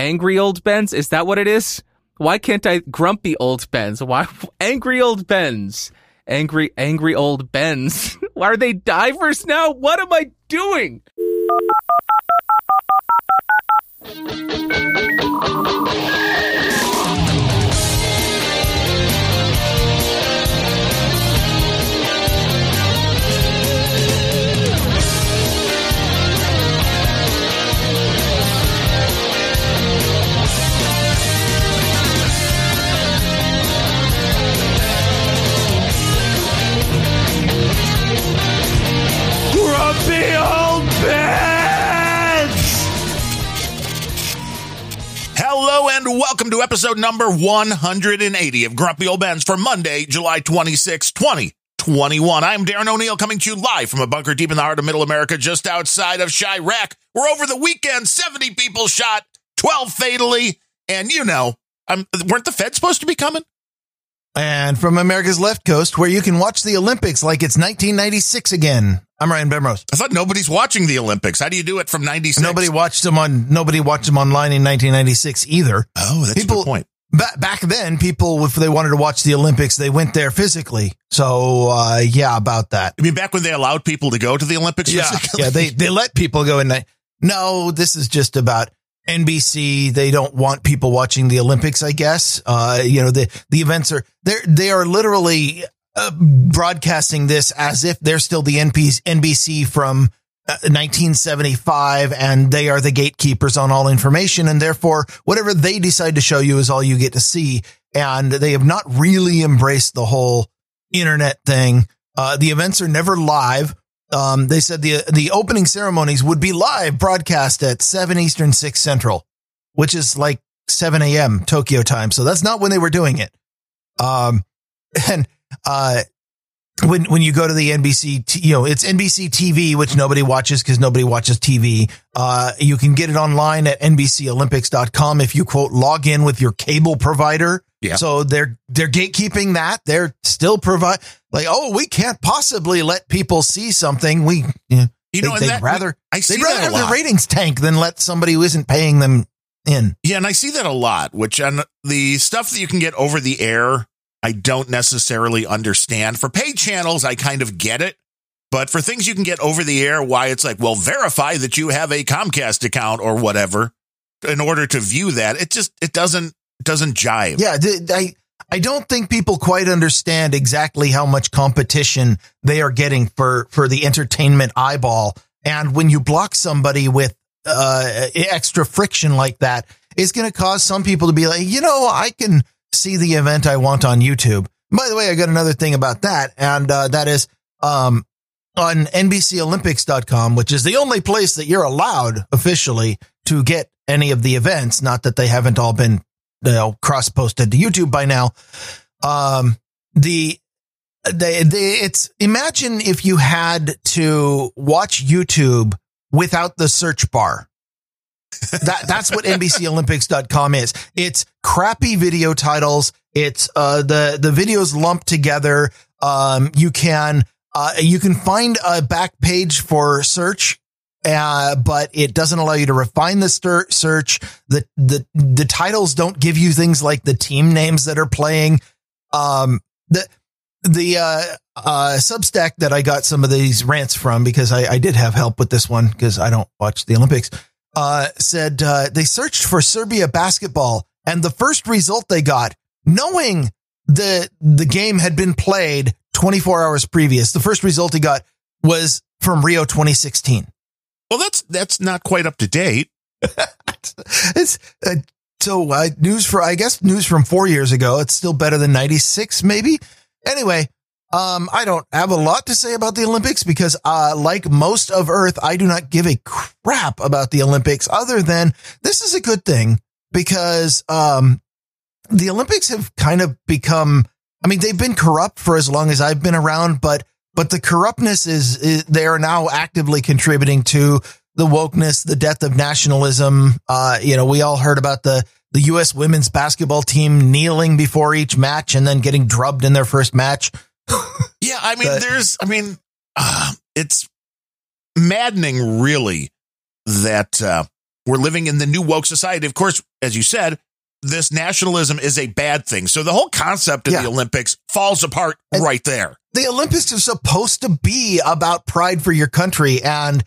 Angry old Benz? Is that what it is? Why can't I grumpy old Bens? Why angry old Benz? Angry angry old Benz. Why are they divers now? What am I doing? Hello and welcome to episode number 180 of Grumpy Old Bens for Monday, July 26, 2021. I'm Darren O'Neill coming to you live from a bunker deep in the heart of middle America, just outside of Chiraq, where over the weekend, 70 people shot, 12 fatally, and you know, um, weren't the feds supposed to be coming? And from America's left coast, where you can watch the Olympics like it's 1996 again. I'm Ryan Bemrose. I thought nobody's watching the Olympics. How do you do it from 96? Nobody watched them on. Nobody watched them online in 1996 either. Oh, that's a People- good point. Ba- back then, people, if they wanted to watch the Olympics, they went there physically. So, uh, yeah, about that. I mean, back when they allowed people to go to the Olympics? physically? yeah. They they let people go in. No, this is just about NBC. They don't want people watching the Olympics. I guess. Uh, you know the the events are they they are literally uh, broadcasting this as if they're still the NP, NBC from. Uh, 1975 and they are the gatekeepers on all information and therefore whatever they decide to show you is all you get to see and they have not really embraced the whole internet thing uh, the events are never live um, they said the the opening ceremonies would be live broadcast at 7 Eastern, 6 Central, which is like 7 a.m. Tokyo time. So that's not when they were doing it. Um, and uh, when when you go to the NBC, t- you know, it's NBC TV, which nobody watches because nobody watches TV. Uh, you can get it online at NBCOlympics.com if you quote log in with your cable provider. Yeah. So they're they're gatekeeping that. They're still provide like, oh, we can't possibly let people see something. We You know, they'd that- rather I see they'd rather have their ratings tank than let somebody who isn't paying them in. Yeah, and I see that a lot, which on the stuff that you can get over the air, I don't necessarily understand. For paid channels, I kind of get it. But for things you can get over the air, why it's like, well, verify that you have a Comcast account or whatever in order to view that. It just it doesn't doesn't jive. Yeah, I I don't think people quite understand exactly how much competition they are getting for for the entertainment eyeball. And when you block somebody with uh, extra friction like that, it's going to cause some people to be like, you know, I can see the event I want on YouTube. By the way, I got another thing about that, and uh, that is um, on NBCOlympics.com, which is the only place that you're allowed officially to get any of the events. Not that they haven't all been know, cross posted to YouTube by now. Um, the, they, they, it's imagine if you had to watch YouTube without the search bar. that that's what NBCOlympics.com is. It's crappy video titles. It's uh the the videos lumped together. Um, you can uh you can find a back page for search, uh, but it doesn't allow you to refine the stir- search. The the the titles don't give you things like the team names that are playing. Um, the the uh, uh, Substack that I got some of these rants from because I, I did have help with this one because I don't watch the Olympics. Uh, said uh, they searched for Serbia basketball, and the first result they got, knowing the the game had been played 24 hours previous, the first result he got was from Rio 2016. Well, that's that's not quite up to date. it's uh, so uh, news for I guess news from four years ago. It's still better than ninety six, maybe. Anyway, um, I don't have a lot to say about the Olympics because, uh, like most of Earth, I do not give a crap about the Olympics. Other than this is a good thing because um, the Olympics have kind of become. I mean, they've been corrupt for as long as I've been around, but but the corruptness is, is they are now actively contributing to the wokeness, the death of nationalism. Uh, you know, we all heard about the the U.S. women's basketball team kneeling before each match and then getting drubbed in their first match. Yeah, I mean, But- there's, I mean, uh, it's maddening, really, that uh, we're living in the new woke society. Of course, as you said, this nationalism is a bad thing. So the whole concept of Yeah. the Olympics falls apart And- right there. the Olympics are supposed to be about pride for your country and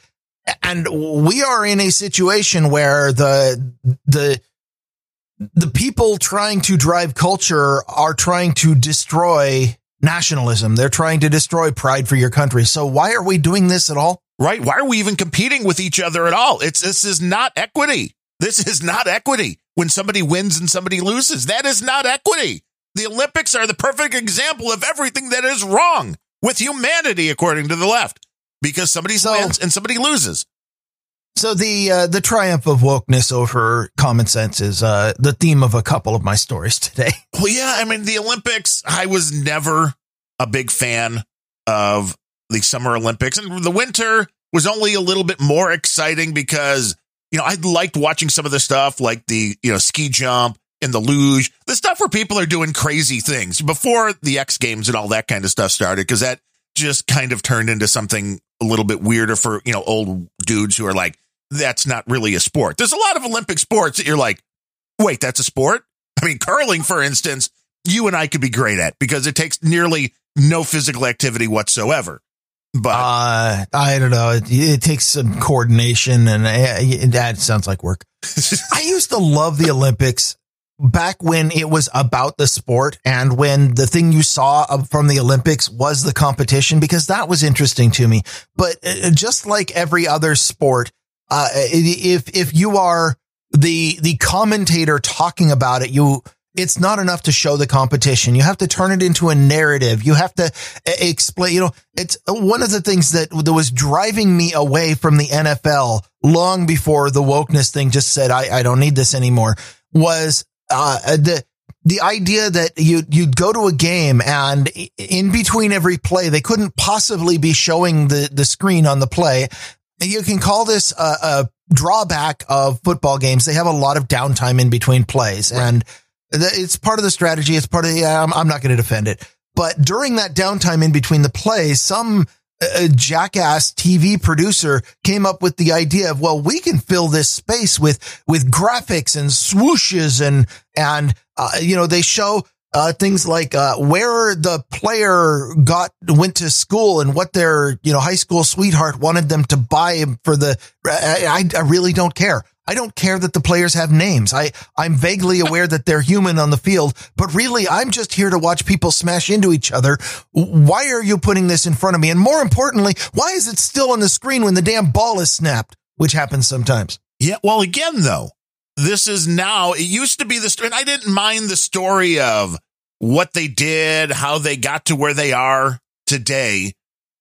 and we are in a situation where the the the people trying to drive culture are trying to destroy nationalism. They're trying to destroy pride for your country. So why are we doing this at all? Right? Why are we even competing with each other at all? It's this is not equity. This is not equity. When somebody wins and somebody loses, that is not equity. The Olympics are the perfect example of everything that is wrong with humanity, according to the left, because somebody So- wins and somebody loses. So the uh, the triumph of wokeness over common sense is uh, the theme of a couple of my stories today. Well, yeah, I mean, the Olympics, I was never a big fan of the Summer Olympics. And the winter was only a little bit more exciting because, you know, I liked watching some of the stuff like the, you know, ski jump and the luge, the stuff where people are doing crazy things before the X Games and all that kind of stuff started, because that just kind of turned into something a little bit weirder for, you know, old dudes who are like, that's not really a sport. There's a lot of Olympic sports that you're like, wait, that's a sport? I mean, curling, for instance, you and I could be great at because it takes nearly no physical activity whatsoever. But Uh, I don't know. It, it takes some coordination, and uh, that sounds like work. I used to love the Olympics back when it was about the sport and when the thing you saw from the Olympics was the competition because that was interesting to me. But uh, just like every other sport, uh, if if you are the the commentator talking about it, you it's not enough to show the competition. You have to turn it into a narrative. You have to uh, explain, you know, it's one of the things that, that was driving me away from the NFL long before the wokeness thing just said, I, I don't need this anymore was, uh, the, the idea that you, you'd go to a game and in between every play, they couldn't possibly be showing the, the screen on the play. You can call this a, a drawback of football games. They have a lot of downtime in between plays and the- it's part of the strategy. It's part of the, I'm, I'm not going to defend it. But during that downtime in between the plays, some uh, jackass TV producer came up with the idea of, well, we can fill this space with, with graphics and swooshes and, and, uh, you know, they show, uh, things like, uh, where the player got, went to school and what their, you know, high school sweetheart wanted them to buy for the, I, I really don't care. I don't care that the players have names. I, I'm vaguely aware that they're human on the field, but really I'm just here to watch people smash into each other. Why are you putting this in front of me? And more importantly, why is it still on the screen when the damn ball is snapped, which happens sometimes? Yeah, well, again, though, this is now, it used to be the story, and I didn't mind the story of what they did, how they got to where they are today.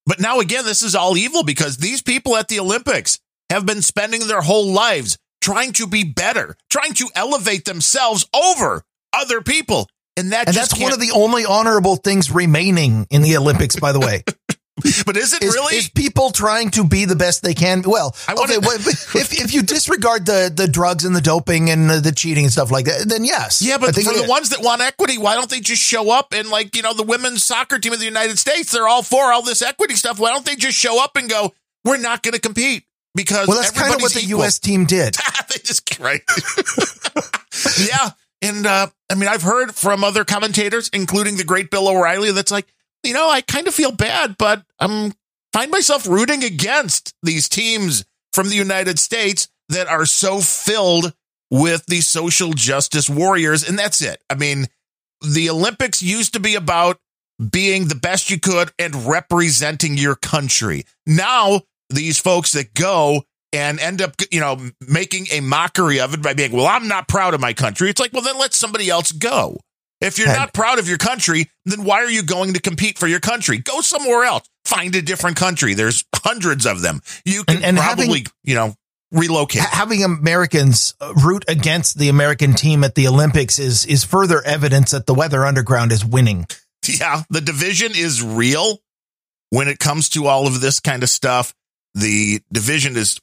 But now, again, this is all evil because these people at the Olympics have been spending their whole lives trying to be better, trying to elevate themselves over other people. And that And just that's one of the only honorable things remaining in the Olympics, by the way. but is it is, really? is people trying to be the best they can. Well, I wanna- okay, if if you disregard the the drugs and the doping and the, the cheating and stuff like that, then yes. Yeah, but for the it- ones that want equity, why don't they just show up and like, you know, the women's soccer team of the United States, they're all for all this equity stuff. Why don't they just show up and go, we're not going to compete because well, that's kind of what the equal." U.S. team did. they just right. yeah, and uh, I mean, I've heard from other commentators, including the great Bill O'Reilly, that's like, you know, I kind of feel bad, but I'm find myself rooting against these teams from the United States that are so filled with the social justice warriors, and that's it. I mean, the Olympics used to be about being the best you could and representing your country. Now, these folks that go and end up, you know, making a mockery of it by being, well, I'm not proud of my country. It's like, well, then let somebody else go. If you're And- not proud of your country, then why are you going to compete for your country? Go somewhere else. Find a different country. There's hundreds of them. You can And- and probably, having- you know, relocate. Having Americans uh, root against the American team at the Olympics is is further evidence that the Weather Underground is winning. yeah, the division is real when it comes to all of this kind of stuff. The division is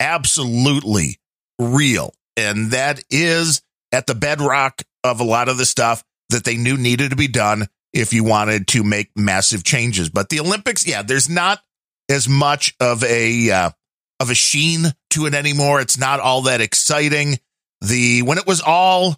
absolutely real. And that is at the bedrock of a lot of the stuff that they knew needed to be done if you wanted to make massive changes. But the Olympics, yeah, there's not as much of a uh, of a sheen to it anymore. It's not all that exciting. The when it was all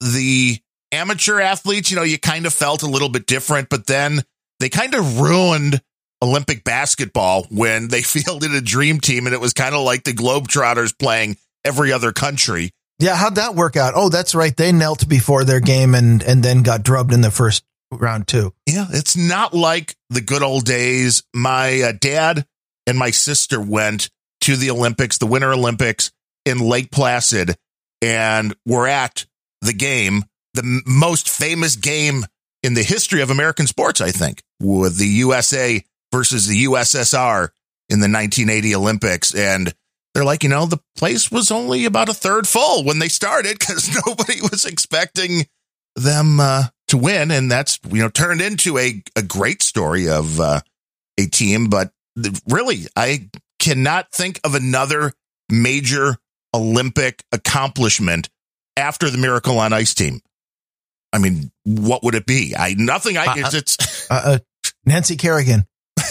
the amateur athletes, you know, you kind of felt a little bit different, but then they kind of ruined Olympic basketball when they fielded a dream team and it was kind of like the Globetrotters playing every other country. Yeah, how'd that work out? Oh, that's right. They knelt before their game and and then got drubbed in the first round too. Yeah, it's not like the good old days. My uh, dad and my sister went to the Olympics, the Winter Olympics in Lake Placid, and were at the game, the m- most famous game in the history of American sports, I think, with the USA versus the USSR in the 1980 Olympics. And they're like, you know, the place was only about a third full when they started because nobody was expecting them uh, to win. And that's, you know, turned into a, a great story of uh, a team. But really, I cannot think of another major Olympic accomplishment after the Miracle on Ice team. I mean, what would it be? I nothing. I Uh, it's, it's Uh, uh, Nancy Kerrigan.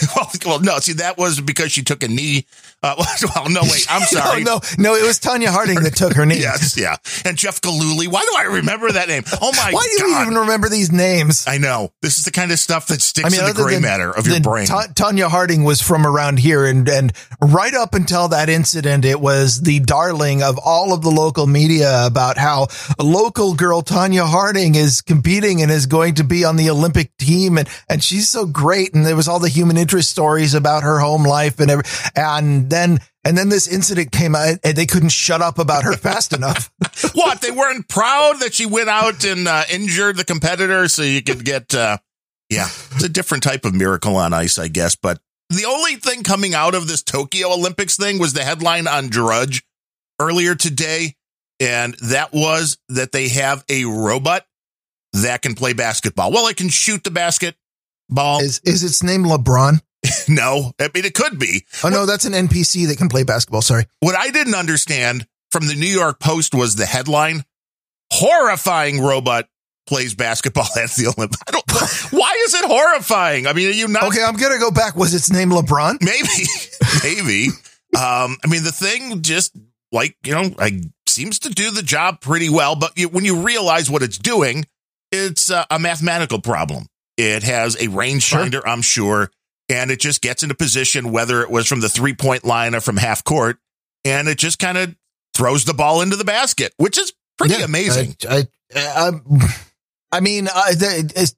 well, no. See, that was because she took a knee. Uh, well, no, wait. I'm sorry. no, no, no, it was Tonya Harding that took her knee. Yes, yeah. And Jeff Gillooly. Why do I remember that name? Oh my god Why do you god! even remember these names? I know this is the kind of stuff that sticks in the other gray than- matter of your than brain. Ta- Tonya Harding was from around here, and and right up until that incident, it was the darling of all of the local media about how a local girl Tonya Harding is competing and is going to be on the Olympic team, and and she's so great, and there was all the human interest stories about her home life and every, and then. And then this incident came out, and they couldn't shut up about her fast enough. what? They weren't proud that she went out and uh, injured the competitor, so you could get. Uh, yeah, it's a different type of miracle on ice, I guess. But the only thing coming out of this Tokyo Olympics thing was the headline on Drudge earlier today, and that was that they have a robot that can play basketball. Well, it can shoot the basketball. Is is its name LeBron? no, I mean it could be. Oh no, that's an NPC that can play basketball. Sorry. What I didn't understand from the New York Post was the headline: "Horrifying robot plays basketball at the Olympics." I don't. why is it horrifying? I mean, are you not? Okay, I'm gonna go back. Was its name LeBron? Maybe, maybe. Um, I mean, the thing just like you know, I seems to do the job pretty well. But you, when you realize what it's doing, it's uh, a mathematical problem. It has a rangefinder, I'm sure, and it just gets into position whether it was from the three point line or from half court, and it just kind of throws the ball into the basket, which is pretty Yeah, amazing. I, I, I, I mean, uh, the,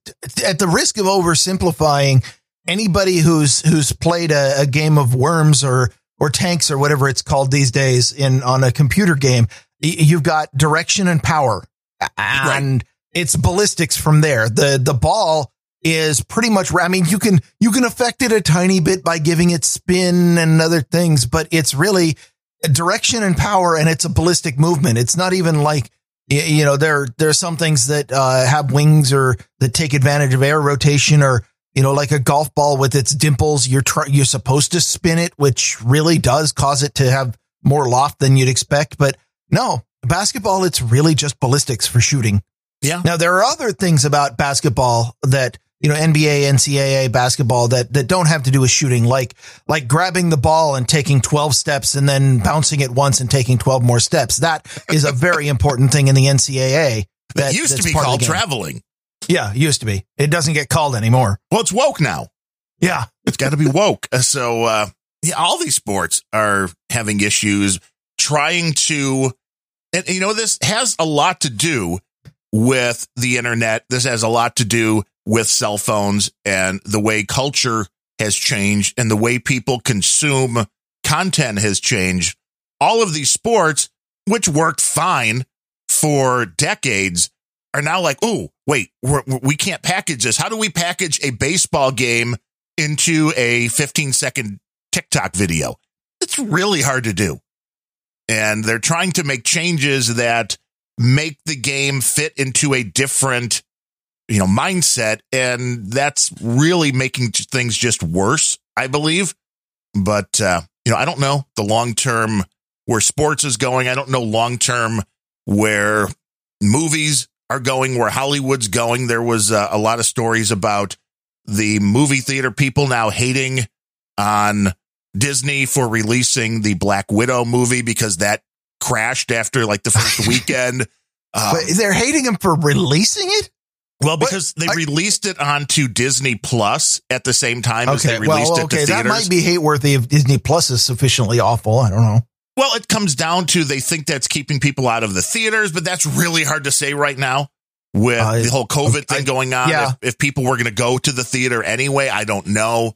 at the risk of oversimplifying, anybody who's who's played a, a game of worms or or tanks or whatever it's called these days in on a computer game, you've got direction and power, and it's ballistics from there. the The ball is pretty much. I mean, you can you can affect it a tiny bit by giving it spin and other things, but it's really direction and power, and it's a ballistic movement. It's not even like you know there there are some things that uh, have wings or that take advantage of air rotation or you know like a golf ball with its dimples you're try- you're supposed to spin it which really does cause it to have more loft than you'd expect but no basketball it's really just ballistics for shooting Yeah. now there are other things about basketball that you know NBA NCAA basketball that that don't have to do with shooting like like grabbing the ball and taking 12 steps and then bouncing it once and taking 12 more steps that is a very important thing in the NCAA that used to be called traveling. Yeah, used to be. It doesn't get called anymore. Well, it's woke now. Yeah. It's got to be woke. Uh, So, uh, yeah, all these sports are having issues trying to, and you know, this has a lot to do with the internet. This has a lot to do with cell phones and the way culture has changed and the way people consume content has changed. All of these sports, which worked fine for decades, are now like, oh, wait, we're, we can't package this. How do we package a baseball game into a 15 second TikTok video? It's really hard to do. And they're trying to make changes that make the game fit into a different, you know, mindset. And that's really making things just worse, I believe. But, uh, you know, I don't know the long term where sports is going. I don't know long term where movies are going, where Hollywood's going. There was uh, a lot of stories about the movie theater people now hating on Disney for releasing the Black Widow movie because that crashed after like the first weekend. Um, But they're hating him for releasing it. Well, because they I- released it onto Disney Plus at the same time as they Okay, released well, it okay, to that might be hate worthy if Disney Plus is sufficiently awful. I don't know. Well, it comes down to they think that's keeping people out of the theaters, but that's really hard to say right now with Uh, the whole COVID I- thing going on. yeah. If, if people were going to go to the theater anyway, I don't know.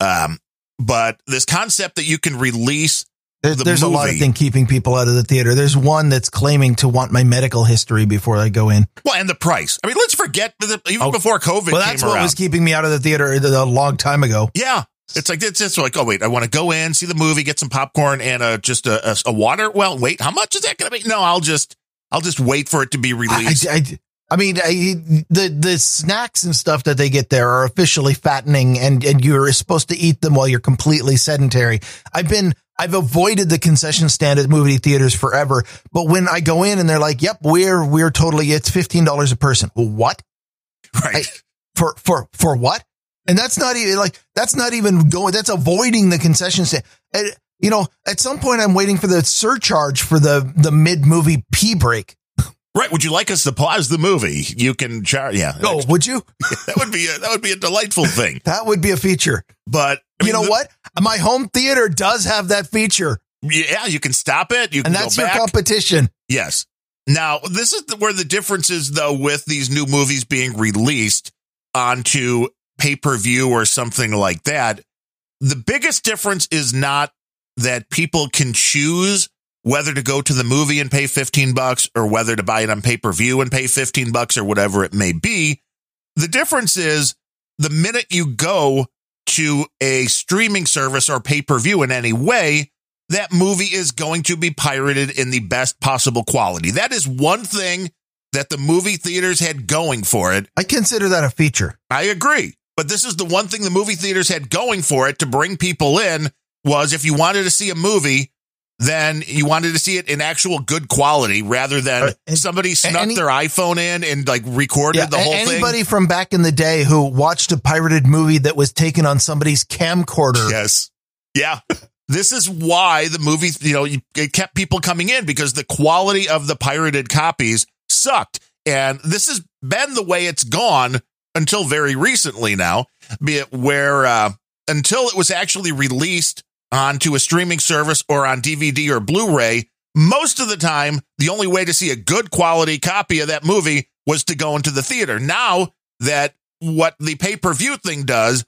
Um, but this concept that you can release, There- The there's a lot of things keeping people out of the theater. There's one that's claiming to want my medical history before I go in. well, and the price. I mean, let's forget that even Oh, before COVID Well, came that's what around. was keeping me out of the theater a long time ago. yeah. It's like it's just like oh wait I want to go in see the movie get some popcorn and uh just a, a, a water well wait how much is that going to be no I'll just I'll just wait for it to be I, released I, I mean, I, the the snacks and stuff that they get there are officially fattening, and and you're supposed to eat them while you're completely sedentary. I've been I've avoided the concession stand at movie theaters forever, but when I go in and they're like, "Yep, we're we're totally it's fifteen dollars a person." What right for for for what? And that's not even like that's not even going. That's avoiding the concession stand. And, you know, at some point, I'm waiting for the surcharge for the the mid movie pee break. right would you like us to pause the movie you can charge yeah Oh, would you? that would be a, that would be a delightful thing. That would be a feature. But I you mean, know the- what? My home theater does have that feature, Yeah, you can stop it. You can and that's your back. competition. yes. Now this is where the difference is, though, with these new movies being released onto pay per view or something like that. The biggest difference is not that people can choose whether to go to the movie and pay 15 bucks or whether to buy it on pay per view and pay 15 bucks or whatever it may be. The difference is the minute you go to a streaming service or pay per view in any way, that movie is going to be pirated in the best possible quality. That is one thing that the movie theaters had going for it. I consider that a feature. I agree. But this is the one thing the movie theaters had going for it to bring people in was if you wanted to see a movie, then you wanted to see it in actual good quality rather than Uh, somebody snuck any- their iPhone in and like recorded the whole anybody thing. Anybody from back in the day who watched a pirated movie that was taken on somebody's camcorder. Yes. Yeah. This is why the movie, you know, it kept people coming in because the quality of the pirated copies sucked. And this has been the way it's gone until very recently now, be it where, uh, until it was actually released onto a streaming service or on DVD or Blu-ray, most of the time, the only way to see a good quality copy of that movie was to go into the theater. Now that what the pay-per-view thing does,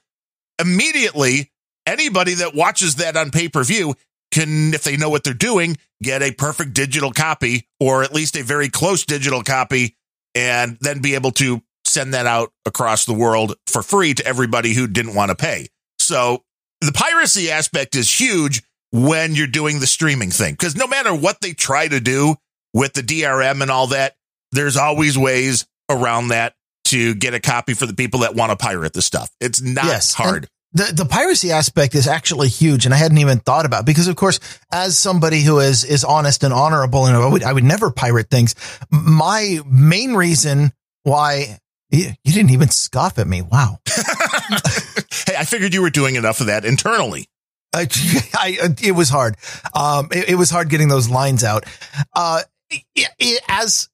immediately anybody that watches that on pay per view can, if they know what they're doing, get a perfect digital copy or at least a very close digital copy and then be able to send that out across the world for free to everybody who didn't want to pay. So the piracy aspect is huge when you're doing the streaming thing because no matter what they try to do with the DRM and all that, there's always ways around that to get a copy for the people that want to pirate the stuff. It's not Yes, hard. The the piracy aspect is actually huge, and I hadn't even thought about because, of course, as somebody who is is honest and honorable, and I would I would never pirate things. My main reason why you, you didn't even scoff at me. Wow. hey, I figured you were doing enough of that internally. I, I, it was hard. Um, it, it was hard getting those lines out. Uh, it, it- as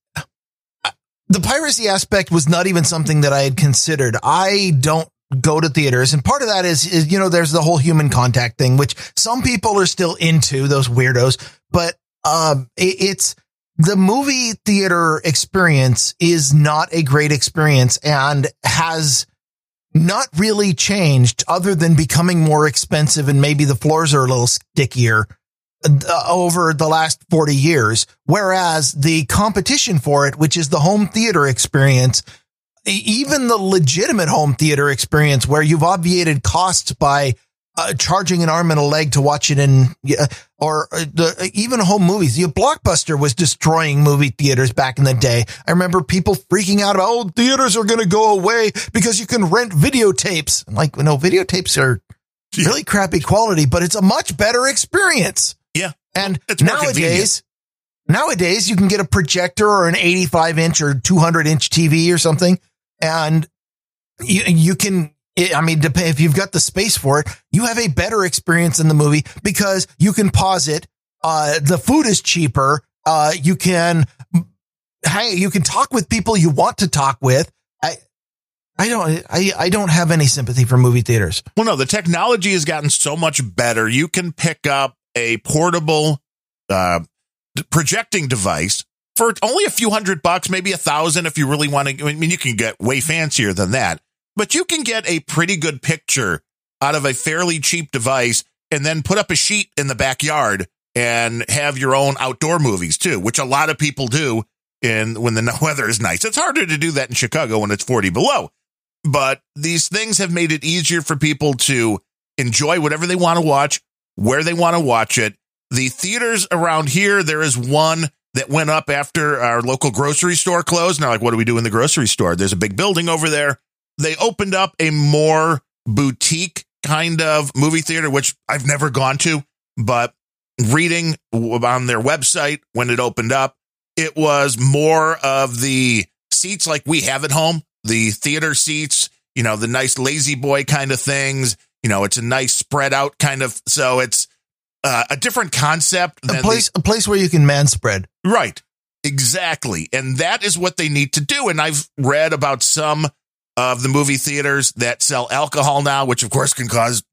the piracy aspect was not even something that I had considered. I don't go to theaters, and part of that is, is you know, there's the whole human contact thing, which some people are still into those weirdos, but um, it, it's the movie theater experience is not a great experience and has not really changed other than becoming more expensive and maybe the floors are a little stickier uh, over the last 40 years. Whereas the competition for it, which is the home theater experience, even the legitimate home theater experience where you've obviated costs by uh, charging an arm and a leg to watch it in, uh, or uh, the, even home movies. The Blockbuster was destroying movie theaters back in the day. I remember people freaking out about, oh, theaters are going to go away because you can rent videotapes. I'm like, no, videotapes are really crappy quality, but it's a much better experience. Yeah. And It's nowadays, nowadays you can get a projector or an 85 inch or 200 inch TV or something, and you, you can I mean, if you've got the space for it, you have a better experience in the movie because you can pause it. Uh, the food is cheaper. Uh, you can, hey, you can talk with people you want to talk with. I, I don't, I, I don't have any sympathy for movie theaters. Well, no, the technology has gotten so much better. You can pick up a portable, uh, projecting device for only a few hundred bucks, maybe a thousand if you really want to. I mean, you can get way fancier than that, but you can get a pretty good picture out of a fairly cheap device and then put up a sheet in the backyard and have your own outdoor movies too, which a lot of people do in when the weather is nice. It's harder to do that in Chicago when it's 40 below. But these things have made it easier for people to enjoy whatever they want to watch, where they want to watch it. The theaters around here, there is one that went up after our local grocery store closed. Now, like, what do we do in the grocery store? There's a big building over there. They opened up a more boutique kind of movie theater, which I've never gone to, but reading on their website when it opened up, it was more of the seats like we have at home, the theater seats, you know, the nice lazy boy kind of things. You know, it's a nice spread out kind of. So it's uh, a different concept. A place, the, a place where you can man spread. Right. Exactly. And that is what they need to do. And I've read about some of the movie theaters that sell alcohol now, which of course can cause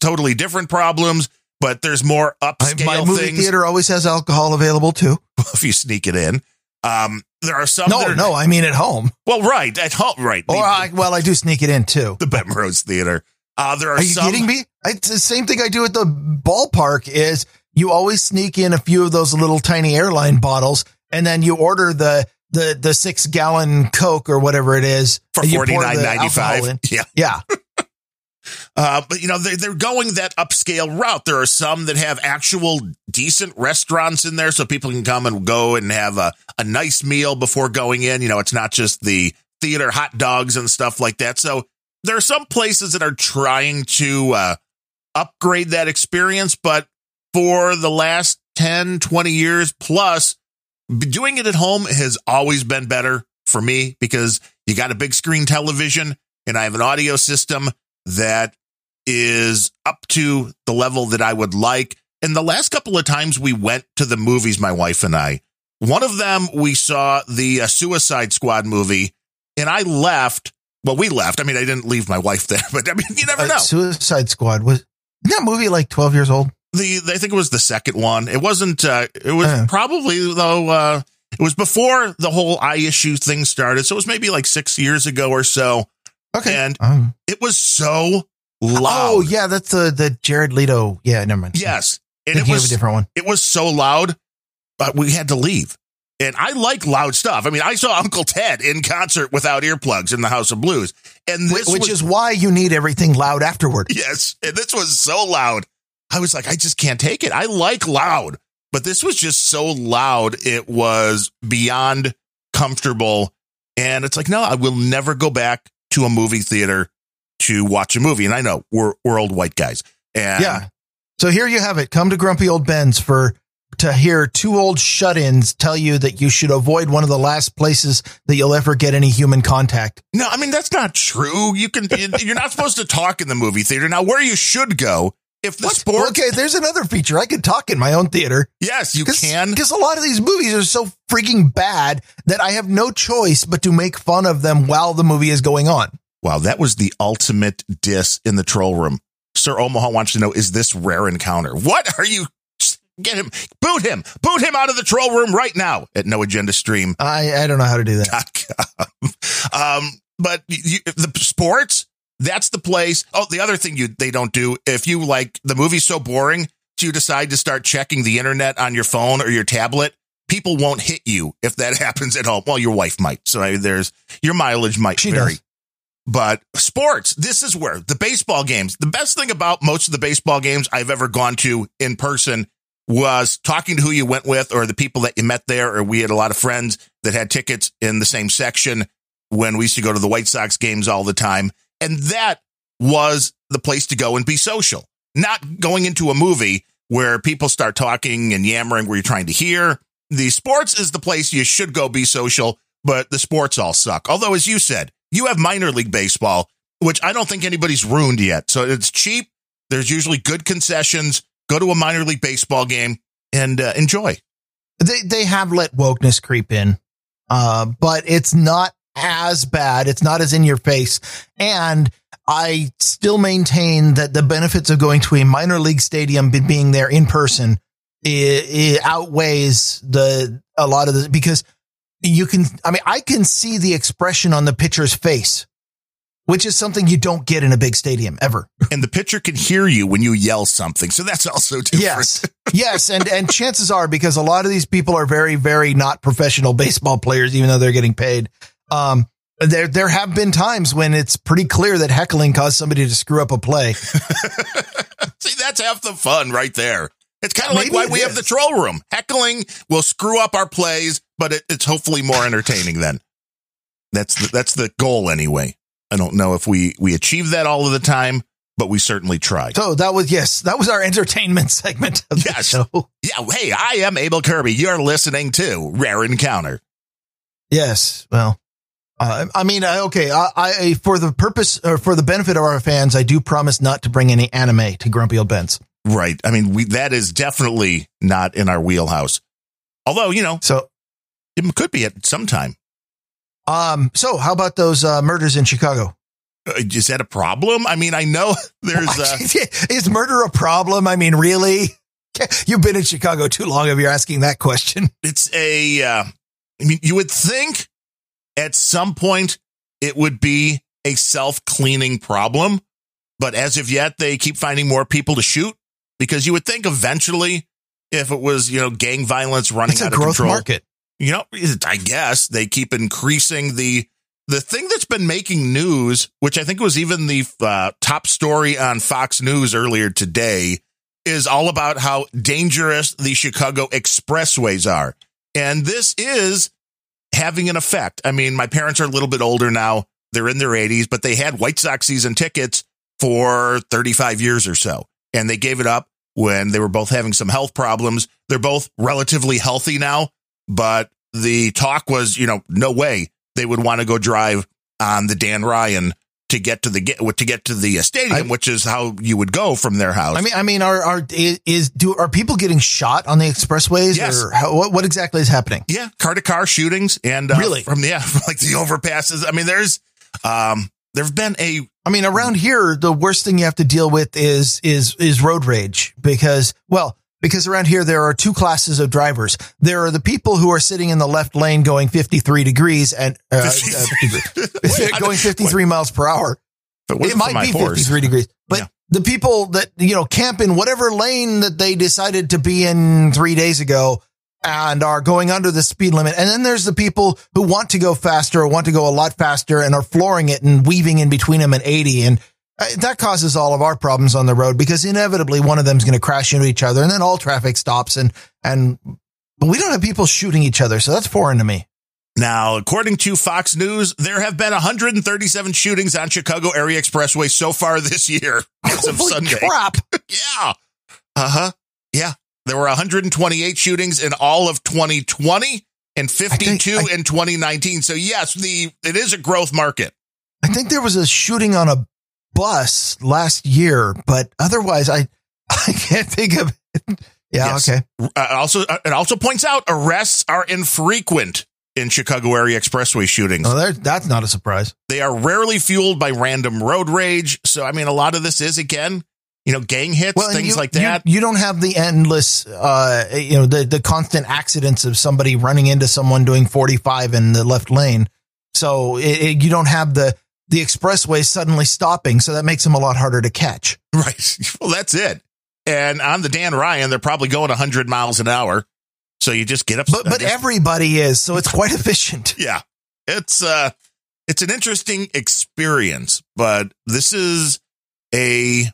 totally different problems. But there's more upscale things My movie things. theater always has alcohol available too. if you sneak it in. Um, there are some. No, are, no, I mean at home. Well, right at home, right. Or I, well, I do sneak it in too. The Bemrose Theater. Uh, there are, are you some, kidding me? It's the same thing I do at the ballpark. Is you always sneak in a few of those little tiny airline bottles, and then you order the the the six gallon Coke or whatever it is for forty nine ninety five. Yeah, yeah. Uh, but you know they're, they're going that upscale route. There are some that have actual decent restaurants in there, so people can come and go and have a, a nice meal before going in. You know, it's not just the theater hot dogs and stuff like that. So there are some places that are trying to uh, upgrade that experience, but for the last 10, 20 years plus, doing it at home has always been better for me because you got a big screen television and I have an audio system that is up to the level that I would like. And the last couple of times we went to the movies, my wife and I, one of them we saw the uh, Suicide Squad movie, and I left. Well, we left. I mean, I didn't leave my wife there, but I mean, you never uh, know. Suicide Squad was that movie like twelve years old? The I think it was the second one. It wasn't. Uh, it was uh. probably though. Uh, it was before the whole eye issue thing started, so it was maybe like six years ago or so. Okay. And um, it was so loud. Oh, yeah, that's the the Jared Leto. Yeah, never mind. Yes. And it was a different one. It was so loud, but we had to leave. And I like loud stuff. I mean, I saw Uncle Ted in concert without earplugs in the House of Blues. And this Which was, is why you need everything loud afterward. Yes. And this was so loud. I was like, I just can't take it. I like loud, but this was just so loud. It was beyond comfortable. And it's like, no, I will never go back to a movie theater to watch a movie. And I know we're, we're old white guys. And yeah. So here you have it. Come to Grumpy Old Bens for to hear two old shut-ins tell you that you should avoid one of the last places that you'll ever get any human contact. No, I mean that's not true. You can you're not supposed to talk in the movie theater. Now where you should go if the sport Okay, there's another feature. I could talk in my own theater. Yes, you Cause, can. Cuz a lot of these movies are so freaking bad that I have no choice but to make fun of them while the movie is going on. Wow, that was the ultimate diss in the troll room. Sir Omaha wants to know, is this rare encounter? What are you? Get him, boot him, boot him out of the troll room right now at No Agenda Stream. I, I don't know how to do that. um, but you, the sports, that's the place. Oh, the other thing you they don't do if you like the movie's so boring, you decide to start checking the internet on your phone or your tablet. People won't hit you if that happens at home. Well, your wife might. So there's your mileage might she vary. Does. But sports, this is where the baseball games, the best thing about most of the baseball games I've ever gone to in person was talking to who you went with or the people that you met there. Or we had a lot of friends that had tickets in the same section when we used to go to the White Sox games all the time. And that was the place to go and be social, not going into a movie where people start talking and yammering where you're trying to hear. The sports is the place you should go be social, but the sports all suck. Although, as you said, you have minor league baseball. which I don't think anybody's ruined yet. So it's cheap. There's usually good concessions. Go to a minor league baseball game and uh, enjoy. They they have let wokeness creep in, uh, but it's not as bad. It's not as in your face, and I still maintain that the benefits of going to a minor league stadium, being there in person, it, it outweighs the a lot of the because you can. I mean, I can see the expression on the pitcher's face which is something you don't get in a big stadium ever. And the pitcher can hear you when you yell something. So that's also different. Yes. yes. And, and chances are because a lot of these people are very, very not professional baseball players, even though they're getting paid. Um, there, there have been times when it's pretty clear that heckling caused somebody to screw up a play. See, that's half the fun right there. It's kind of like why we is. have the troll room. Heckling will screw up our plays, but it, it's hopefully more entertaining then. That's the, that's the goal anyway. I don't know if we we achieve that all of the time, but we certainly try. So that was yes, that was our entertainment segment of the yes. show. Yeah, hey, I am Abel Kirby. You're listening to Rare Encounter. Yes, well, uh, I mean, okay, I, I, for the purpose or for the benefit of our fans, I do promise not to bring any anime to Grumpy Old Bens. Right. I mean, we that is definitely not in our wheelhouse. Although, you know, so it could be at some time. Um, so how about those uh, murders in Chicago? Uh, is that a problem? I mean, I know there's uh... is murder a problem? I mean, really? You've been in Chicago too long if you're asking that question. It's a. Uh, I mean, you would think at some point it would be a self cleaning problem, but as of yet, they keep finding more people to shoot because you would think eventually, if it was you know gang violence running it's out of control, market you know, I guess they keep increasing the the thing that's been making news, which I think was even the uh, top story on Fox News earlier today, is all about how dangerous the Chicago expressways are. And this is having an effect. I mean, my parents are a little bit older now. They're in their 80s, but they had White Sox season tickets for 35 years or so. And they gave it up when they were both having some health problems. They're both relatively healthy now, but the talk was, you know, no way they would want to go drive on the Dan Ryan to get to the get to get to the stadium, I, which is how you would go from their house. I mean, I mean, are are is do are people getting shot on the expressways? Yes. Or how, what what exactly is happening? Yeah, car to car shootings and uh, really from yeah, from like the overpasses. I mean, there's um there've been a. I mean, around here, the worst thing you have to deal with is is is road rage because well, because around here there are two classes of drivers. There are the people who are sitting in the left lane going 53 degrees and uh, uh, going 53 miles per hour. It might be horse. 53 degrees, but yeah. the people that, you know, camp in whatever lane that they decided to be in three days ago and are going under the speed limit. And then there's the people who want to go faster or want to go a lot faster and are flooring it and weaving in between them at 80. And that causes all of our problems on the road because inevitably one of them is going to crash into each other and then all traffic stops and, and, but we don't have people shooting each other. So that's foreign to me. Now, according to Fox News, there have been 137 shootings on Chicago area expressway so far this year as of Holy Sunday. Crap. yeah. Uh huh. Yeah. There were 128 shootings in all of 2020 and 52 I, in 2019. So yes, the it is a growth market. I think there was a shooting on a bus last year, but otherwise, I I can't think of it. Yeah, yes. okay. Uh, also, uh, it also points out arrests are infrequent in Chicago area expressway shootings. Oh, that's not a surprise. They are rarely fueled by random road rage. So, I mean, a lot of this is again, you know, gang hits, well, things you, like that. You, you, don't have the endless, uh, you know, the the constant accidents of somebody running into someone doing forty five in the left lane. So it, it, you don't have the the expressway suddenly stopping. So that makes them a lot harder to catch. Right. Well, that's it. And on the Dan Ryan, they're probably going 100 miles an hour. So you just get up. But, but everybody is. So it's quite efficient. yeah. It's, uh, it's an interesting experience, but this is a,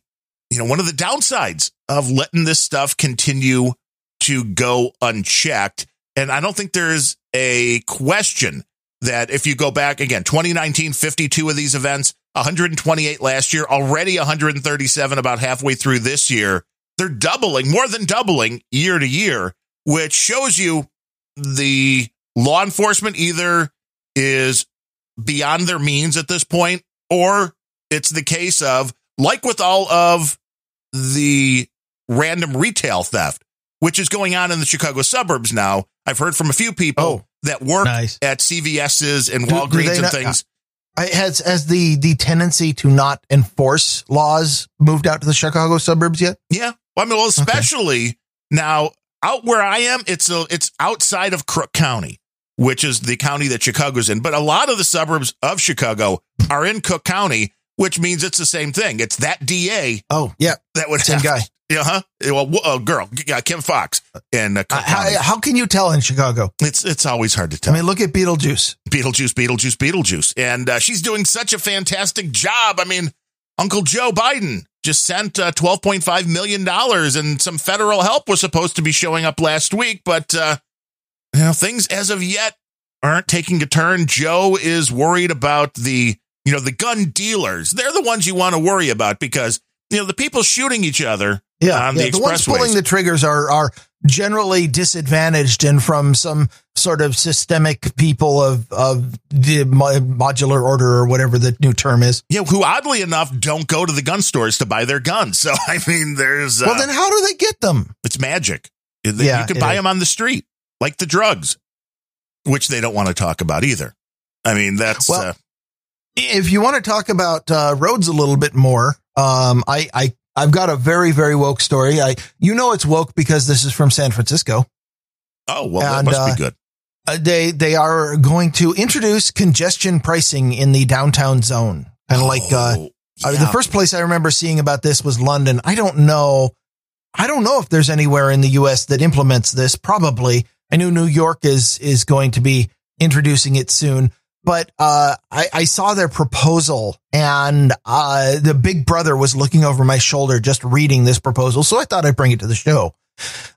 you know, one of the downsides of letting this stuff continue to go unchecked. And I don't think there's a question that if you go back again, 2019, 52 of these events, 128 last year, already 137 about halfway through this year. They're doubling, more than doubling year to year, which shows you the law enforcement either is beyond their means at this point or it's the case of like with all of the random retail theft, which is going on in the Chicago suburbs now. I've heard from a few people Oh, that work nice. at CVS's and Do- do Walgreens they and not- things. Uh, I, has has the the tendency to not enforce laws moved out to the Chicago suburbs yet? Yeah. Well, I mean, well, especially now out where I am, it's a, it's outside of Crook County, which is the county that Chicago's in. But a lot of the suburbs of Chicago are in Cook County, which means it's the same thing. It's that DA Oh, yeah, that would same have, guy. Yeah, huh? Well, w- uh, girl, yeah, Kim Foxx in uh, Uh, how, how can you tell in Chicago? It's it's always hard to tell. I mean, look at Beetlejuice. Beetlejuice, Beetlejuice, Beetlejuice. And uh, she's doing such a fantastic job. I mean, Uncle Joe Biden just sent uh, $12.5 million and some federal help was supposed to be showing up last week. But, uh, you know, things as of yet aren't taking a turn. Joe is worried about the, you know, the gun dealers. They're the ones you want to worry about because, you know, the people shooting each other Yeah, yeah, the the ones pulling the triggers are are generally disadvantaged and from some sort of systemic people of of the modular order or whatever the new term is. yeah, who oddly enough don't go to the gun stores to buy their guns. So, I mean, there's, uh, well, then how do they get them? It's magic. You Yeah, can it buy is. them on the street, like the drugs, which they don't want to talk about either. I mean, that's Well, uh, If you want to talk about uh, roads a little bit more, um, I I I've got a very very woke story. I you know it's woke because this is from San Francisco. oh well, that must uh, be good. Uh, they they are going to introduce congestion pricing in the downtown zone, and like uh, Oh, I mean, yeah. the first place I remember seeing about this was London. I don't know. I don't know if there's anywhere in the U.S. that implements this. Probably. I knew New York is is going to be introducing it soon, but uh, I, I saw their proposal, and uh, the Big Brother was looking over my shoulder just reading this proposal. So I thought I'd bring it to the show.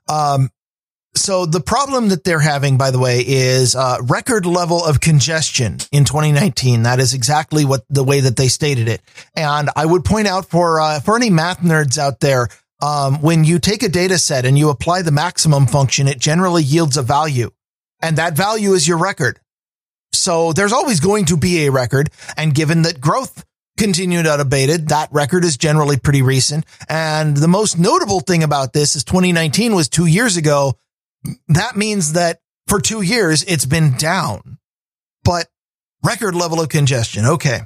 Um, so the problem that they're having, by the way, is uh, record level of congestion in 2019. That is exactly what the way that they stated it. And I would point out for uh, for any math nerds out there, um, when you take a data set and you apply the maximum function, it generally yields a value, and that value is your record. So there's always going to be a record, and given that growth continued unabated, that record is generally pretty recent. And the most notable thing about this is 2019 was two years ago that means that for two years it's been down, but record level of congestion. Okay.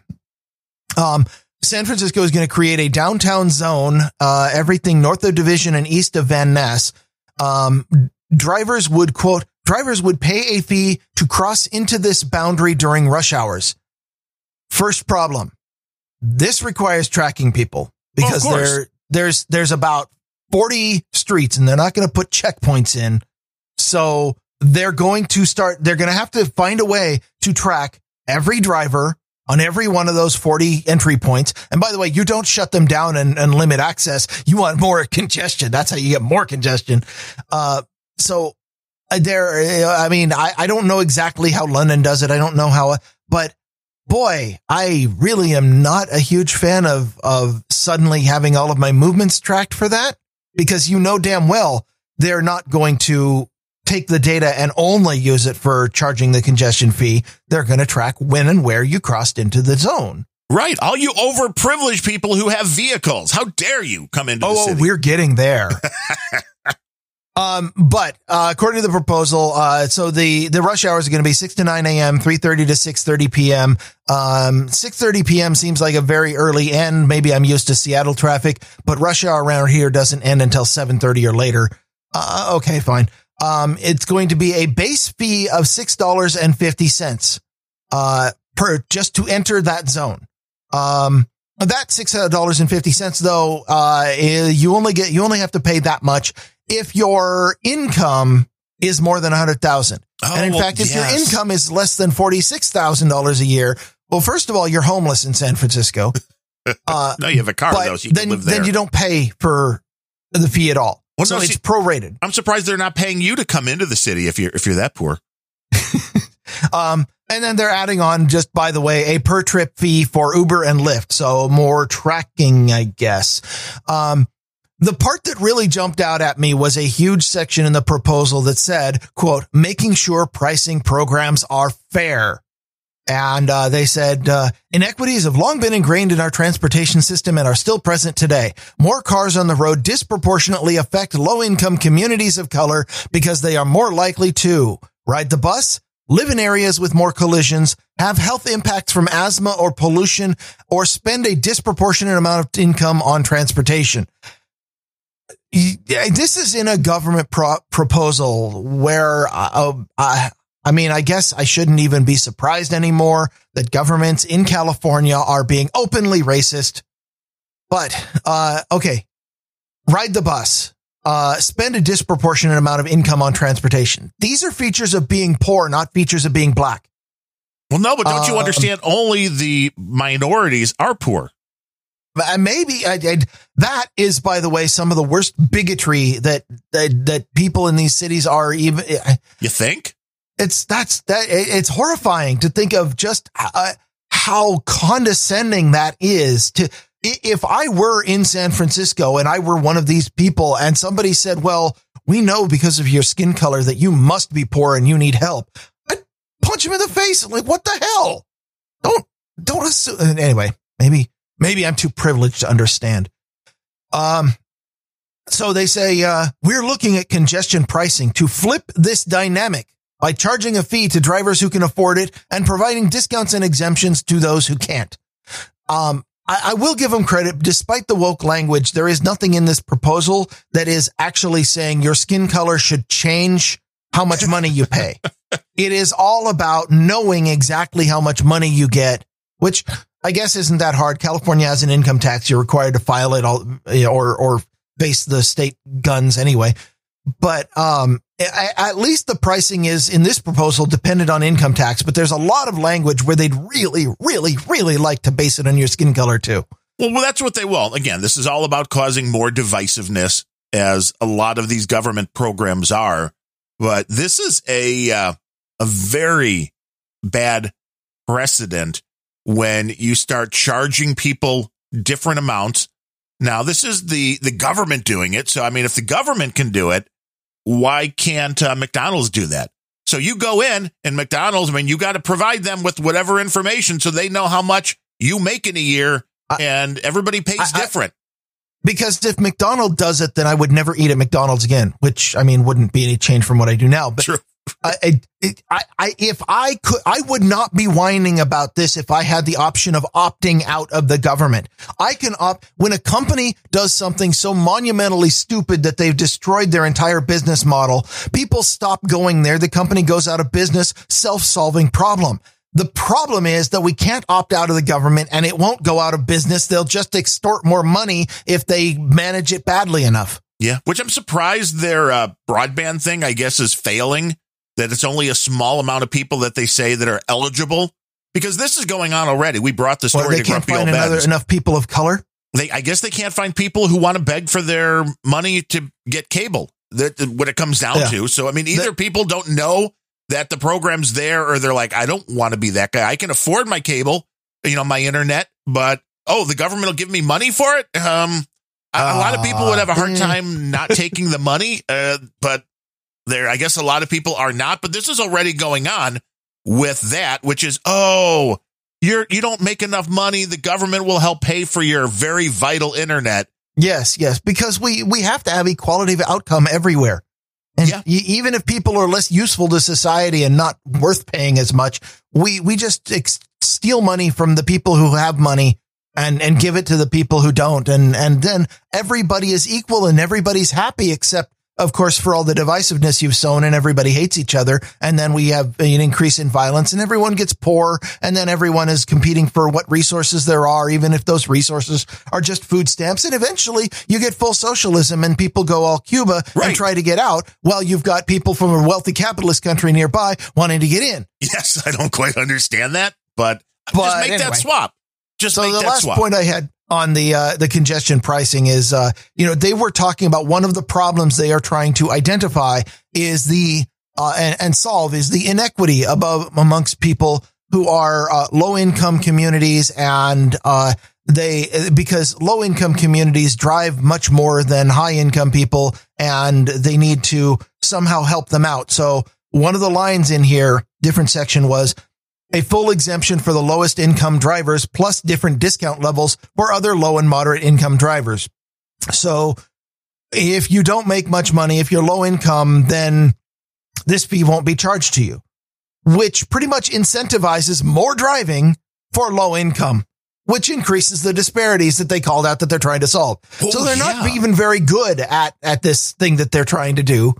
Um, San Francisco is going to create a downtown zone, uh, everything north of Division and east of Van Ness. Um, drivers would quote, drivers would pay a fee to cross into this boundary during rush hours. First problem. This requires tracking people because course. there, there's, there's about 40 streets and they're not going to put checkpoints in. So they're going to start, they're going to have to find a way to track every driver on every one of those 40 entry points. And by the way, you don't shut them down and, and limit access. You want more congestion. That's how you get more congestion. Uh, so there, uh, I mean, I, I don't know exactly how London does it. I don't know how, but boy, I really am not a huge fan of, of suddenly having all of my movements tracked for that because you know damn well they're not going to take the data and only use it for charging the congestion fee. They're going to track when and where you crossed into the zone. right. All you overprivileged people who have vehicles, how dare you come into the Oh, we're getting there. um, but uh, according to the proposal, uh, so the the rush hours are going to be six to nine a.m., three thirty to six thirty p.m. Um, six thirty p.m. seems like a very early end. Maybe I'm used to Seattle traffic, but rush hour around here doesn't end until seven thirty or later. Uh, okay, fine. Um, it's going to be a base fee of six dollars and fifty cents uh, per just to enter that zone. Um, that six dollars and fifty cents though, uh, eh, you only get you only have to pay that much if your income is more than a hundred thousand. Oh, and in well, fact, if your income is less than forty six thousand dollars a year, well, first of all, you're homeless in San Francisco. Uh, no, you have a car though, so you then can live there. then you don't pay for the fee at all. Well, so no, it's see- prorated. I'm surprised they're not paying you to come into the city if you're if you're that poor. Um, and then they're adding on, just by the way, a per trip fee for Uber and Lyft. So more tracking, I guess. Um, the part that really jumped out at me was a huge section in the proposal that said, quote, making sure pricing programs are fair. And uh, they said uh, inequities have long been ingrained in our transportation system and are still present today. More cars on the road disproportionately affect low income communities of color because they are more likely to ride the bus, live in areas with more collisions, have health impacts from asthma or pollution, or spend a disproportionate amount of income on transportation. This is in a government pro- proposal where uh, uh, I mean, I guess I shouldn't even be surprised anymore that governments in California are being openly racist. But, uh, okay. Ride the bus. Uh, spend a disproportionate amount of income on transportation. These are features of being poor, not features of being black. Well, no, but don't you um, understand? Only the minorities are poor. Uh, maybe uh, I, I, that is, by the way, some of the worst bigotry that, that that people in these cities are even. Uh, you think? It's that's that it's horrifying to think of just uh, how condescending that is to if I were in San Francisco and I were one of these people and somebody said, well, we know because of your skin color that you must be poor and you need help. I'd punch him in the face. like, what the hell? Don't, don't assume. Anyway, maybe, maybe I'm too privileged to understand. Um, so they say, uh, we're looking at congestion pricing to flip this dynamic by charging a fee to drivers who can afford it and providing discounts and exemptions to those who can't. Um, I, I, will give them credit. Despite the woke language, there is nothing in this proposal that is actually saying your skin color should change how much money you pay. it is all about knowing exactly how much money you get, which I guess isn't that hard. California has an income tax. You're required to file it all or, or face the state guns anyway. But, um, at least the pricing is in this proposal dependent on income tax, but there's a lot of language where they'd really, really, really like to base it on your skin color too. Well, well, that's what they will. Again, this is all about causing more divisiveness as a lot of these government programs are. But this is a, uh, a very bad precedent when you start charging people different amounts. Now, this is the, the government doing it. So, I mean, if the government can do it, why can't uh, McDonald's do that? So you go in and McDonald's, I mean, you got to provide them with whatever information so they know how much you make in a year and everybody pays I, different. I, because if McDonald does it, then I would never eat at McDonald's again, which I mean, wouldn't be any change from what I do now. But True. I, I, I, if I could, I would not be whining about this if I had the option of opting out of the government. I can opt when a company does something so monumentally stupid that they've destroyed their entire business model. People stop going there. The company goes out of business. Self-solving problem. The problem is that we can't opt out of the government and it won't go out of business. They'll just extort more money if they manage it badly enough. Yeah, which I'm surprised their uh, broadband thing, I guess, is failing that it's only a small amount of people that they say that are eligible because this is going on already. We brought the story well, they to can't find another, enough people of color. They, I guess they can't find people who want to beg for their money to get cable. That what it comes down yeah. to. So I mean, either the, people don't know that the program's there, or they're like, I don't want to be that guy. I can afford my cable, you know, my internet, but oh, the government will give me money for it. Um, a, uh, a lot of people would have a hard ah, time not taking the money, uh, but there. I guess a lot of people are not, but this is already going on with that, which is, oh, you're, you don't make enough money. The government will help pay for your very vital internet. Yes, yes, because we, we have to have equality of outcome everywhere. And yeah. even if people are less useful to society and not worth paying as much, we, we just ex- steal money from the people who have money and, and give it to the people who don't. And, and then everybody is equal and everybody's happy except of course, for all the divisiveness you've sown and everybody hates each other. And then we have an increase in violence and everyone gets poor. And then everyone is competing for what resources there are, even if those resources are just food stamps. And eventually you get full socialism and people go all Cuba right. and try to get out while you've got people from a wealthy capitalist country nearby wanting to get in. Yes. I don't quite understand that, but, but just make anyway. that swap. Just so the last swap. point I had on the uh, the congestion pricing is uh, you know they were talking about one of the problems they are trying to identify is the uh, and, and solve is the inequity above amongst people who are uh, low income communities and uh, they because low income communities drive much more than high income people and they need to somehow help them out. So one of the lines in here different section was a full exemption for the lowest income drivers plus different discount levels for other low and moderate income drivers. So if you don't make much money, if you're low income, then this fee won't be charged to you, which pretty much incentivizes more driving for low income, which increases the disparities that they called out that they're trying to solve. Oh, so they're not even very good at, at this thing that they're trying to do.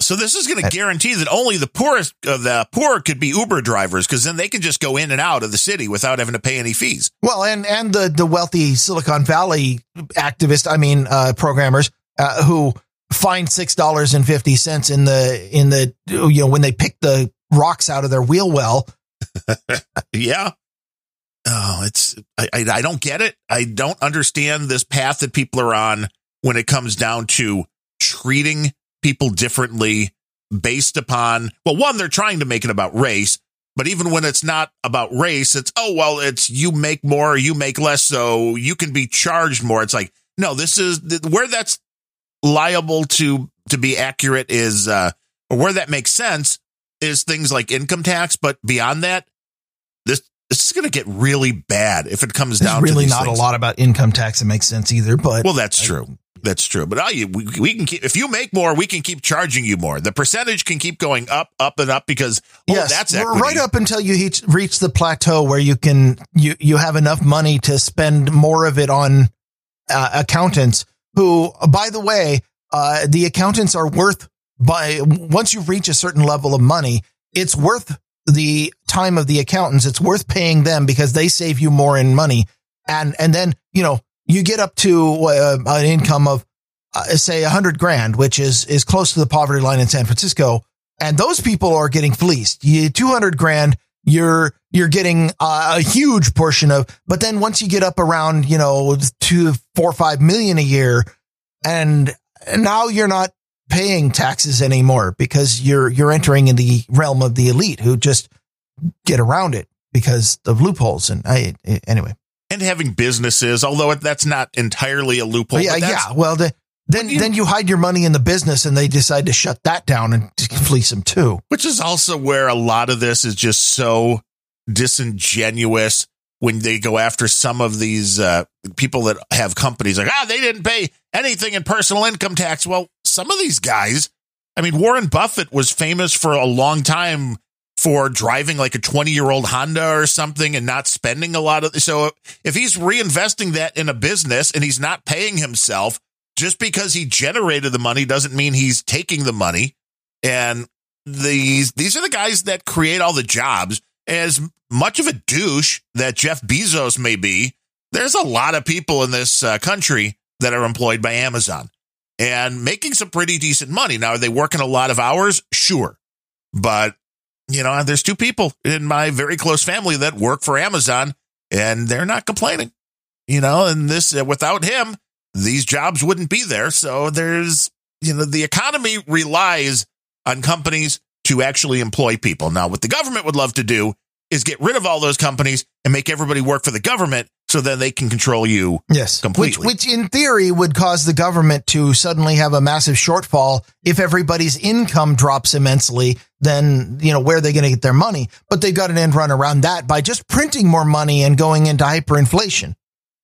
So this is going to guarantee that only the poorest of the poor could be Uber drivers because then they can just go in and out of the city without having to pay any fees. Well, and, and the, the wealthy Silicon Valley activist, I mean, uh, programmers, uh, who find $6.50 in the, in the, you know, when they pick the rocks out of their wheel well. Yeah. Oh, it's I, I I don't get it. I don't understand this path that people are on when it comes down to treating people differently based upon well, one, they're trying to make it about race, but even when it's not about race, it's oh well, it's you make more, you make less, so you can be charged more. It's like no, this is where that's liable to to be accurate is uh or where that makes sense is things like income tax, but beyond that, this this is going to get really bad if it comes There's down. really to not things. a lot about income tax that makes sense either, but Well, that's true. That's true. But you, we, we can keep if you make more, we can keep charging you more. The percentage can keep going up, up, and up because oh, yes, that's equity. right up until you reach, reach the plateau where you can you you have enough money to spend more of it on uh, accountants. Who, by the way, uh, the accountants are worth by once you reach a certain level of money, it's worth the time of the accountants. It's worth paying them because they save you more in money. And and then you know you get up to uh, an income of uh, say a hundred grand, which is is close to the poverty line in San Francisco and those people are getting fleeced. You 200 grand, you're you're getting uh, a huge portion of. But then once you get up around, you know, two, four, five million a year, and now you're not paying taxes anymore because you're you're entering in the realm of the elite who just get around it because of loopholes. And I anyway, and having businesses, although that's not entirely a loophole. Yeah, yeah. Well, the, then you- then you hide your money in the business, and they decide to shut that down and fleece them too. which is also where a lot of this is just so disingenuous when they go after some of these uh, people that have companies like ah they didn't pay anything in personal income tax well some of these guys i mean warren buffett was famous for a long time for driving like a 20 year old honda or something and not spending a lot of so if he's reinvesting that in a business and he's not paying himself just because he generated the money doesn't mean he's taking the money and these these are the guys that create all the jobs. As much of a douche that Jeff Bezos may be, there's a lot of people in this uh, country that are employed by Amazon and making some pretty decent money. Now, are they working a lot of hours? Sure, but you know, there's two people in my very close family that work for Amazon, and they're not complaining. You know, and this uh, without him, these jobs wouldn't be there. So there's you know, the economy relies on companies to actually employ people. Now, what the government would love to do is get rid of all those companies and make everybody work for the government so then they can control you. Yes, Completely. Which, which in theory would cause the government to suddenly have a massive shortfall if everybody's income drops immensely. Then you know where are they going to get their money? But they've got an end run around that by just printing more money and going into hyperinflation.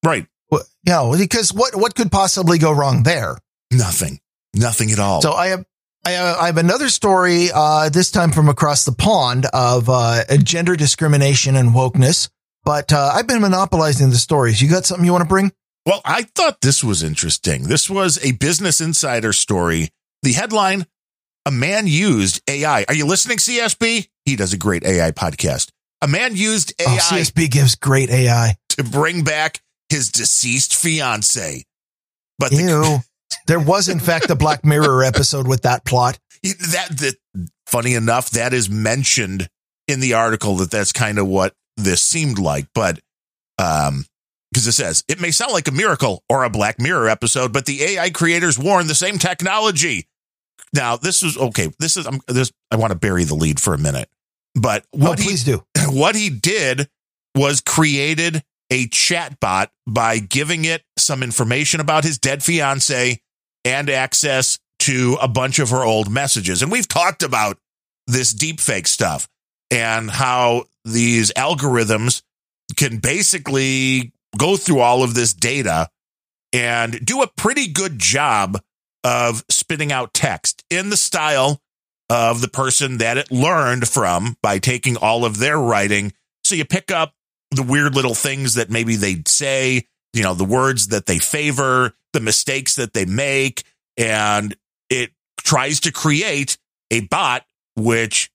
Right. Well, You know, because what what could possibly go wrong there? Nothing. Nothing at all. So I have. I have, I have another story, uh, this time from across the pond of uh, gender discrimination and wokeness. But uh, I've been monopolizing the stories. You got something you want to bring? Well, I thought this was interesting. This was a Business Insider story. The headline A man used AI. Are you listening, CSB? He does a great AI podcast. A man used AI Oh, CSB gives great AI. to bring back his deceased fiance. But the, Ew. there was, in fact, a Black Mirror episode with that plot. that, that, funny enough, that is mentioned in the article that that's kind of what this seemed like. But, um, because it says it may sound like a miracle or a Black Mirror episode, but the AI creators warn the same technology. Now, this is okay. This is I'm this. I want to bury the lead for a minute, but Oh, what he do. what he did was created a chatbot by giving it some information about his dead fiance and access to a bunch of her old messages. And we've talked about this deep fake stuff. And how these algorithms can basically go through all of this data and do a pretty good job of spitting out text in the style of the person that it learned from by taking all of their writing. So you pick up the weird little things that maybe they say, you know, the words that they favor, the mistakes that they make, and it tries to create a bot, which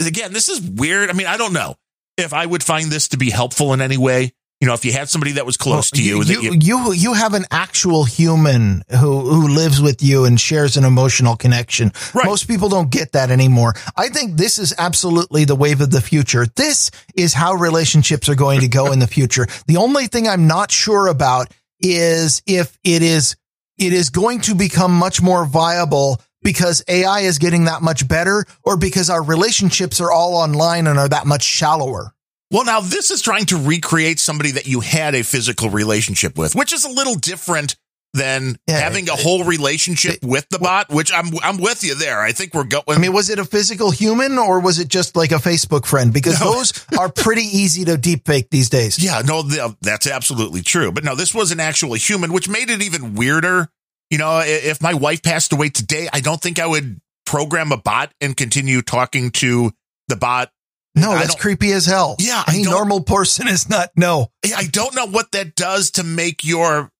again, this is weird. I mean, I don't know if I would find this to be helpful in any way. You know, if you had somebody that was close well, to you, you, you, you, you have an actual human who who lives with you and shares an emotional connection. Right. Most people don't get that anymore. I think this is absolutely the wave of the future. This is how relationships are going to go in the future. The only thing I'm not sure about is if it is it is going to become much more viable because AI is getting that much better or because our relationships are all online and are that much shallower. Well, now this is trying to recreate somebody that you had a physical relationship with, which is a little different than yeah, having a whole relationship it, with the bot, which I'm I'm with you there. I think we're going. I mean, was it a physical human or was it just like a Facebook friend? Because no. those are pretty easy to deep fake these days. Yeah, no, that's absolutely true. But no, this was an actual human, which made it even weirder. You know, if my wife passed away today, I don't think I would program a bot and continue talking to the bot no, that's creepy as hell. Yeah. Any normal person is not. No. I don't know what that does to make your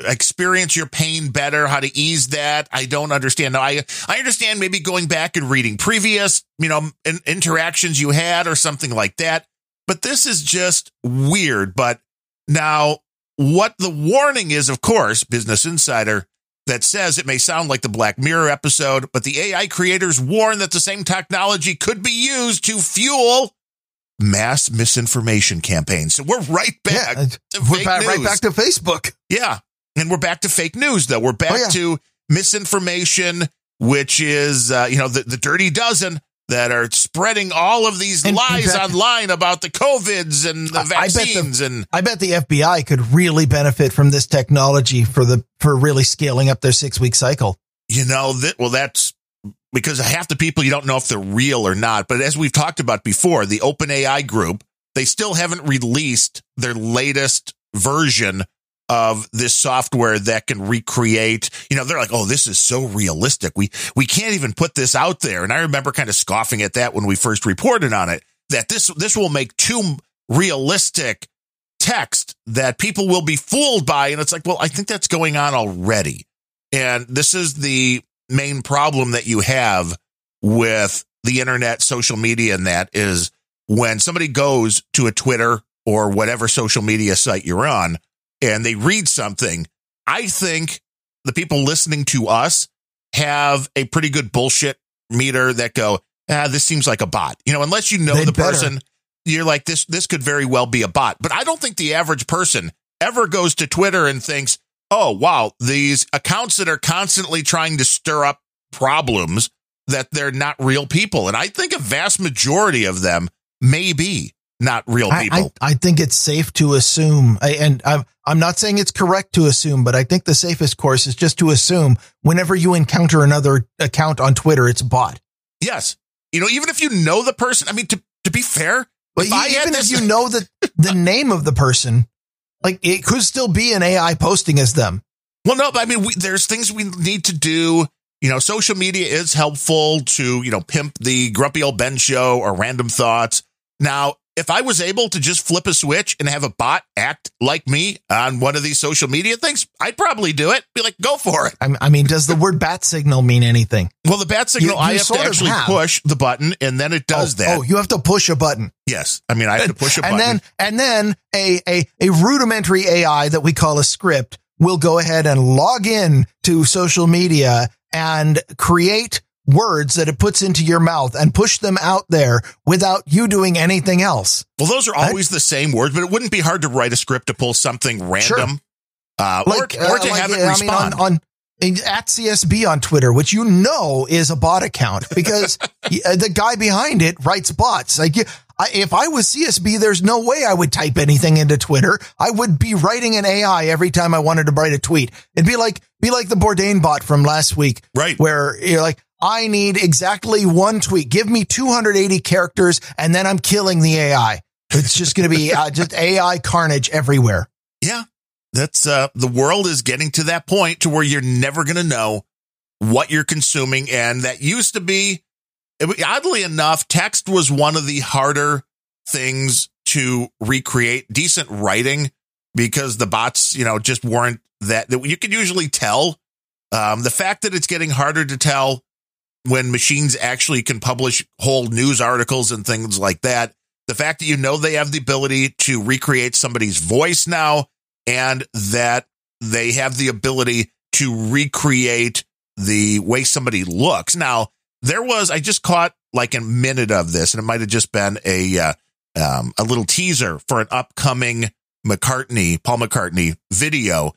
experience your pain better, how to ease that. I don't understand. Now, I, I understand maybe going back and reading previous, you know, in, interactions you had or something like that. But this is just weird. But now what the warning is, of course, Business Insider that says it may sound like the Black Mirror episode, but the AI creators warn that the same technology could be used to fuel mass misinformation campaigns. So we're right back yeah, to we're back, right back to Facebook. Yeah. And we're back to fake news, though. We're back oh, yeah. to misinformation, which is, uh, you know, the, the dirty dozen that are spreading all of these and lies fact, online about the COVIDs and the vaccines. I the, and I bet the FBI could really benefit from this technology for the for really scaling up their six week cycle. You know that well, that's because half the people you don't know if they're real or not. But as we've talked about before, the OpenAI group they still haven't released their latest version of this software that can recreate, you know, they're like, oh, this is so realistic. We, we can't even put this out there. And I remember kind of scoffing at that when we first reported on it, that this, this will make too realistic text that people will be fooled by. And it's like, well, I think that's going on already. And this is the main problem that you have with the internet, social media, and that is when somebody goes to a Twitter or whatever social media site you're on, and they read something, I think the people listening to us have a pretty good bullshit meter that go, ah, this seems like a bot. You know, unless you know They'd the better. person, you're like, this, this could very well be a bot. But I don't think the average person ever goes to Twitter and thinks, oh, wow, these accounts that are constantly trying to stir up problems that they're not real people. And I think a vast majority of them may be not real people. I, I, I think it's safe to assume, and I'm, I'm not saying it's correct to assume, but I think the safest course is just to assume whenever you encounter another account on Twitter, it's bot. Yes. You know, even if you know the person, I mean, to, to be fair, but even if you know the, the name of the person, like it could still be an AI posting as them. Well, no, but I mean, we, there's things we need to do. You know, social media is helpful to, you know, pimp the grumpy old Ben show or random thoughts. Now, if I was able to just flip a switch and have a bot act like me on one of these social media things, I'd probably do it. Be like, go for it. I mean, does the word bat signal mean anything? Well, the bat signal, you, you I have to actually have. push the button and then it does oh, that. Oh, you have to push a button. Yes. I mean, I have to push a and button. Then, and then a, a, a rudimentary AI that we call a script will go ahead and log in to social media and create words that it puts into your mouth and push them out there without you doing anything else. Well, those are always the same words, but it wouldn't be hard to write a script to pull something random. Sure. Uh, like, or, or, to uh, like, have it respond. I mean, on, on at CSB on Twitter, which you know is a bot account because uh, the guy behind it writes bots. Like if I was CSB, there's no way I would type anything into Twitter. I would be writing an AI every time I wanted to write a tweet. It'd be like, be like the Bourdain bot from last week. Right. Where you're like, I need exactly one tweet. Give me 280 characters and then I'm killing the AI. It's just going to be uh, just AI carnage everywhere. Yeah. That's uh the world is getting to that point to where you're never going to know what you're consuming and that used to be oddly enough text was one of the harder things to recreate decent writing because the bots, you know, just weren't that, that you could usually tell um, the fact that it's getting harder to tell when machines actually can publish whole news articles and things like that. The fact that you know they have the ability to recreate somebody's voice now and that they have the ability to recreate the way somebody looks. Now, there was, I just caught like a minute of this and it might have just been a, uh, um, a little teaser for an upcoming McCartney, Paul McCartney video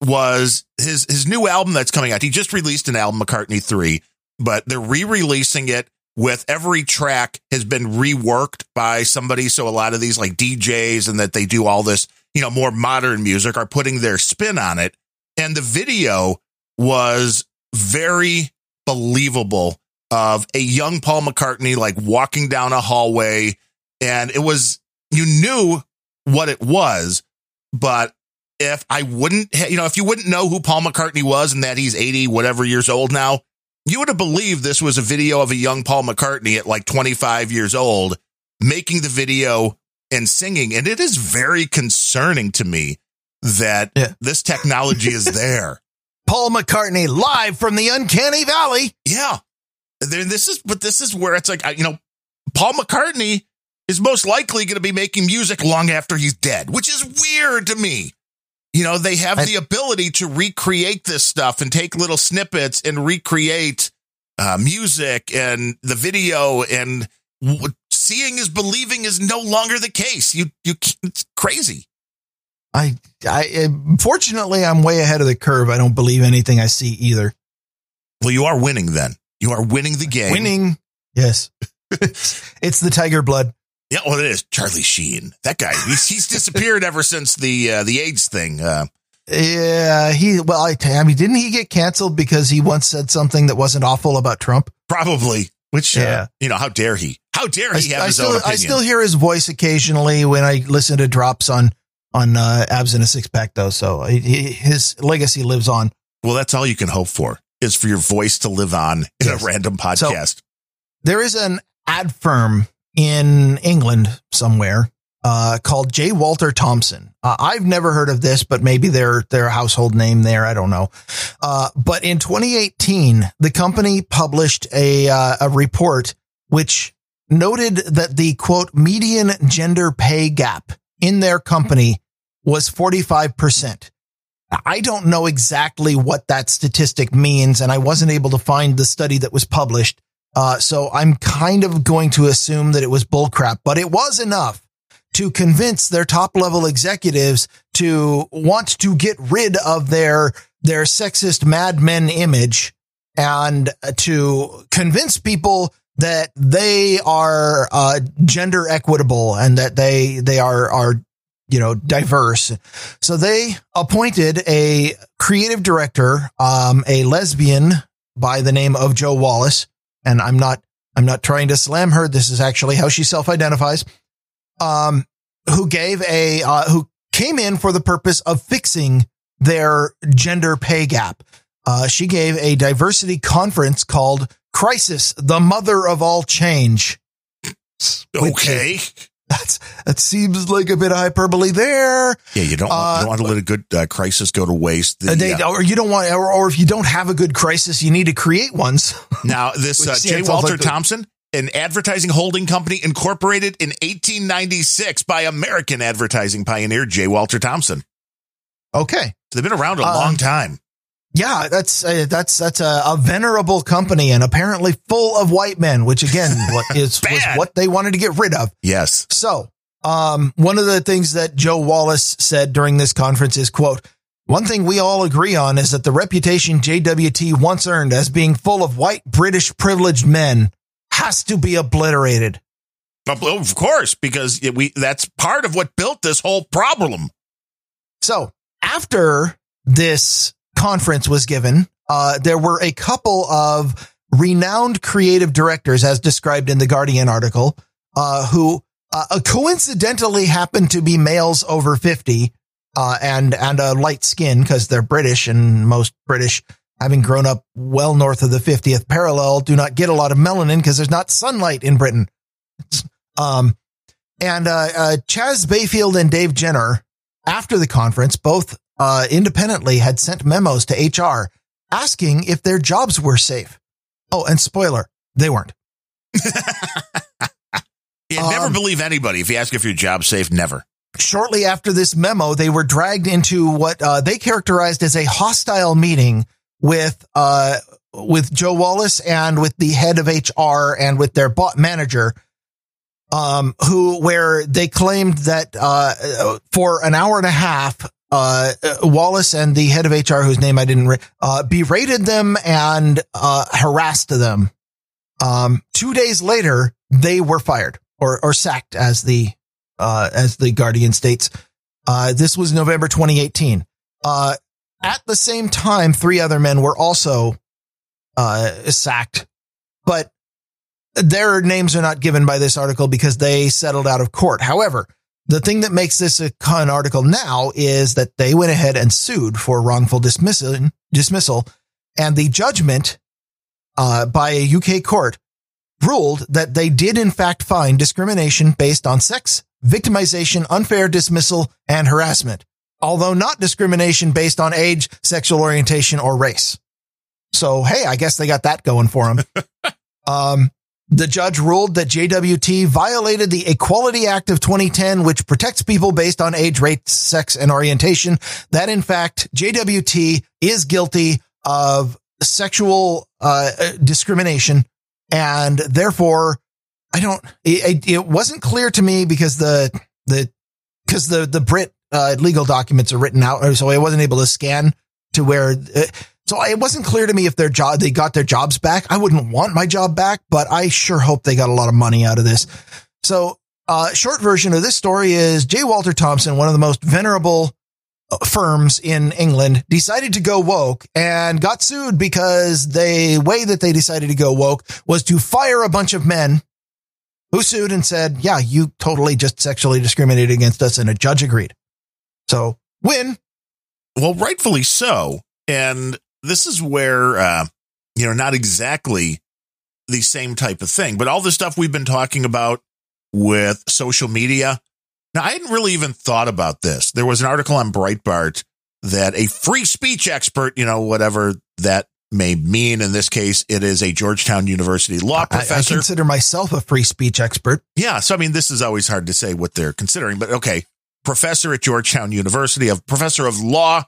was his, his new album that's coming out. He just released an album, McCartney 3, but they're re-releasing it with every track has been reworked by somebody. So a lot of these like DJs and that they do all this, you know, more modern music are putting their spin on it. And the video was very believable of a young Paul McCartney like walking down a hallway and it was you knew what it was but if I wouldn't you know if you wouldn't know who Paul McCartney was and that he's 80 whatever years old now you would have believed this was a video of a young Paul McCartney at like 25 years old making the video and singing and it is very concerning to me that Yeah. this technology is there Paul McCartney live from the uncanny valley. Yeah. Then this is, but this is where it's like, you know, Paul McCartney is most likely going to be making music long after he's dead, which is weird to me. You know, they have I- the ability to recreate this stuff and take little snippets and recreate uh, music and the video and w- seeing is believing is no longer the case. You, you, it's crazy. I, I, fortunately, I'm way ahead of the curve. I don't believe anything I see either. Well, you are winning then. You are winning the game. Winning. Yes. it's the tiger blood. Yeah, well, it is Charlie Sheen. That guy, he's, he's disappeared ever since the uh, the AIDS thing. Uh, Yeah, he well, I, I mean, didn't he get canceled because he once said something that wasn't awful about Trump? probably. Which, uh, Yeah. you know, how dare he? How dare he I, have I his still, own opinion? I still hear his voice occasionally when I listen to drops on on uh, abs in a six pack, though. So he, his legacy lives on. well, that's all you can hope for is for your voice to live on in Yes. a random podcast. There is an ad firm in England somewhere uh, called J. Walter Thompson. Uh, I've never heard of this, but maybe their household name there. I don't know. Uh, but in 2018, the company published a uh, a report which noted that the quote median gender pay gap in their company was 45 percent. I don't know exactly what that statistic means, and I wasn't able to find the study that was published. Uh, so I'm kind of going to assume that it was bullcrap, but it was enough to convince their top level executives to want to get rid of their their sexist madmen image and to convince people that they are uh, gender equitable and that they they are are you know diverse. So they appointed a creative director, um, a lesbian by the name of Jo Wallace, and I'm not I'm not trying to slam her. This is actually how she self-identifies. Um, who gave a uh, who came in for the purpose of fixing their gender pay gap. Uh, she gave a diversity conference called "Crisis: The Mother of All Change." Okay. That's that seems like a bit of hyperbole there. Yeah, you don't, want, you Uh, don't want to let a good uh, crisis go to waste. The, Uh, they, uh, or you don't want, or, or if you don't have a good crisis, you need to create ones. now, this uh, J. like Walter the- Thompson, an advertising holding company incorporated in 1896 by American advertising pioneer J. Walter Thompson. Okay. So they've been around a Uh, long time. Yeah, that's uh, that's that's a, a venerable company and apparently full of white men, which again what is was what they wanted to get rid of. Yes. So, um, one of the things that Jo Wallace said during this conference is, quote, one thing we all agree on is that the reputation JWT once earned as being full of white British privileged men has to be obliterated. Of course, because we that's part of what built this whole problem. So after this conference was given, uh, there were a couple of renowned creative directors, as described in the Guardian article, uh, who uh, coincidentally happened to be males over 50 uh, and and a light skin because they're British and most British, having grown up well north of the 50th parallel, do not get a lot of melanin because there's not sunlight in Britain. Um, and uh, uh, Chas Bayfield and Dave Jenner, after the conference, both uh, independently had sent memos to HR asking if their jobs were safe. Oh, and spoiler, they weren't. You never Um, believe anybody if you ask if your job's safe. Never. shortly after this memo, they were dragged into what uh, they characterized as a hostile meeting with uh, with Jo Wallace and with the head of HR and with their bot manager, um, who where they claimed that uh, for an hour and a half. Uh, Wallace and the head of HR, whose name I didn't, re- uh, berated them and, uh, harassed them. Um, two days later, they were fired or, or sacked as the uh, as the Guardian states. Uh, this was November 2018. Uh, at the same time, three other men were also uh, sacked, but their names are not given by this article because they settled out of court. However, the thing that makes this a con article now is that they went ahead and sued for wrongful dismissal, dismissal, and the judgment uh, by a UK court ruled that they did in fact find discrimination based on sex, victimization, unfair dismissal, and harassment, although not discrimination based on age, sexual orientation, or race. So, hey, I guess they got that going for them. um, the judge ruled that JWT violated the Equality Act of 2010, which protects people based on age, race, sex, and orientation. That in fact, JWT is guilty of sexual uh, discrimination and therefore I don't. It, it wasn't clear to me because the the because the the Brit uh, legal documents are written out, so I wasn't able to scan to where. Uh, so it wasn't clear to me if their job they got their jobs back. I wouldn't want my job back, but I sure hope they got a lot of money out of this. So, uh, short version of this story is J. Walter Thompson, one of the most venerable uh, firms in England decided to go woke and got sued because the way that they decided to go woke was to fire a bunch of men who sued and said, yeah, you totally just sexually discriminated against us. And a judge agreed. So win. Well, rightfully so. And this is where, uh, you know, not exactly the same type of thing, but all the stuff we've been talking about with social media. Now, I hadn't really even thought about this. There was an article on Breitbart that a free speech expert, you know, whatever that may mean. In this case, it is a Georgetown University law I, I professor. consider myself a free speech expert. Yeah. So, I mean, this is always hard to say what they're considering, but okay. Professor at Georgetown University, a professor of law,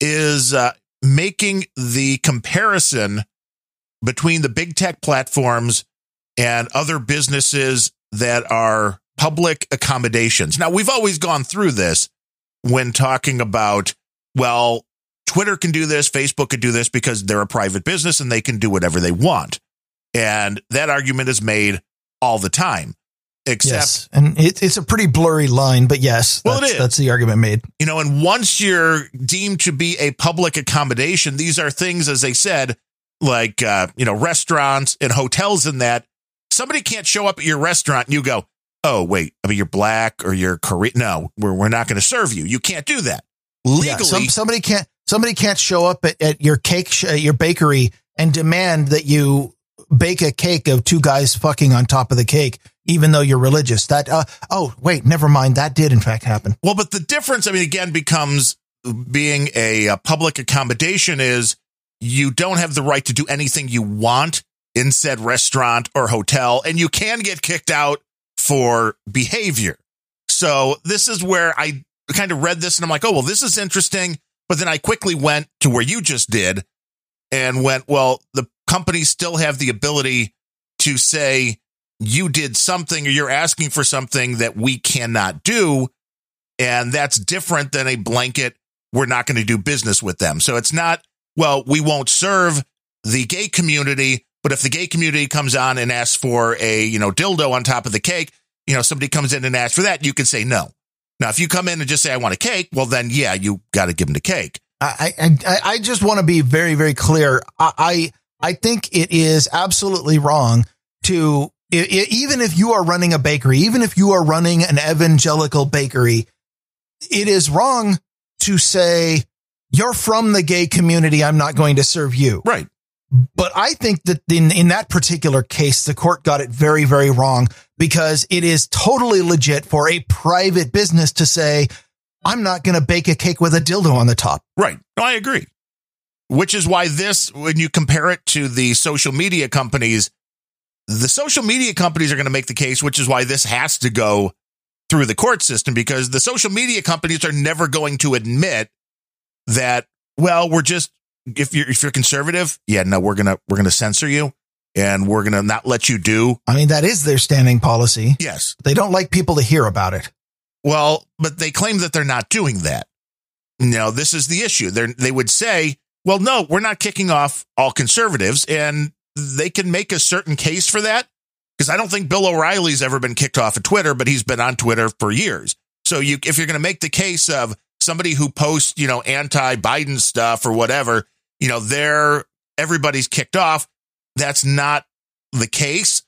is uh, making the comparison between the big tech platforms and other businesses that are public accommodations. Now, we've always gone through this when talking about, well, Twitter can do this, Facebook can do this because they're a private business and they can do whatever they want. And that argument is made all the time. Except, yes. And it, it's a pretty blurry line, but yes, Well, it that's, is. that's the argument made. you know, and once you're deemed to be a public accommodation, these are things, as they said, like, uh, you know, restaurants and hotels and that. Somebody can't show up at your restaurant and you go, oh, wait, I mean, you're black or you're Korean. No, we're, we're not going to serve you. You can't do that. Legally, Yeah, some, somebody can't somebody can't show up at, at your cake sh- your bakery and demand that you bake a cake of two guys fucking on top of the cake, even though you're religious. That uh, oh wait, never mind. That did in fact happen. Well, but the difference, I mean, again, becomes being a, a public accommodation is you don't have the right to do anything you want in said restaurant or hotel, and you can get kicked out for behavior. So this is where I kind of read this and I'm like, oh, well, this is interesting. But then I quickly went to where you just did and went, well, the companies still have the ability to say you did something or you're asking for something that we cannot do. And that's different than a blanket. We're not going to do business with them. So it's not, well, we won't serve the gay community, but if the gay community comes on and asks for a, you know, dildo on top of the cake, you know, somebody comes in and asks for that, you can say no. Now, if you come in and just say, I want a cake, well, then yeah, you got to give them the cake. I I I, just want to be very very clear. I, I I think it is absolutely wrong to, i- i- even if you are running a bakery, even if you are running an evangelical bakery, it is wrong to say, you're from the gay community. I'm not going to serve you. Right. But I think that in, in that particular case, the court got it very, very wrong because it is totally legit for a private business to say, I'm not going to bake a cake with a dildo on the top. Right. No, I agree. Which is why this, when you compare it to the social media companies, the social media companies are going to make the case, which is why this has to go through the court system because the social media companies are never going to admit that, well, we're just, if you're, if you're conservative, yeah, no, we're going to, we're to censor you and we're going to not let you do. I mean, that is their standing policy. Yes. They don't like people to hear about it. Well, but they claim that they're not doing that. No, this is the issue. They they would say, "Well, no, we're not kicking off all conservatives," and they can make a certain case for that because I don't think Bill O'Reilly's ever been kicked off of Twitter, but he's been on Twitter for years. So you, if you're going to make the case of somebody who posts, you know, anti-Biden stuff or whatever, you know, they're everybody's kicked off. That's not the case.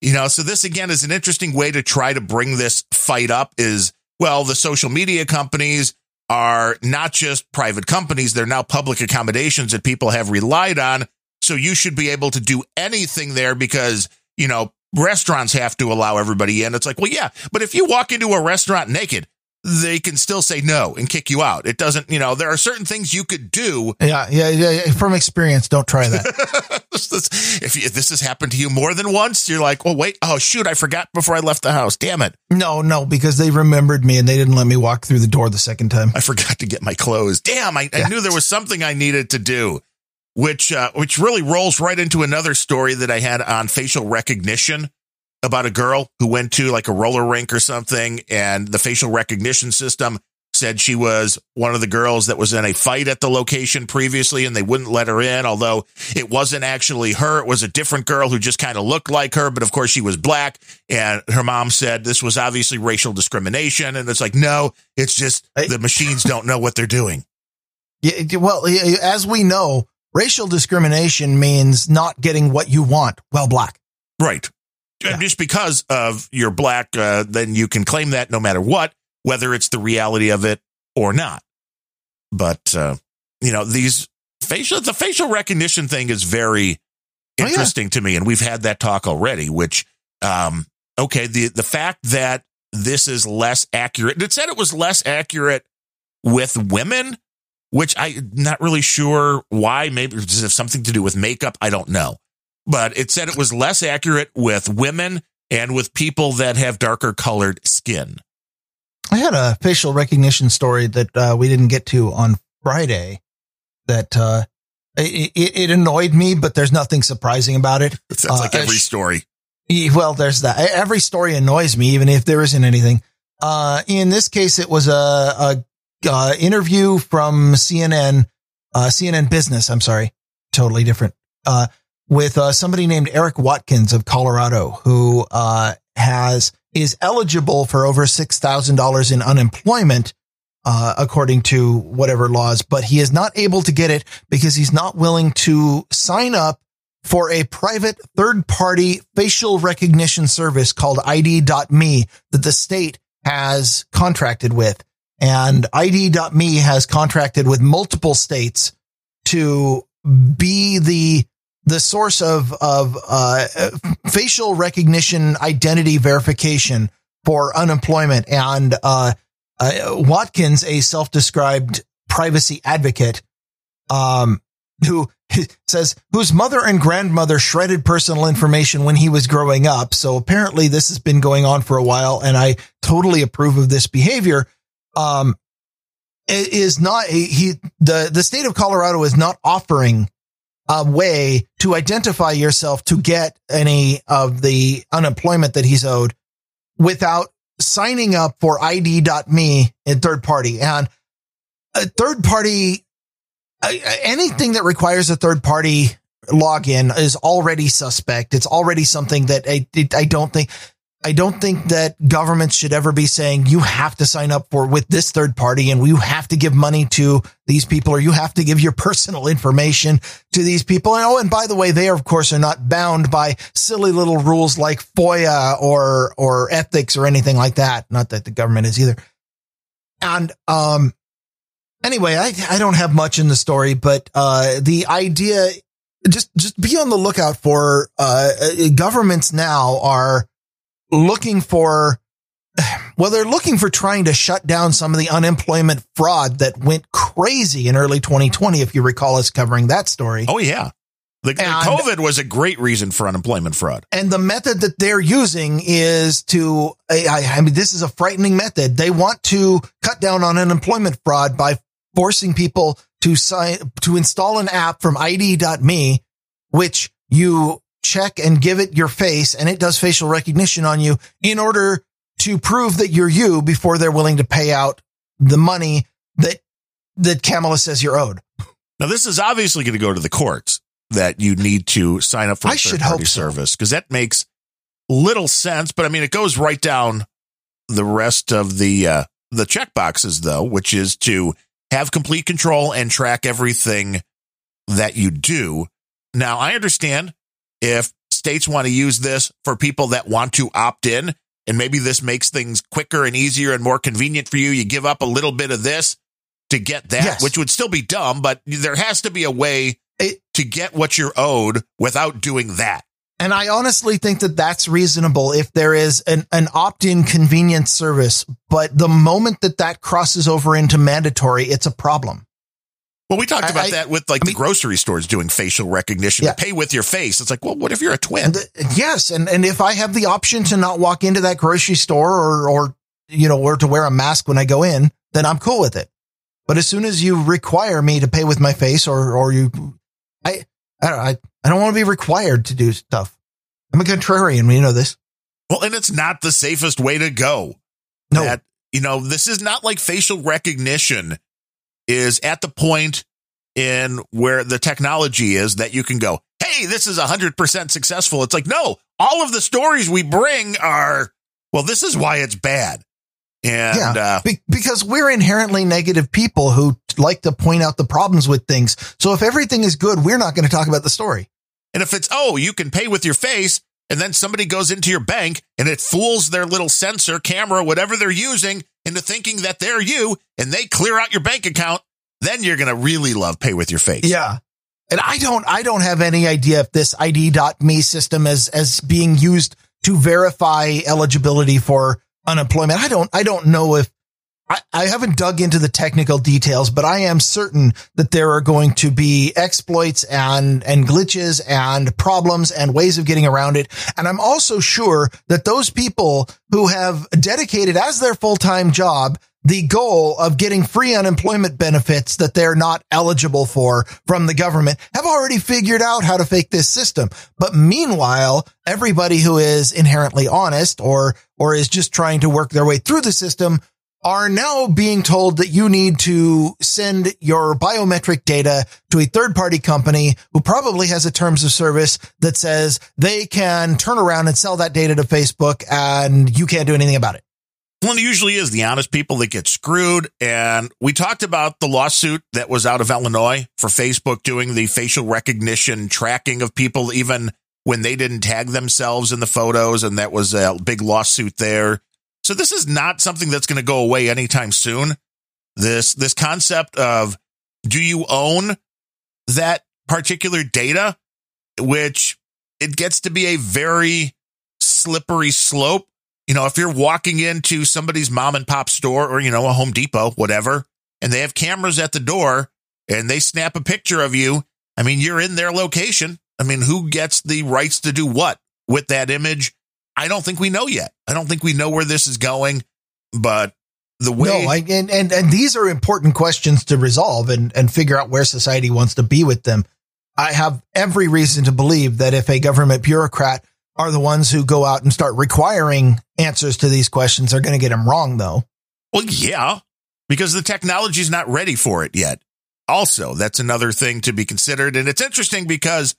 You know, so this again is an interesting way to try to bring this fight up is well, the social media companies are not just private companies, they're now public accommodations that people have relied on. So you should be able to do anything there because, you know, restaurants have to allow everybody in. It's like, well, yeah, but if you walk into a restaurant naked, they can still say no and kick you out. It doesn't, you know, there are certain things you could do Yeah, yeah, yeah. yeah. From experience, don't try that. if, you, if this has happened to you more than once, you're like, well, wait, oh, shoot, I forgot before I left the house. Damn it. no, no, because they remembered me and they didn't let me walk through the door the second time. I forgot to get my clothes. Damn, I, I knew there was something I needed to do, which, uh, which really rolls right into another story that I had on facial recognition about a girl who went to like a roller rink or something and the facial recognition system said she was one of the girls that was in a fight at the location previously and they wouldn't let her in. Although it wasn't actually her. It was a different girl who just kind of looked like her. But of course she was black and her mom said this was obviously racial discrimination. And it's like, no, it's just the machines don't know what they're doing. Yeah, well, as we know, racial discrimination means not getting what you want. Well, black. Right. Yeah. And just because of you're black, uh, then you can claim that no matter what, whether it's the reality of it or not. But, uh, you know, these facial, the facial recognition thing is very Oh, yeah. interesting to me. And we've had that talk already, which, um, okay, the, the fact that this is less accurate, it said it was less accurate with women, which I'm not really sure why. Maybe does it have something to do with makeup? I don't know. But it said it was less accurate with women and with people that have darker colored skin. I had a facial recognition story that uh, we didn't get to on Friday. That uh, it, it, it annoyed me, but there's nothing surprising about it. It sounds Uh, like every story. Well, there's that. Every story annoys me, even if there isn't anything. Uh, in this case, it was a, a, uh interview from CNN, uh, CNN Business. I'm sorry, totally different. Uh, with uh, somebody named Eric Watkins of Colorado, who uh, has is eligible for over six thousand dollars in unemployment, uh, according to whatever laws, but he is not able to get it because he's not willing to sign up for a private third party facial recognition service called ID.me that the state has contracted with. And ID.me has contracted with multiple states to be the the source of of uh, facial recognition identity verification for unemployment. And uh, uh, Watkins, a self described privacy advocate, um, who says whose mother and grandmother shredded personal information when he was growing up. So apparently this has been going on for a while and I totally approve of this behavior. Um, is not he, the, the state of Colorado is not offering a way to identify yourself to get any of the unemployment that he's owed without signing up for ID.me in third party and a third party anything that requires a third party login is already suspect. It's already something that I, I don't think I don't think that governments should ever be saying you have to sign up for with this third party and you have to give money to these people or you have to give your personal information to these people. And oh, and by the way, they of course are not bound by silly little rules like FOIA or, or ethics or anything like that. Not that the government is either. And, um, anyway, I, I don't have much in the story, but, uh, the idea just, just be on the lookout for, uh, governments now are, looking for, well, they're looking for trying to shut down some of the unemployment fraud that went crazy in early 2020. If you recall us covering that story. Oh, yeah. The, the COVID was a great reason for unemployment fraud. And the method that they're using is to, I, I mean, this is a frightening method. They want to cut down on unemployment fraud by forcing people to sign, to install an app from ID.me, which you check and give it your face and it does facial recognition on you in order to prove that you're you before they're willing to pay out the money that that Kamala says you're owed. Now this is obviously going to go to the courts that you need to sign up for I should third party hope so. service because that makes little sense. But I mean, it goes right down the rest of the uh, the check boxes though, which is to have complete control and track everything that you do. Now I understand if states want to use this for people that want to opt in, and maybe this makes things quicker and easier and more convenient for you, you give up a little bit of this to get that, Yes. which would still be dumb, but there has to be a way It- to get what you're owed without doing that. And I honestly think that that's reasonable if there is an, an opt-in convenience service. But the moment that that crosses over into mandatory, it's a problem. Well, we talked about I- that with like I mean- the grocery stores doing facial recognition Yeah. to pay with your face. It's like, well, what if you're a twin? And yes, and and if I have the option to not walk into that grocery store or or you know or to wear a mask when I go in, then I'm cool with it. But as soon as you require me to pay with my face or or you, I I don't I, I don't want to be required to do stuff. I'm a contrarian. You know this. Well, and it's not the safest way to go. No. That, you know, this is not like facial recognition is at the point in where the technology is that you can go, Hey, this is hundred percent successful. It's like, no, all of the stories we bring are, well, this is why it's bad. And, Yeah. uh, Be- because we're inherently negative people who like to point out the problems with things. So if everything is good, we're not going to talk about the story. And if it's, oh, you can pay with your face, and then somebody goes into your bank and it fools their little sensor, camera, whatever they're using into thinking that they're you and they clear out your bank account, then you're going to really love pay with your face. Yeah. And I don't, I don't have any idea if this ID.me system is, as being used to verify eligibility for unemployment. I don't, I don't know if I, I haven't dug into the technical details, but I am certain that there are going to be exploits and, and glitches and problems and ways of getting around it. And I'm also sure that those people who have dedicated as their full-time job the goal of getting free unemployment benefits that they're not eligible for from the government have already figured out how to fake this system. But meanwhile, everybody who is inherently honest or, or is just trying to work their way through the system are now being told that you need to send your biometric data to a third party company who probably has a terms of service that says they can turn around and sell that data to Facebook and you can't do anything about it. Well, it usually is the honest people that get screwed. And we talked about the lawsuit that was out of Illinois for Facebook doing the facial recognition tracking of people, even when they didn't tag themselves in the photos. And that was a big lawsuit there. So this is not something that's going to go away anytime soon. This, this concept of do you own that particular data, which it gets to be a very slippery slope you know, if you're walking into somebody's mom and pop store or, you know, a Home Depot, whatever, and they have cameras at the door and they snap a picture of you, I mean, you're in their location. I mean, who gets the rights to do what with that image? I don't think we know yet. I don't think we know where this is going, but the way No, I, and, and, and these are important questions to resolve and, and figure out where society wants to be with them. I have every reason to believe that if a government bureaucrat are the ones who go out and start requiring answers to these questions, they're going to get them wrong though. Well, yeah, because the technology is not ready for it yet. Also, that's another thing to be considered. And it's interesting because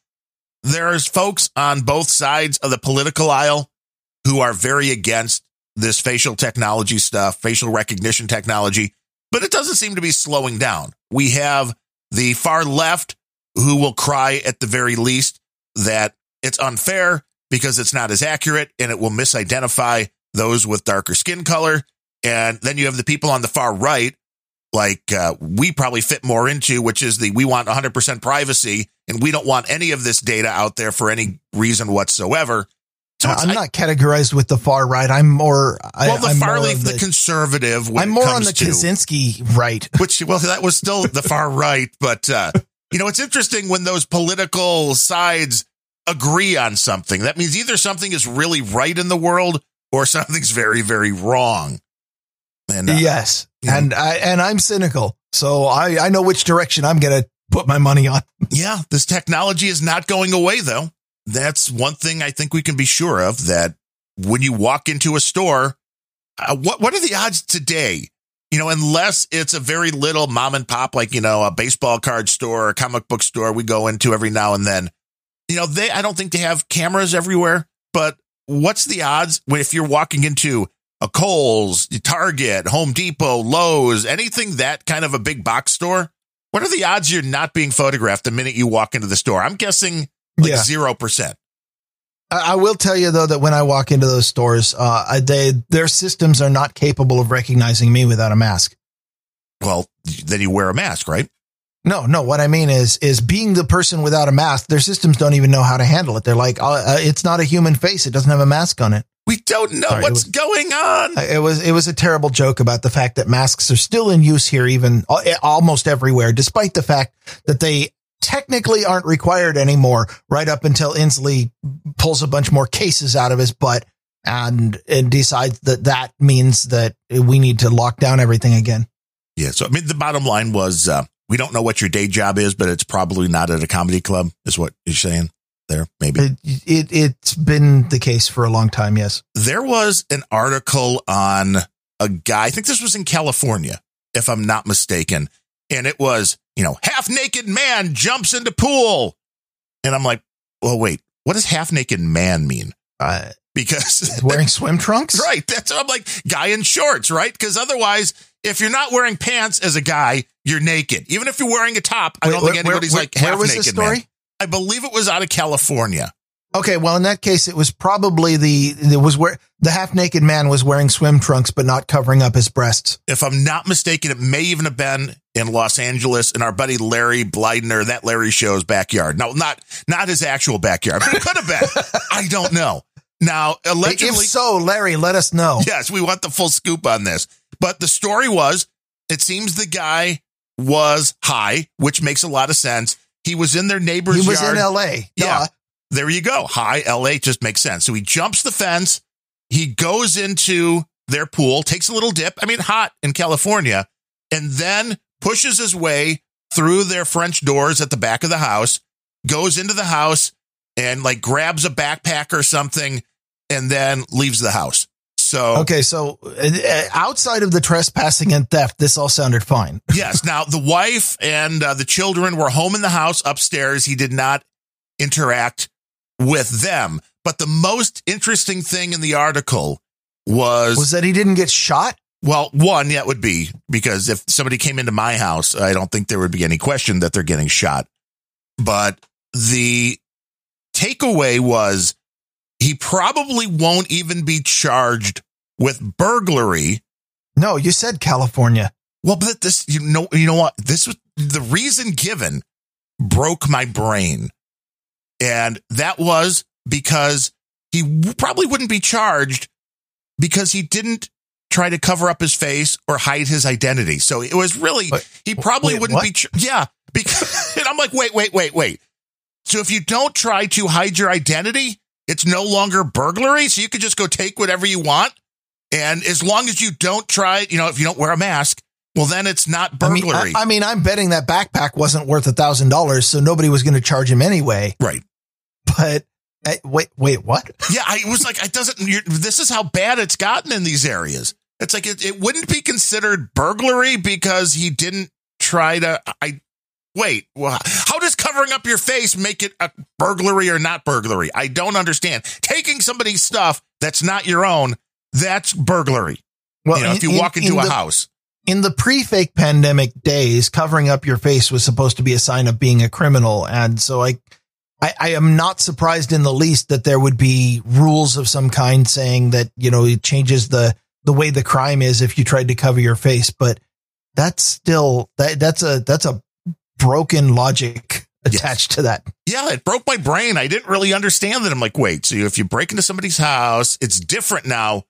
there's folks on both sides of the political aisle who are very against this facial technology stuff, facial recognition technology, but it doesn't seem to be slowing down. We have the far left who will cry at the very least that it's unfair because it's not as accurate and it will misidentify those with darker skin color. And then you have the people on the far right, like uh, we probably fit more into, which is the we want 100% privacy and we don't want any of this data out there for any reason whatsoever. So I'm I, not categorized with the far right. I'm more well, the I'm far left, the, the, conservative. I'm more on the to, Kaczynski right, which well, that was still the far right. But uh, you know, it's interesting when those political sides agree on something. That means either something is really right in the world or something's very, very wrong. And uh, yes, and I and I'm cynical, so I I know which direction I'm going to put my money on. yeah, this technology is not going away though. That's one thing I think we can be sure of that when you walk into a store, uh, what what are the odds today? You know, unless it's a very little mom and pop, like you know, a baseball card store, a comic book store, we go into every now and then. You know, they I don't think they have cameras everywhere, but what's the odds if you're walking into a Kohl's, Target, Home Depot, Lowe's, anything that kind of a big box store? What are the odds you're not being photographed the minute you walk into the store? I'm guessing like zero yeah. percent. I will tell you though that when I walk into those stores, uh, they their systems are not capable of recognizing me without a mask. Well, then you wear a mask, right? No, no. What I mean is, is being the person without a mask, their systems don't even know how to handle it. They're like, uh, uh it's not a human face. It doesn't have a mask on it. We don't know Sorry, what's was, going on. It was it was a terrible joke about the fact that masks are still in use here, even uh, almost everywhere, despite the fact that they technically aren't required anymore. Right up until Inslee pulls a bunch more cases out of his butt and and decides that that means that we need to lock down everything again. Yeah. So I mean, the bottom line was uh, we don't know what your day job is, but it's probably not at a comedy club, is what you're saying there, maybe. It, it, it's been the case for a long time, yes. There was an article on a guy, I think this was in California, if I'm not mistaken. And it was, you know, half naked man jumps into pool. And I'm like, well, wait, what does half naked man mean? Uh, because wearing swim trunks? Right. That's what I'm like, guy in shorts, right? Because otherwise, if you're not wearing pants as a guy, you're naked. Even if you're wearing a top, I don't think anybody's where, like half naked. story? Man. I believe it was out of California. Okay, well, in that case, it was probably the it was where the half naked man was wearing swim trunks but not covering up his breasts. If I'm not mistaken, it may even have been in Los Angeles in our buddy Larry Bleidner, that Larry show's backyard. No, not not his actual backyard, but it could have been. I don't know. Now, allegedly, if so, Larry, let us know. Yes, we want the full scoop on this. But the story was, it seems the guy was high, which makes a lot of sense. He was in their neighbor's He was yard. in L.A. Yeah, there you go. High L.A. just makes sense. So he jumps the fence. He goes into their pool, takes a little dip. I mean, hot in California, and then pushes his way through their French doors at the back of the house, goes into the house and like grabs a backpack or something and then leaves the house. So okay, so uh, outside of the trespassing and theft, this all sounded fine. yes. Now the wife and uh, the children were home in the house upstairs. He did not interact with them. But the most interesting thing in the article was was that he didn't get shot. Well, one, that would be because if somebody came into my house, I don't think there would be any question that they're getting shot. But the takeaway was he probably won't even be charged with burglary. No, you said California. Well, but this, you know, you know what? This was the reason given broke my brain. And that was because he probably wouldn't be charged because he didn't try to cover up his face or hide his identity. So it was really, he probably wait, wouldn't what? be, ch- yeah, because, and I'm like, wait, wait, wait, wait. So if you don't try to hide your identity, it's no longer burglary. So you could just go take whatever you want. And as long as you don't try, you know, if you don't wear a mask, well, then it's not burglary. I mean, I, I mean I'm betting that backpack wasn't worth a thousand dollars, so nobody was going to charge him anyway. Right. But uh, wait, wait, what? Yeah, I was like, it doesn't. this is how bad it's gotten in these areas. It's like it, it wouldn't be considered burglary because he didn't try to. I wait. Well, how does covering up your face make it a burglary or not burglary? I don't understand. Taking somebody's stuff that's not your own, that's burglary. Well, you know, if you in- walk into in a the- house. in the pre-fake pandemic days, covering up your face was supposed to be a sign of being a criminal. And so I, I, I am not surprised in the least that there would be rules of some kind saying that, you know, it changes the, the way the crime is if you tried to cover your face. But that's still, that, that's a, that's a broken logic Yes. attached to that. Yeah, it broke my brain. I didn't really understand that. I'm like, wait, so if you break into somebody's house, it's different now.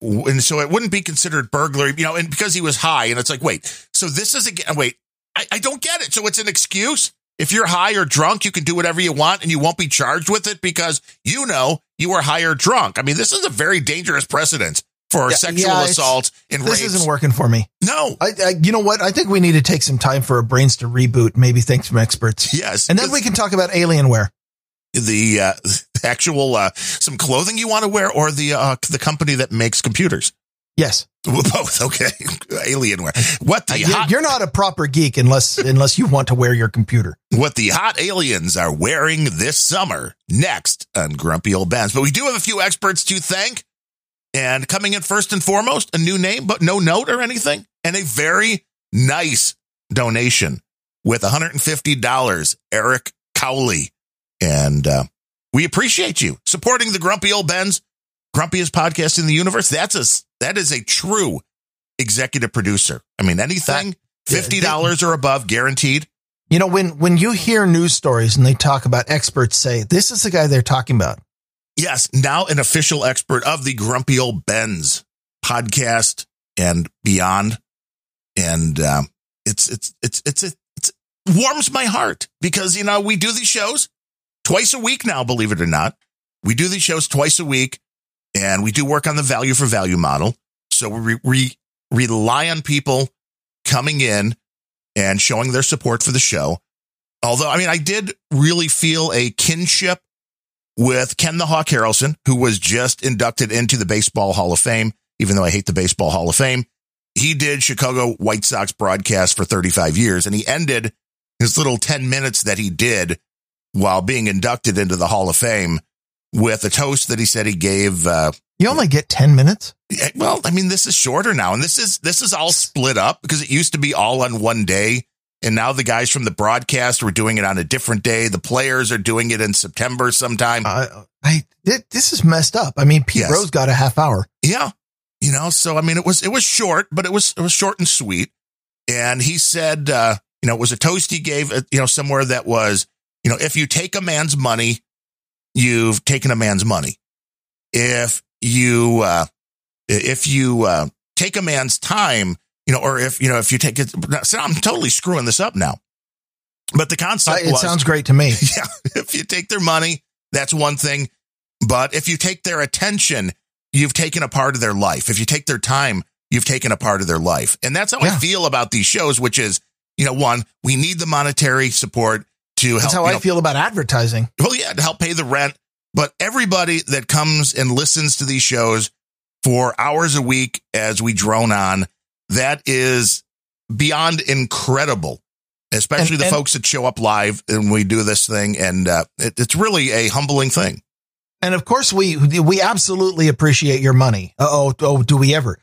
And so it wouldn't be considered burglary, you know, and because he was high. And it's like, wait, so this is again, wait, I, I don't get it. So it's an excuse. If you're high or drunk, you can do whatever you want and you won't be charged with it because you know you were high or drunk. I mean, this is a very dangerous precedent for Yeah, sexual yeah, assault and This rapes. isn't working for me. no. I, I, you know what? I think we need to take some time for our brains to reboot. Maybe thanks from experts. Yes. And then we can talk about Alienware. the uh, actual uh, some clothing you want to wear or the uh, the company that makes computers. Yes. Both, okay. Alienware. What the Uh, hot, You're not a proper geek unless unless you want to wear your computer. what the hot aliens are wearing this summer. Next on Grumpy Old Bens, but we do have a few experts to thank. And coming in first and foremost, a new name, but no note or anything, and a very nice donation with $150. Eric Cowley, and uh, we appreciate you supporting the Grumpy Old Bens, grumpiest podcast in the universe. That's a that is a true executive producer. I mean, anything fifty dollars or above, guaranteed. You know, when when you hear news stories and they talk about experts say this is the guy they're talking about. Yes, now an official expert of the Grumpy Old Bens podcast and beyond, and um, it's it's it's it's it it's warms my heart because you know we do these shows twice a week now. Believe it or not, we do these shows twice a week, and we do work on the value for value model. So we re- rely on people coming in and showing their support for the show. Although, I mean, I did really feel a kinship with Ken the Hawk Harrelson, who was just inducted into the Baseball Hall of Fame, even though I hate the Baseball Hall of Fame. He did Chicago White Sox broadcast for 35 years, and he ended his little 10 minutes that he did while being inducted into the Hall of Fame with a toast that he said he gave. Uh, You only get 10 minutes. well, I mean, this is shorter now, and this is this is all split up because it used to be all on one day, and now the guys from the broadcast were doing it on a different day. The players are doing it in September sometime. Uh, I, thi- this is messed up. I mean, Pete Yes. Rose got a half hour. Yeah. You know, so I mean it was it was short, but it was it was short and sweet. And he said uh, you know, it was a toast he gave uh, you know somewhere that was, you know, if you take a man's money, you've taken a man's money. If you uh if you uh take a man's time, you know, or if you know, if you take it so I'm totally screwing this up now. But the Uh, concept it was sounds great to me. yeah, if you take their money, that's one thing. But if you take their attention, you've taken a part of their life. If you take their time, you've taken a part of their life. And that's how I feel about these shows, which is, you know, one, we need the monetary support to help. That's how I know, feel about advertising. well, yeah, to help pay the rent. But everybody that comes and listens to these shows for hours a week as we drone on, that is beyond incredible. Especially And- the and- folks that show up live and we do this thing. And uh, it, it's really a humbling thing. And of course, we we absolutely appreciate your money. Oh, oh, do we ever?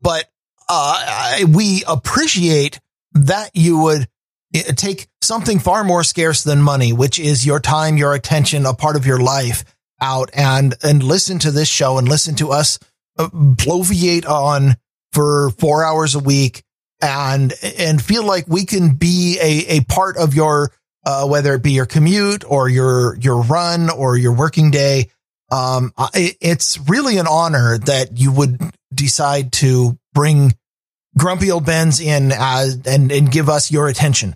But uh, I, we appreciate that you would take something far more scarce than money, which is your time, your attention, a part of your life, out and and listen to this show and listen to us uh, bloviate on for four hours a week and and feel like we can be a a part of your uh, whether it be your commute or your your run or your working day. Um, I- it's really an honor that you would decide to bring Grumpy Old Ben's in as, and and give us your attention.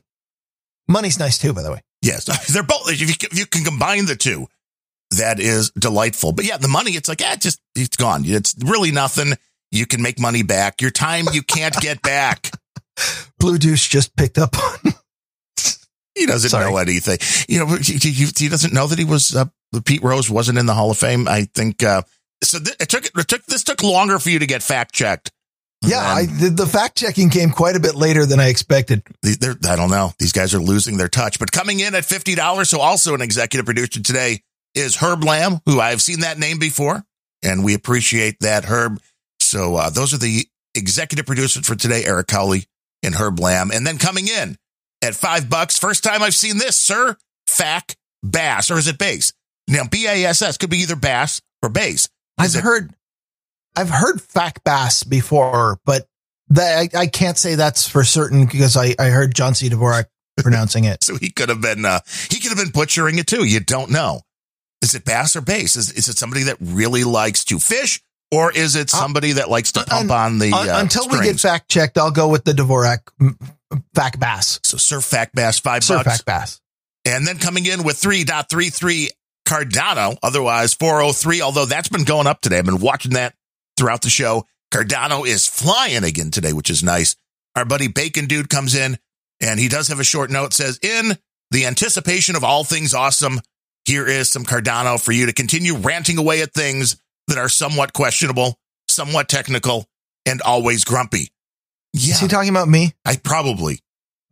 Money's nice too, by the way. Yes, they're both. If you, if you can combine the two, that is delightful. But yeah, the money, it's like, yeah, just it's gone. It's really nothing. You can make money back. Your time you can't get back. Blue Deuce just picked up on. He doesn't Sorry. know anything. You know, he, he, he doesn't know that he was uh, Pete Rose wasn't in the Hall of Fame. I think uh, so. Th- it took it took this took longer for you to get fact checked. Yeah, I, the, the fact checking came quite a bit later than I expected. I don't know. These guys are losing their touch. But coming in at fifty dollars, so also an executive producer today is Herb Lamb, who I've seen that name before. and we appreciate that, Herb. So uh, those are the executive producers for today, Eric Cowley and Herb Lamb. And then coming in at five bucks, first time I've seen this, sir, Fack Bass, or is it Bass? Now, B A S S could be either Bass or Bass. I've it- heard, I've heard fact Bass before, but that I, I can't say that's for certain because I, I heard John C. Dvorak pronouncing it. So he could have been, uh, he could have been butchering it too. You don't know. Is it bass or bass? Is, is it somebody that really likes to fish or is it Uh, somebody that likes to pump un- on the, Un- uh, Until we get fact checked, I'll go with the Dvorak fact Bass. So Sir Fact Bass, five Sir bucks. Fac Bass. And then coming in with 3.33 Cardano, otherwise 403, although that's been going up today. I've been watching that throughout the show. Cardano is flying again today, which is nice. Our buddy Bacon Dude comes in and he does have a short note says, in the anticipation of all things awesome, here is some Cardano for you to continue ranting away at things that are somewhat questionable, somewhat technical, and always grumpy. Yeah, Is he talking about me? I probably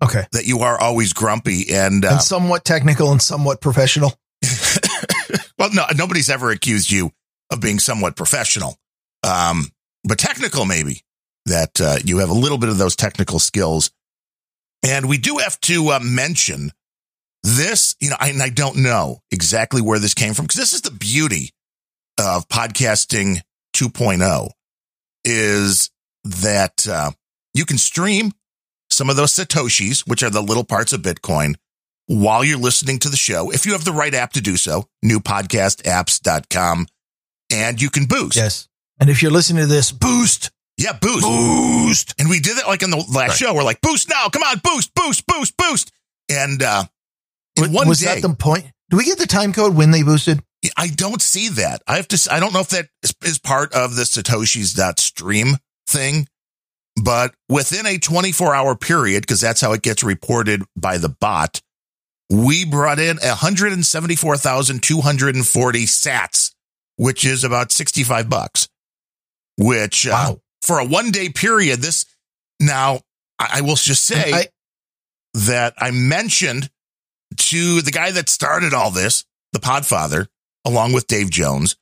Okay. that you are always grumpy and, uh, And somewhat technical and somewhat professional. well, no, nobody's ever accused you of being somewhat professional, um, but technical maybe that uh, you have a little bit of those technical skills. And we do have to uh, mention this, you know, I, and I don't know exactly where this came from because this is the beauty of podcasting 2.0 is that uh, you can stream some of those satoshis, which are the little parts of Bitcoin, while you're listening to the show. If you have the right app to do so, newpodcastapps.com, and you can boost. Yes. And if you're listening to this, boost. Yeah, boost. Boost. And we did it like in the last Right. show. We're like, boost now. Come on, boost, boost, boost, boost. And uh, in one was day, that the point? Do we get the time code when they boosted? I don't see that. I have to, I don't know if that is, is part of the Satoshi's dot stream thing, but within a 24 hour period, because that's how it gets reported by the bot, we brought in 174,240 sats, which is about 65 bucks, which uh, Wow. for a one day period, this now I I will just say I- that I mentioned to the guy that started all this, the Podfather, along with Dave Jones,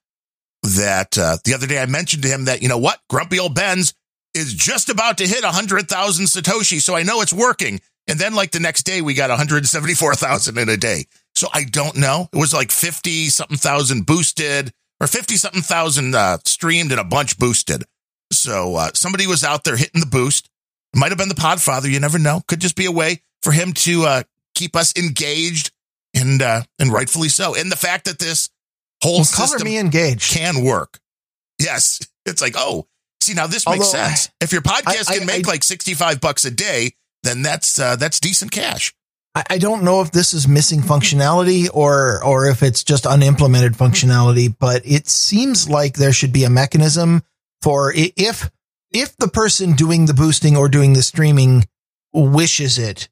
that uh, the other day I mentioned to him that, you know what, Grumpy Old Ben's is just about to hit 100,000 Satoshi. So I know it's working. And then, like the next day, we got 174,000 in a day. So I don't know. It was like 50 something thousand boosted or 50 something thousand uh, streamed and a bunch boosted. So uh, somebody was out there hitting the boost. It Might have been the Podfather. You never know. Could just be a way for him to uh, keep us engaged and uh, and rightfully so. And the fact that this whole Well, system me engaged. can work. Yes. It's like, oh, see, now this makes Although, sense. If your podcast I- can I- make I- like 65 bucks a day, then that's uh, that's decent cash. I, I don't know if this is missing functionality or or if it's just unimplemented functionality, but it seems like there should be a mechanism for if if the person doing the boosting or doing the streaming wishes it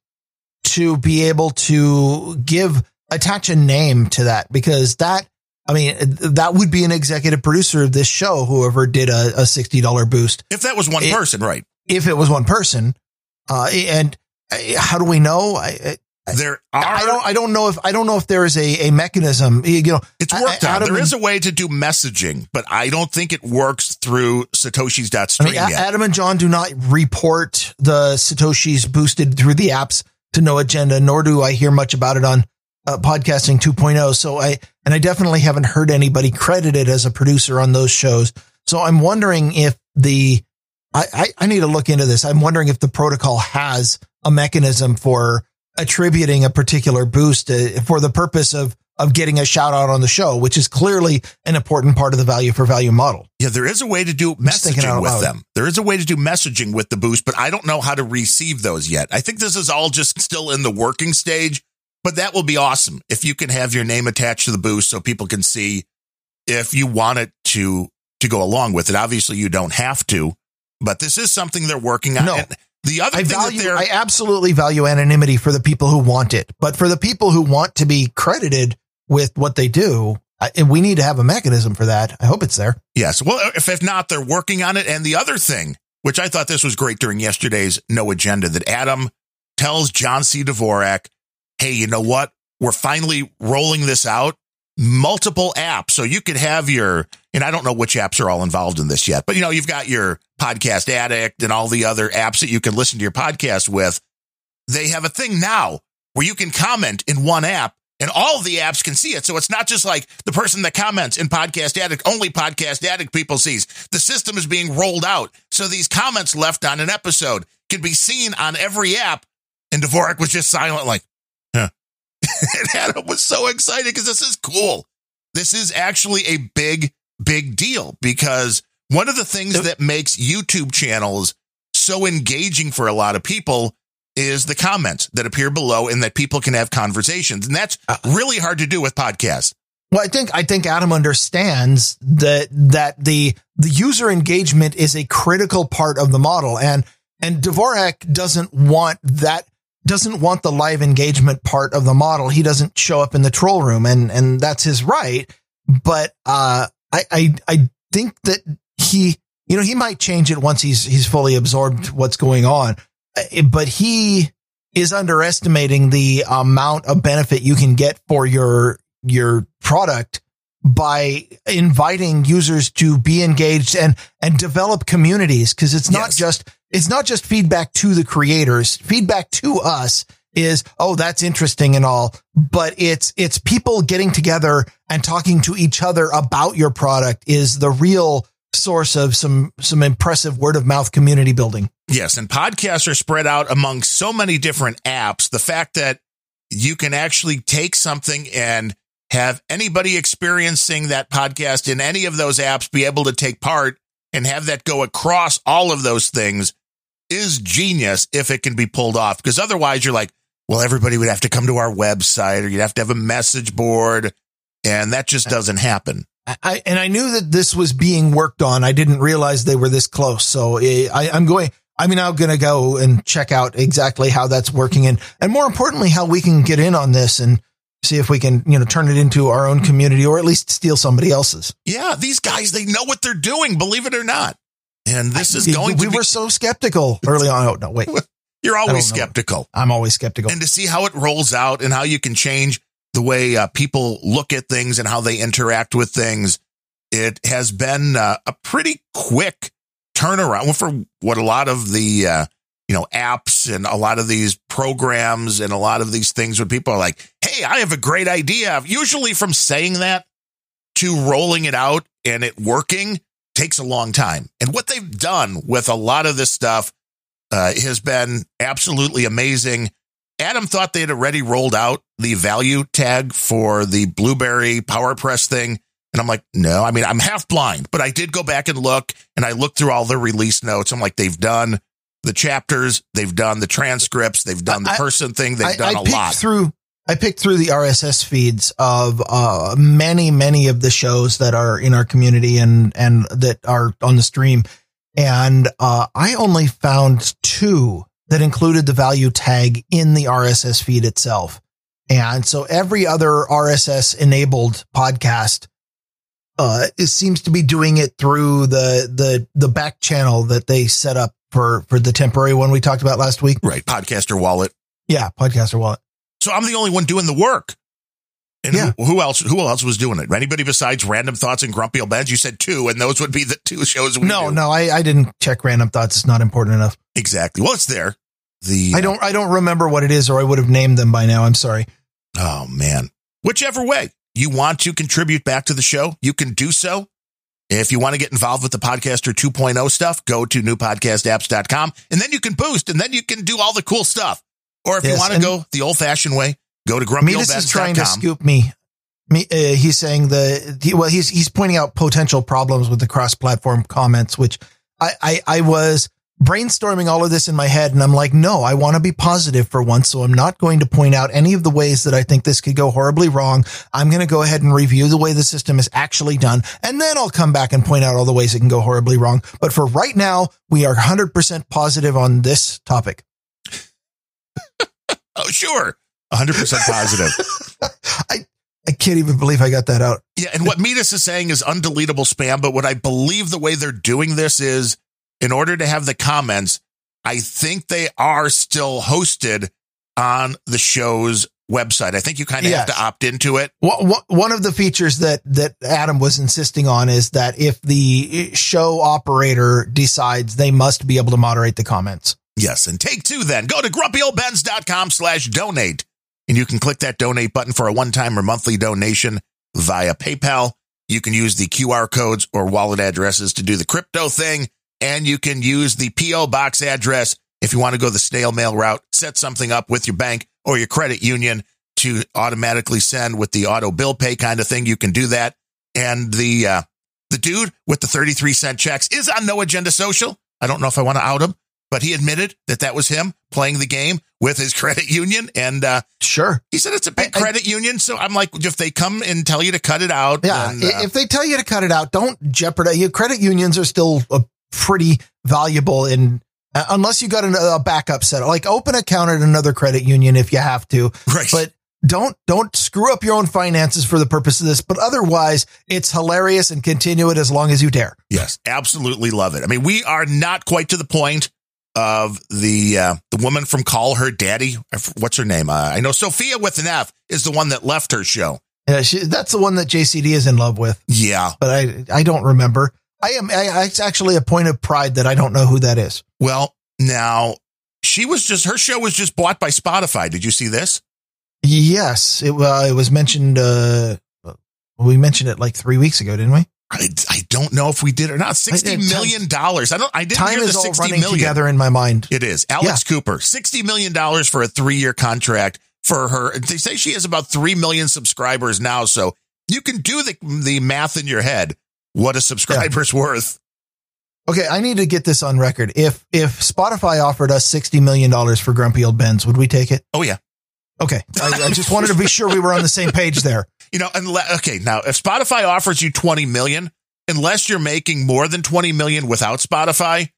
to be able to give attach a name to that because that I mean that would be an executive producer of this show whoever did a, a sixty dollar boost If that was one It- person, right? if it was one person uh, and uh, how do we know I- There are I don't. I don't know if I don't know if there is a, a mechanism. You know, it's worked I-. Adam There is a way to do messaging, but I don't think it works through satoshi's dot I Satoshi's.stream mean, yet. Adam and John do not report the satoshis boosted through the apps to No Agenda, nor do I hear much about it on uh, podcasting 2.0. So I and I definitely haven't heard anybody credited as a producer on those shows. So I'm wondering if the I, I, I need to look into this. I'm wondering if the protocol has a mechanism for attributing a particular boost uh, for the purpose of of getting a shout out on the show, which is clearly an important part of the value for value model. Yeah, there is a way to do messaging with them. There is a way to do messaging with the boost, but I don't know how to receive those yet. I think this is all just still in the working stage, but that will be awesome if you can have your name attached to the boost so people can see if you want it to to go along with it. Obviously, you don't have to, but this is something they're working on. No. And the other I thing value, that they're I absolutely value anonymity for the people who want it, but for the people who want to be credited with what they do, I, we need to have a mechanism for that. I hope it's there. Yes. Well, if, if not, they're working on it. And the other thing, which I thought this was great during yesterday's No Agenda, that Adam tells John C. Dvorak, hey, you know what? We're finally rolling this out. Multiple apps. So you could have your, and I don't know which apps are all involved in this yet, but you know, you've got your podcast addict and all the other apps that you can listen to your podcast with. They have a thing now where you can comment in one app and all the apps can see it. So it's not just like the person that comments in Podcast Addict, only Podcast Addict people sees. The system is being rolled out. So these comments left on an episode can be seen on every app. And Dvorak was just silent, like. and Adam was so excited because this is cool. This is actually a big, big deal because one of the things that makes YouTube channels so engaging for a lot of people is the comments that appear below and that people can have conversations. And that's ah. really hard to do with podcasts. Well, I think I think Adam understands that that the the user engagement is a critical part of the model, and and Dvorak doesn't want that doesn't want the live engagement part of the model. He doesn't show up in the troll room, and and that's his right. But uh, I I I think that he you know he might change it once he's he's fully absorbed what's going on, Uh, but he is underestimating the amount of benefit you can get for your your product by inviting users to be engaged and and develop communities because it's not Yes. just it's not just feedback to the creators feedback to us is oh that's interesting and all but it's it's people getting together and talking to each other about your product is the real source of some some impressive word of mouth community building Yes, and podcasts are spread out among so many different apps. The fact that you can actually take something and have anybody experiencing that podcast in any of those apps be able to take part and have that go across all of those things is genius if it can be pulled off. Because otherwise, you're like, well, everybody would have to come to our website or you'd have to have a message board. And that just doesn't happen. I, and I knew that this was being worked on. I didn't realize they were this close. So eh, I, I'm going, I mean, I'm going to go and check out exactly how that's working and, and more importantly, how we can get in on this and see if we can, you know, turn it into our own community or at least steal somebody else's. Yeah, these guys, they know what they're doing, believe it or not. And this is going we to be, were so skeptical early on. Oh, no, wait, you're always skeptical. I'm always skeptical. and to see how it rolls out and how you can change the way uh, people look at things and how they interact with things. It has been uh, a pretty quick turnaround for what a lot of the uh, you know apps and a lot of these programs and a lot of these things where people are like, "Hey, I have a great idea." Usually, from saying that to rolling it out and it working takes a long time. And what they've done with a lot of this stuff uh, has been absolutely amazing. Adam thought they had already rolled out the value tag for the Blubrry PowerPress thing. And I'm like, no, I mean, I'm half blind, but I did go back and look and I looked through all the release notes. I'm like, they've done the chapters, they've done the transcripts, they've done the I- person thing, they've I, done I a lot. through. I picked through the RSS feeds of uh, many, many of the shows that are in our community and and that are on the stream, and uh, I only found two that included the value tag in the RSS feed itself. And so every other RSS enabled podcast uh, it seems to be doing it through the the the back channel that they set up for for the temporary one we talked about last week. right. Podcaster wallet. Yeah, podcaster wallet. So I'm the only one doing the work. And Yeah. who, who else? Who else was doing it? Anybody besides Random Thoughts and Grumpy Old Bens? You said two, and those would be the two shows. We No, do. no, I, I didn't check random thoughts. It's not important enough. exactly. Well, it's there. The I don't I don't remember what it is, or I would have named them by now. I'm sorry. Oh man. Whichever way you want to contribute back to the show, you can do so. If you want to get involved with the podcaster 2.0 stuff, go to newpodcastapps.com and then you can boost and then you can do all the cool stuff. Or if you want to go the old fashioned way, go to Metis is trying to scoop me. Me, uh, he's saying the he, well, he's he's pointing out potential problems with the cross-platform comments, which I, I I was brainstorming all of this in my head, and I'm like, no, I want to be positive for once, so I'm not going to point out any of the ways that I think this could go horribly wrong. I'm going to go ahead and review the way the system is actually done, and then I'll come back and point out all the ways it can go horribly wrong. But for right now, we are 100% positive on this topic. Oh, sure. 100% positive. I I can't even believe I got that out. Yeah, and what Metis is saying is undeletable spam, but what I believe the way they're doing this is in order to have the comments, I think they are still hosted on the show's website. I think you kind of Yes. have to opt into it. Wha- wha- One of the features that that Adam was insisting on is that if the show operator decides they must be able to moderate the comments. Yes. And take two then. Go to grumpyoldbens.com slash donate. And you can click that donate button for a one time or monthly donation via PayPal. You can use the QR codes or wallet addresses to do the crypto thing. And you can use the P.O. box address if you want to go the snail mail route, set something up with your bank or your credit union to automatically send with the auto bill pay kind of thing. You can do that. And the, uh, the dude with the 33 cent checks is on No Agenda Social. I don't know if I want to out him, but he admitted that that was him playing the game with his credit union. And, uh, Sure. he said it's a big I- I- credit union. So I'm like, if they come and tell you to cut it out, Yeah. uh, if they tell you to cut it out, don't jeopardize. Your credit unions are still pretty valuable in. Uh, unless you got an, a backup set, like open account at another credit union if you have to, right. but don't don't screw up your own finances for the purpose of this. But otherwise, it's hilarious and continue it as long as you dare. Yes, absolutely love it. I mean, we are not quite to the point of the uh, the woman from Call Her Daddy. What's her name? Uh, I know Sophia with an F is the one that left her show. Yeah, she, that's the one that JCD is in love with, Yeah. but I I don't remember. I am. I, it's actually a point of pride that I don't know who that is. Well, now she was just her show was just bought by Spotify. Did you see this? Yes, it, uh, it was mentioned. Uh, we mentioned it like three weeks ago, didn't we? I, I don't know if we did or not. Sixty million dollars. I don't. I didn't Time hear the is all sixty running million. together in my mind. It is Alex Cooper, sixty million dollars for a three-year contract for her. They say she has about three million subscribers now, so you can do the the math in your head. What a subscriber's worth. Okay, I need to get this on record. If if Spotify offered us sixty million dollars for Grumpy Old Bens, would we take it? Oh yeah, Okay, I, I just wanted to be sure we were on the same page there. you know. Unless, okay, now if Spotify offers you twenty million, unless you're making more than twenty million without Spotify,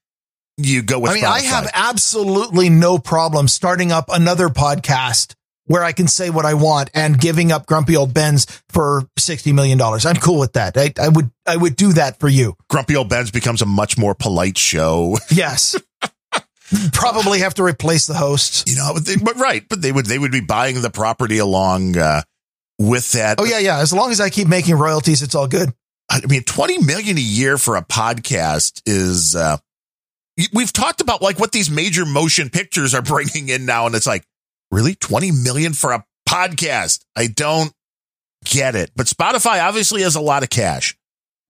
you go with. I mean, Spotify. I have absolutely no problem starting up another podcast where I can say what I want and giving up Grumpy Old Bens for sixty million dollars. I'm cool with that. I, I would I would do that for you. Grumpy Old Bens becomes a much more polite show. Yes. Probably have to replace the hosts. You know, but, they, but right, but they would they would be buying the property along uh, with that. Oh yeah, yeah. As long as I keep making royalties, it's all good. I mean, 20 million a year for a podcast is, uh, we've talked about like what these major motion pictures are bringing in now. And it's like, really 20 million for a podcast? I don't get it. But Spotify obviously has a lot of cash.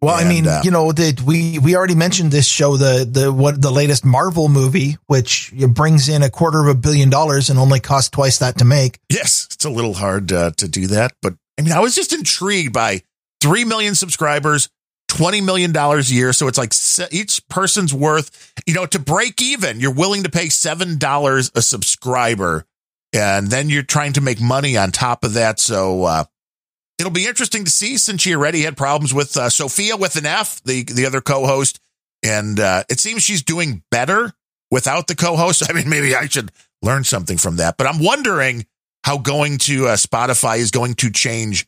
Well, I mean, uh, you know, the, we we already mentioned this show, the the what the latest Marvel movie, which brings in a quarter of a billion dollars and only cost twice that to make. Yes, it's a little hard uh, to do that. But I mean, I was just intrigued by 3 million subscribers, $20 million a year. So it's like each person's worth, you know, to break even, you're willing to pay $7 a subscriber. And then you're trying to make money on top of that. So, uh, it'll be interesting to see since she already had problems with uh, Sophia with an F, the, the other co-host. And, uh, it seems she's doing better without the co-host. I mean, maybe I should learn something from that, but I'm wondering how going to uh, Spotify is going to change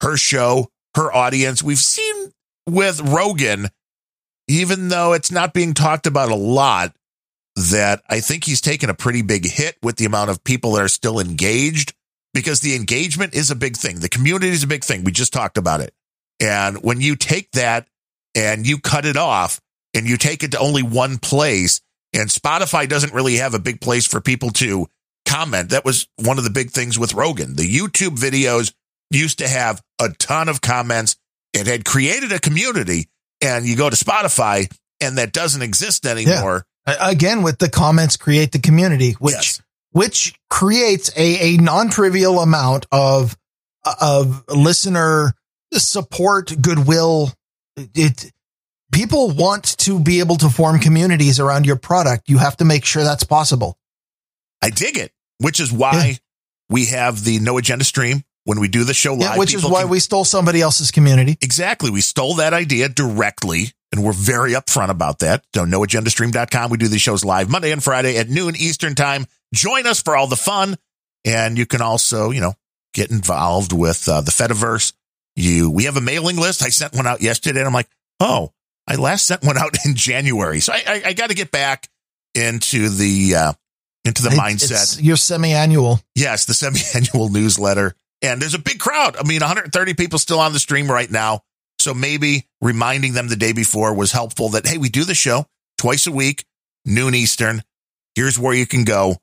her show, her audience. We've seen with Rogan, even though it's not being talked about a lot, that I think he's taken a pretty big hit with the amount of people that are still engaged because the engagement is a big thing. The community is a big thing. We just talked about it. And when you take that and you cut it off and you take it to only one place, and Spotify doesn't really have a big place for people to comment. That was one of the big things with Rogan. The YouTube videos used to have a ton of comments. It had created a community, and you go to Spotify, and that doesn't exist anymore. A- Again, with the comments, create the community, which Yes. Which creates a, a non trivial amount of of listener support, goodwill. It people want to be able to form communities around your product. You have to make sure that's possible. I dig it, which is why Yeah. we have the No Agenda stream when we do the show live. Yeah, which is why can- we stole somebody else's community. Exactly. We stole that idea directly and we're very upfront about that. So noagendastream.com. We do these shows live Monday and Friday at noon Eastern time. Join us for all the fun. And you can also, you know, get involved with uh, the Fediverse. You, we have a mailing list. I sent one out yesterday and I'm like, oh, I last sent one out in January. So I, I, I got to get back into the, uh, into the It- mindset. it's your semi-annual. Yes, the semi-annual newsletter. And there's a big crowd. I mean, 130 people still on the stream right now. So maybe reminding them the day before was helpful that, hey, we do the show twice a week, noon Eastern. Here's where you can go.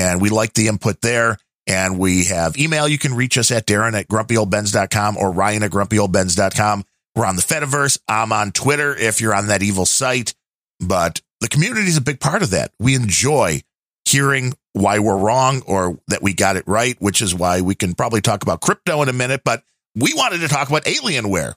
And we like the input there. And we have email. You can reach us at Darren at grumpyoldbens.com or Ryan at grumpyoldbens.com. We're on the Fediverse. I'm on Twitter if you're on that evil site. But the community is a big part of that. We enjoy hearing why we're wrong or that we got it right, which is why we can probably talk about crypto in a minute. But we wanted to talk about Alienware.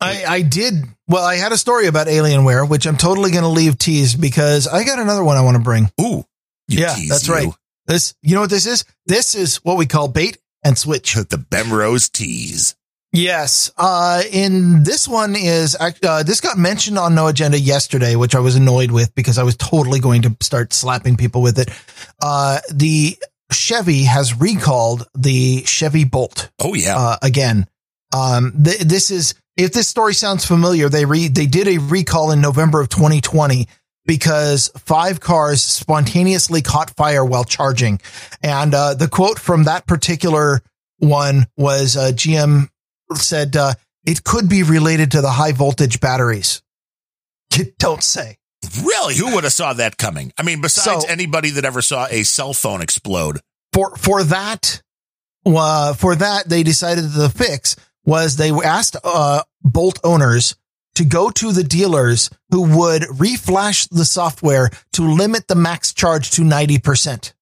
I, I did. Well, I had a story about Alienware, which I'm totally going to leave teased because I got another one I want to bring. Ooh, you yeah, that's you. right. This, you know what this is? This is what we call bait and switch. The Bemrose tease. Yes. Uh, in this one is, uh, this got mentioned on No Agenda yesterday, which I was annoyed with because I was totally going to start slapping people with it. Uh, the Chevy has recalled the Chevy Bolt, Oh yeah. uh, again. Um, th- this is, if this story sounds familiar, they re, they did a recall in November of 2020 because five cars spontaneously caught fire while charging. And, uh, the quote from that particular one was, uh, GM said, uh, it could be related to the high voltage batteries. You don't say. really? Who would have saw that coming? I mean, besides So- anybody that ever saw a cell phone explode. for for that uh, for that they decided the fix was they asked uh, bolt owners to go to the dealers who would reflash the software to limit the max charge to 90%.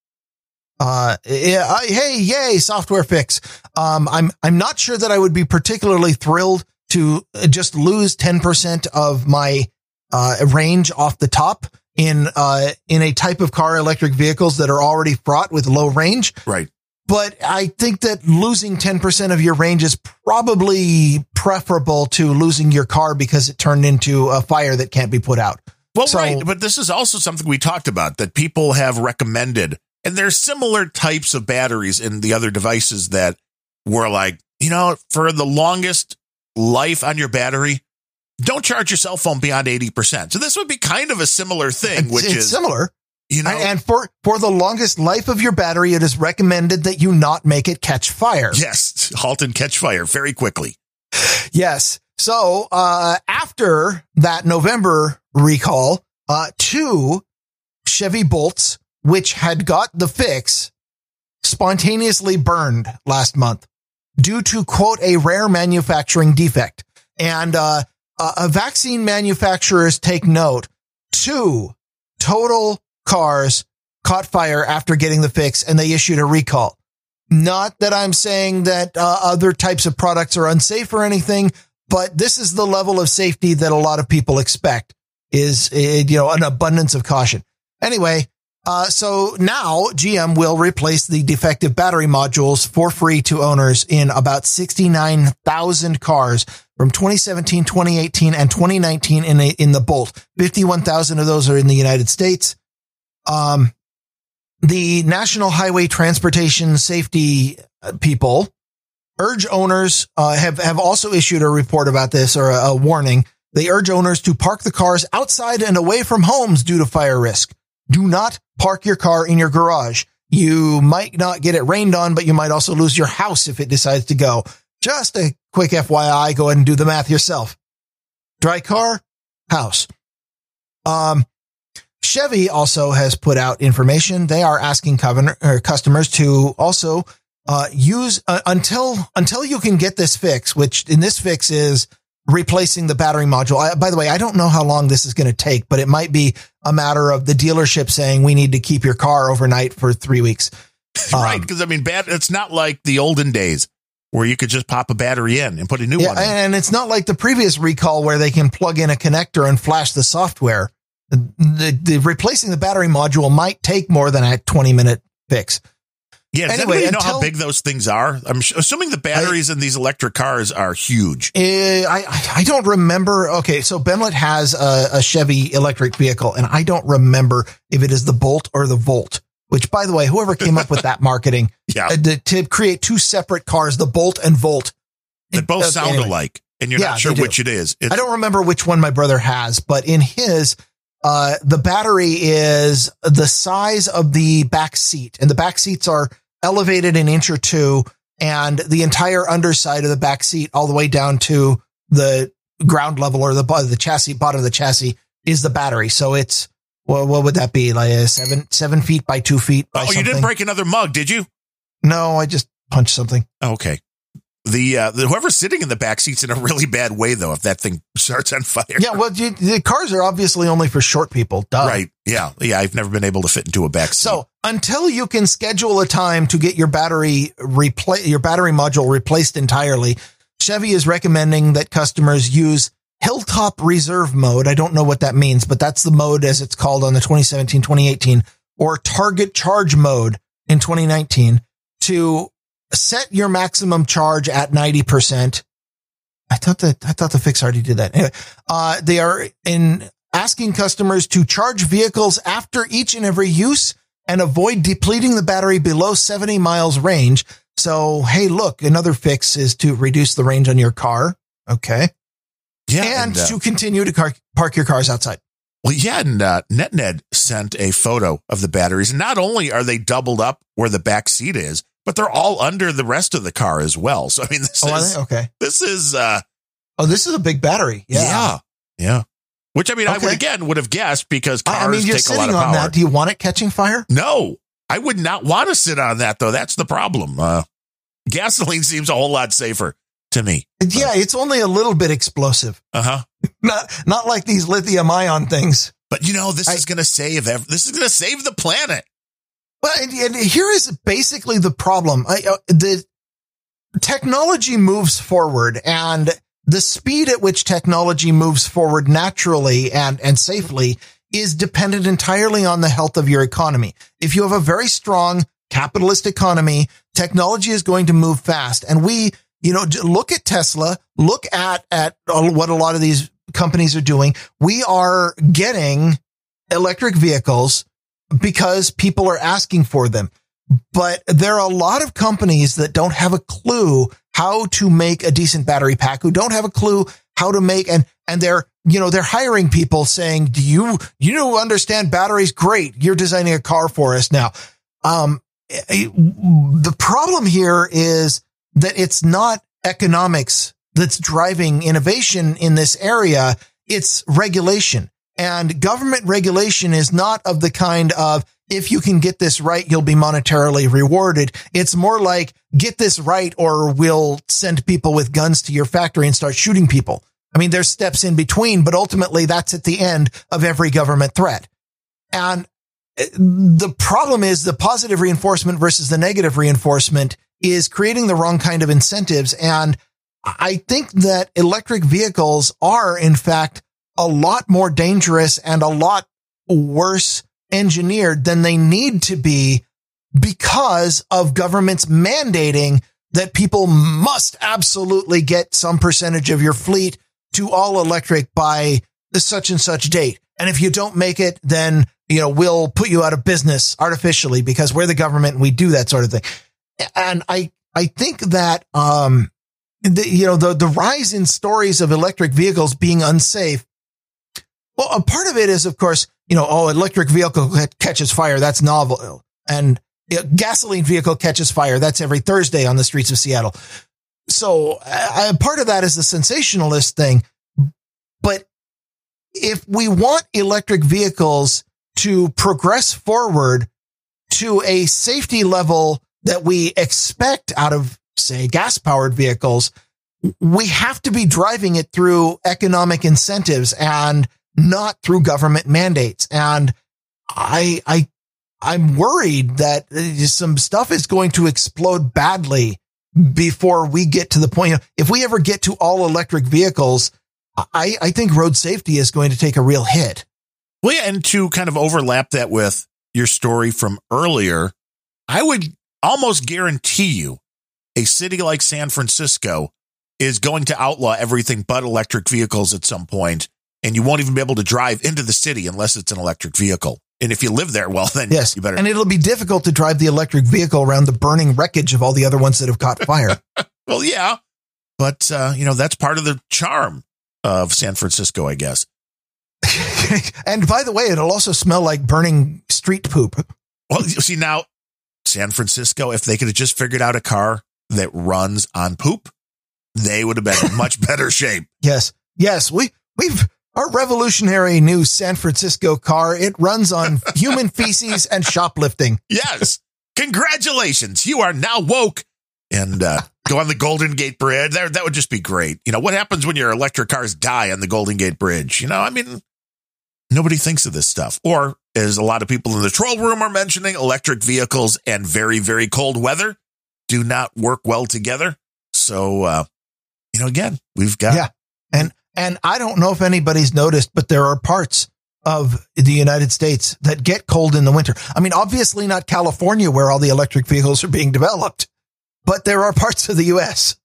Uh, hey, yay, software fix. Um, I'm, I'm not sure that I would be particularly thrilled to just lose 10% of my, uh, range off the top in, uh, in a type of car electric vehicles that are already fraught with low range. Right. But I think that losing 10% of your range is probably preferable to losing your car because it turned into a fire that can't be put out. Well, So- right. But this is also something we talked about that people have recommended. And there's similar types of batteries in the other devices that were like, you know, for the longest life on your battery, don't charge your cell phone beyond 80%. So this would be kind of a similar thing, which it's is, similar. You know, and for, for the longest life of your battery, it is recommended that you not make it catch fire. yes, halt and catch fire very quickly. Yes. So, uh, after that November recall, uh, two Chevy Bolts, which had got the fix, spontaneously burned last month due to quote, a rare manufacturing defect. And, uh, vaccine manufacturers take note. Two total cars caught fire after getting the fix and they issued a recall. Not that I'm saying that uh, other types of products are unsafe or anything, but this is the level of safety that a lot of people expect is, you know, an abundance of caution. Anyway, uh, so now GM will replace the defective battery modules for free to owners in about 69,000 cars from 2017, 2018, and 2019 in in the Bolt. 51,000 of those are in the United States. Um, the National Highway Transportation Safety uh, people urge owners uh, have have also issued a report about this or a, a warning. They urge owners to park the cars outside and away from homes due to fire risk. Do not park your car in your garage. You might not get it rained on, but you might also lose your house if it decides to go. Just a quick FYI, go ahead and do the math yourself. Dry car, house. Um, Chevy also has put out information. They are asking or customers to also uh, use uh, until until you can get this fix, which in this fix is replacing the battery module. I, by the way, I don't know how long this is going to take, but it might be a matter of the dealership saying we need to keep your car overnight for three weeks. right. Um, Because I mean, bad, it's not like the olden days where you could just pop a battery in and put a new Yeah, one in. and it's not like the previous recall where they can plug in a connector and flash the software. The, the, replacing the battery module might take more than a 20 minute fix. Yeah. Does Anyway, anybody know how big those things are? I'm sh- assuming the batteries in these electric cars are huge. Uh, I, I- I don't remember. Okay. So Benlet has a, a Chevy electric vehicle and I don't remember if it is the Bolt or the Volt, which by the way, whoever came up with that marketing Yeah. uh, to, to create two separate cars, the Bolt and Volt. that both Okay, sound anyway. alike and you're Yeah, not sure which it is. It's, I don't remember which one my brother has, but in his, uh, the battery is the size of the back seat and the back seats are elevated an inch or two and the entire underside of the back seat all the way down to the ground level or the, the chassis, bottom of the chassis is the battery. So it's, well, what would that be? Like a seven, seven feet by two feet. oh, something? you didn't break another mug, did you? No, I just punched something. Okay. The, uh, the whoever's sitting in the back seat's in a really bad way though. If that thing starts on fire, Yeah. Well, you, the cars are obviously only for short people. Duh. right? Yeah, yeah. I've never been able to fit into a back seat. So until you can schedule a time to get your battery replace your battery module replaced entirely, Chevy is recommending that customers use Hilltop Reserve mode. I don't know what that means, but that's the mode as it's called on the 2017, 2018 or target charge mode in 2019 to set your maximum charge at 90%. I thought that, I thought the fix already did that. Anyway, uh, they are in asking customers to charge vehicles after each and every use and avoid depleting the battery below 70 miles range. So, hey, look, another fix is to reduce the range on your car. Okay. yeah, and uh, to continue to car- park your cars outside. Well, yeah, and uh, NetNed sent a photo of the batteries. And not only are they doubled up where the back seat is, but they're all under the rest of the car as well. So I mean, this Oh, is okay. this is uh, Oh, this is a big battery. Yeah. yeah, yeah. Which I mean, I would again would have guessed because cars I, mean, you're take a lot sitting of on power. that. Do you want it catching fire? No, I would not want to sit on that though. That's the problem. Uh, gasoline seems a whole lot safer to me. Yeah, it's only a little bit explosive. Uh huh. Not, not like these lithium ion things. But you know, this I- is going to save. Ev- this is going to save the planet. But and, here is basically the problem. I, uh, the technology moves forward and the speed at which technology moves forward naturally and, and safely is dependent entirely on the health of your economy. If you have a very strong capitalist economy, technology is going to move fast. And we, you know, look at Tesla, look at, at what a lot of these companies are doing. We are getting electric vehicles because people are asking for them. But there are a lot of companies that don't have a clue how to make a decent battery pack, who don't have a clue how to make and and they're you know they're hiring people saying, "Do you you understand batteries? Great, you're designing a car for us now." Um, eh, the problem here is that it's not economics that's driving innovation in this area; it's regulation. And government regulation is not of the kind of, if you can get this right, you'll be monetarily rewarded. It's more like, get this right or we'll send people with guns to your factory and start shooting people. I mean, there's steps in between, but ultimately that's at the end of every government threat. And uh, the problem is the positive reinforcement versus the negative reinforcement is creating the wrong kind of incentives. And I think that electric vehicles are in fact a lot more dangerous and a lot worse engineered than they need to be because of governments mandating that people must absolutely get some percentage of your fleet to all electric by such and such date. And if you don't make it, then, you know, we'll put you out of business artificially because we're the government and we do that sort of thing. And I, I think that, um, the, you know, the, the rise in stories of electric vehicles being unsafe. Well, a part of it is, of course, you know, oh, electric vehicle catches fire. That's novel. And gasoline vehicle catches fire. That's every Thursday on the streets of Seattle. So uh, part of that is the sensationalist thing. But if we want electric vehicles to progress forward to a safety level that we expect out of, say, gas powered vehicles, we have to be driving it through economic incentives and not through government mandates. And I, I, I'm worried that uh, some stuff is going to explode badly before we get to the point. If we ever get to all electric vehicles, I, I think road safety is going to take a real hit. Well, yeah, and to kind of overlap that with your story from earlier, I would almost guarantee you a city like San Francisco is going to outlaw everything but electric vehicles at some point, and you won't even be able to drive into the city unless it's an electric vehicle. And if you live there, well, then Yes. you better. And it'll be difficult to drive the electric vehicle around the burning wreckage of all the other ones that have caught fire. well, yeah, but uh, you know that's part of the charm of San Francisco, I guess. and by the way, it'll also smell like burning street poop. Well, you see now, San Francisco, if they could have just figured out a car that runs on poop, they would have been in much better shape. Yes, yes, we we've our revolutionary new San Francisco car. It runs on human feces and shoplifting. Yes, congratulations, you are now woke. And uh, go on the Golden Gate Bridge. There, that would just be great. You know what happens when your electric cars die on the Golden Gate Bridge? You know, I mean, nobody thinks of this stuff. Or, as a lot of people in the troll room are mentioning, electric vehicles and very, very cold weather do not work well together. So, uh, you know, again, we've got Yeah, and I don't know if anybody's noticed, but there are parts of the United States that get cold in the winter. I mean, obviously not California where all the electric vehicles are being developed, but there are parts of the U.S.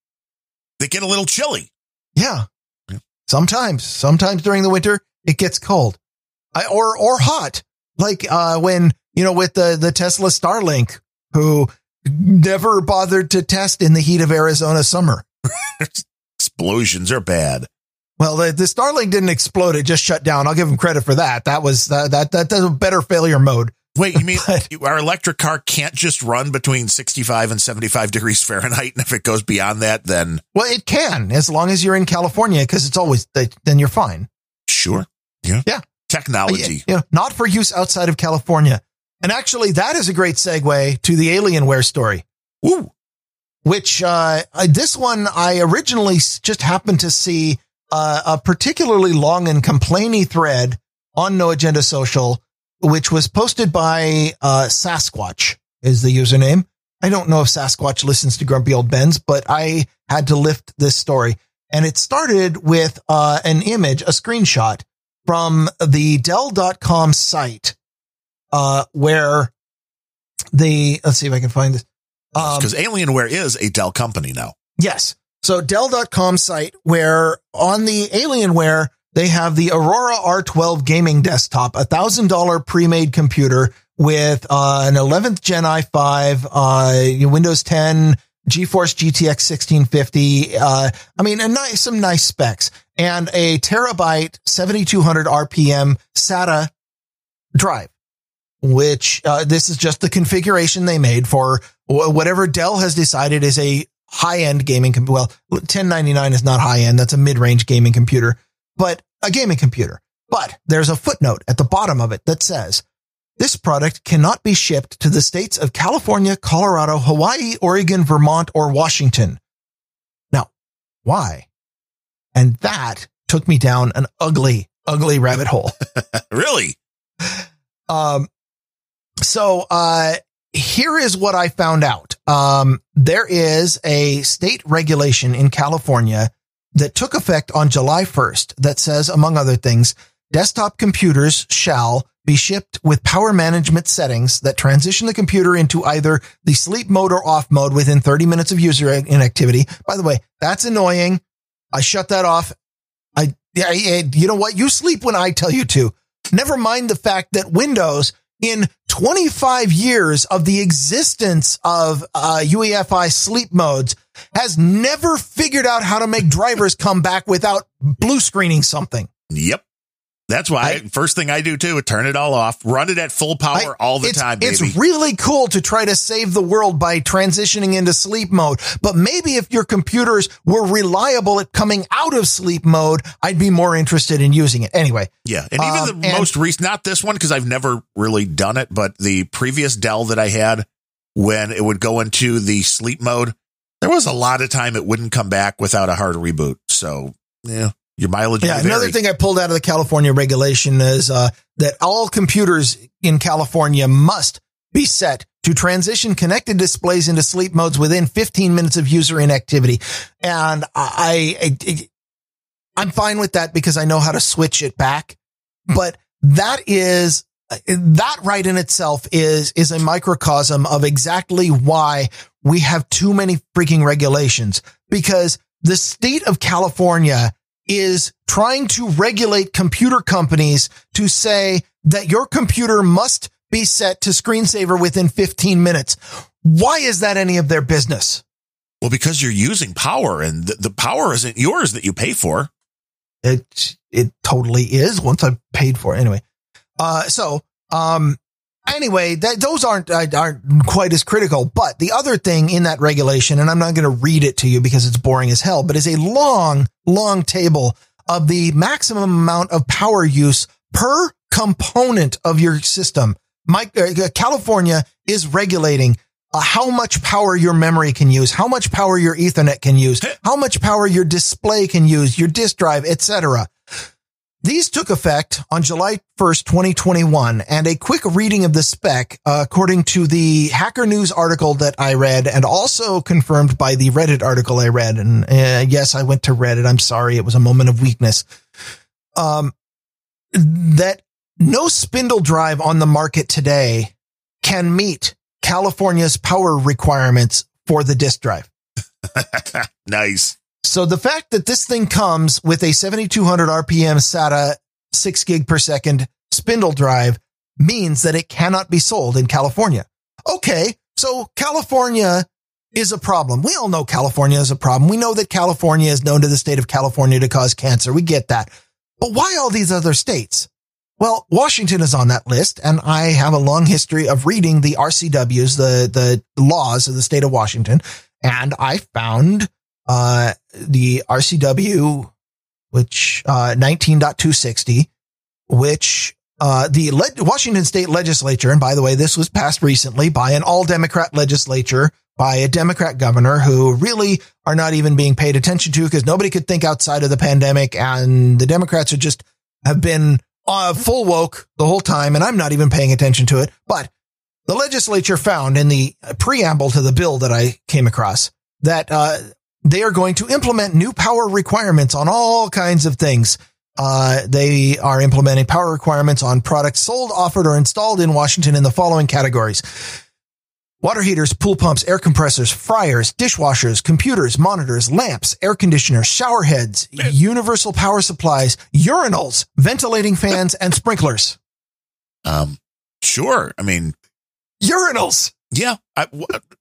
that get a little chilly. Yeah. Yeah. Sometimes, sometimes during the winter, it gets cold I, or, or hot. Like, uh, when, you know, with the, the Tesla Starlink who never bothered to test in the heat of Arizona summer. Explosions are bad. Well, the, the Starlink didn't explode. It just shut down. I'll give him credit for that. That was, that, that, that, that's a better failure mode. Wait, you mean But- our electric car can't just run between 65 and 75 degrees Fahrenheit? And if it goes beyond that, then Well, it can as long as you're in California because it's always, then you're fine. sure. Yeah. Yeah. Technology. Know, not for use outside of California. And actually, that is a great segue to the Alienware story. Ooh. which uh, I- this one I originally just happened to see uh, a particularly long and complainy thread on No Agenda Social, which was posted by uh, Sasquatch is the username. I don't know if Sasquatch listens to Grumpy Old Bens, but I had to lift this story. And it started with uh, an image, a screenshot from the Dell.com site, uh, where the, let's see if I can find this. Um, Because Alienware is a Dell company now. Yes. So Dell.com site where on the Alienware, they have the Aurora R12 gaming desktop, a thousand dollar pre-made computer with uh, an 11th Gen i5, uh, Windows 10, GeForce GTX 1650. Uh, I mean, a nice, some nice specs and a terabyte 7200 RPM SATA drive, which, uh, this is just the configuration they made for whatever Dell has decided is a high end gaming. Com- well, 1099 is not high end. That's a mid range gaming computer, but a gaming computer. But there's a footnote at the bottom of it that says this product cannot be shipped to the states of California, Colorado, Hawaii, Oregon, Vermont, or Washington. Now, why? And that took me down an ugly, ugly rabbit hole. really? Um, so, uh, here is what I found out. Um, there is a state regulation in California that took effect on July 1st that says, among other things, desktop computers shall be shipped with power management settings that transition the computer into either the sleep mode or off mode within 30 minutes of user inactivity. By the way, that's annoying. I shut that off. I, yeah, I- you know what? You sleep when I tell you to. Never mind the fact that Windows in 25 years of the existence of uh, UEFI sleep modes has never figured out how to make drivers come back without blue screening something. Yep. That's why I- first thing I do too, turn it all off, run it at full power I- all the it's, time, baby. It's really cool to try to save the world by transitioning into sleep mode. But maybe if your computers were reliable at coming out of sleep mode, I'd be more interested in using it. Anyway, Yeah. And even Um, the and- most recent, not this one, because I've never really done it, but the previous Dell that I had, when it would go into the sleep mode, there was a lot of time it wouldn't come back without a hard reboot. So, yeah, your mileage. Yeah, another thing I pulled out of the California regulation is uh, that all computers in California must be set to transition connected displays into sleep modes within 15 minutes of user inactivity. And I, I, I I'm fine with that because I know how to switch it back. But that is that right in itself is is a microcosm of exactly why we have too many freaking regulations because the state of California is trying to regulate computer companies to say that your computer must be set to screensaver within 15 minutes. Why is that any of their business? Well, because you're using power and the, the power isn't yours that you pay for. it it totally is once I've paid for it anyway. Uh, so um, anyway, that those aren't uh, aren't quite as critical. But the other thing in that regulation, and I'm not going to read it to you because it's boring as hell, but is a long, long table of the maximum amount of power use per component of your system. My, uh, California is regulating uh, how much power your memory can use, how much power your Ethernet can use, how much power your display can use, your disk drive, etc. These took effect on July 1st, 2021, and a quick reading of the spec, uh, according to the Hacker News article that I read and also confirmed by the Reddit article I read. And uh, yes, I went to Reddit. I'm sorry. It was a moment of weakness. Um, that no spindle drive on the market today can meet California's power requirements for the disk drive. nice. So the fact that this thing comes with a 7200 RPM SATA six gig per second spindle drive means that it cannot be sold in California. Okay. So California is a problem. We all know California is a problem. We know that California is known to the state of California to cause cancer. We get that. But why all these other states? Well, Washington is on that list, and I have a long history of reading the RCWs, the, the laws of the state of Washington, and I found uh, the RCW, which uh, 19.260, which uh, the Le- Washington State Legislature, and by the way, this was passed recently by an all Democrat legislature by a Democrat governor who really are not even being paid attention to because nobody could think outside of the pandemic, and the Democrats are just have been uh, full woke the whole time, and I'm not even paying attention to it. But the legislature found in the preamble to the bill that I came across that uh, they are going to implement new power requirements on all kinds of things. Uh, they are implementing power requirements on products sold, offered, or installed in Washington in the following categories. Water heaters, pool pumps, air compressors, fryers, dishwashers, computers, monitors, lamps, air conditioners, shower heads, universal power supplies, urinals, ventilating fans, and sprinklers. Um, sure. I mean, urinals. Yeah, I,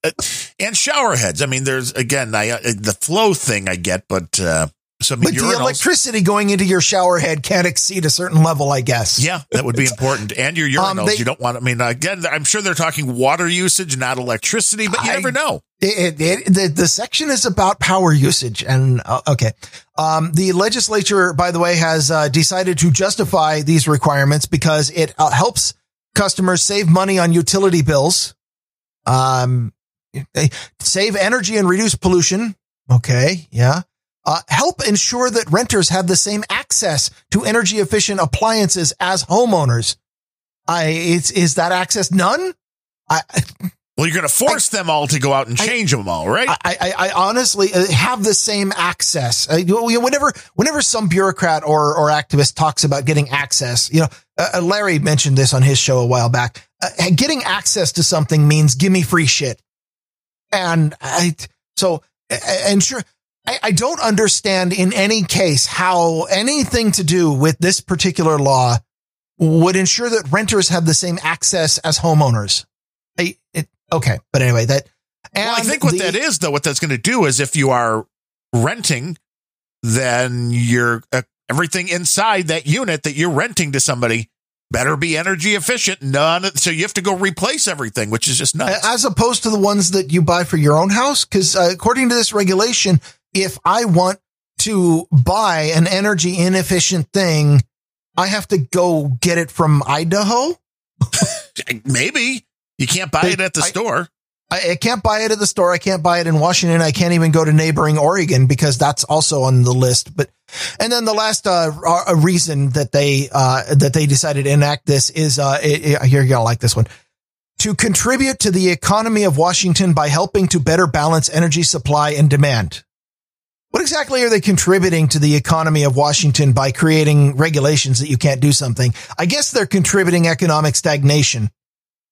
uh, and shower heads. I mean, there's again, I uh, the flow thing I get, but uh, so I mean, but the electricity going into your shower head can't exceed a certain level, I guess. Yeah, that would be important. And your urinals, um, they, you don't want. I mean, again, I'm sure they're talking water usage, not electricity, but you I, never know. It, it, the the section is about power usage, and uh, okay, um, the legislature, by the way, has uh, decided to justify these requirements because it uh, helps customers save money on utility bills um, save energy and reduce pollution. Okay. Yeah. Uh, help ensure that renters have the same access to energy efficient appliances as homeowners. I, is, is that access none? I, well, you're going to force I, them all to go out and change I, them all, right? I, I, I honestly uh, have the same access. Uh, whenever, whenever some bureaucrat or, or activist talks about getting access, you know, uh, uh Larry mentioned this on his show a while back uh, getting access to something means give me free shit. And I, so, and sure, I, I don't understand in any case how anything to do with this particular law would ensure that renters have the same access as homeowners. I, it, okay. But anyway, that, well, I think what the, that is though, what that's going to do is if you are renting, then you're uh, everything inside that unit that you're renting to somebody better be energy efficient. None. So you have to go replace everything, which is just nuts. As opposed to the ones that you buy for your own house. Cause uh, according to this regulation, if I want to buy an energy inefficient thing, I have to go get it from Idaho. Maybe you can't buy it at the I, store. I, I, can't buy it at the store. I can't buy it in Washington. I can't even go to neighboring Oregon because that's also on the list. But and then the last uh, reason that they uh, that they decided to enact this is uh, it, it, here you're gonna like this one to contribute to the economy of Washington by helping to better balance energy supply and demand. What exactly are they contributing to the economy of Washington by creating regulations that you can't do something? I guess they're contributing economic stagnation.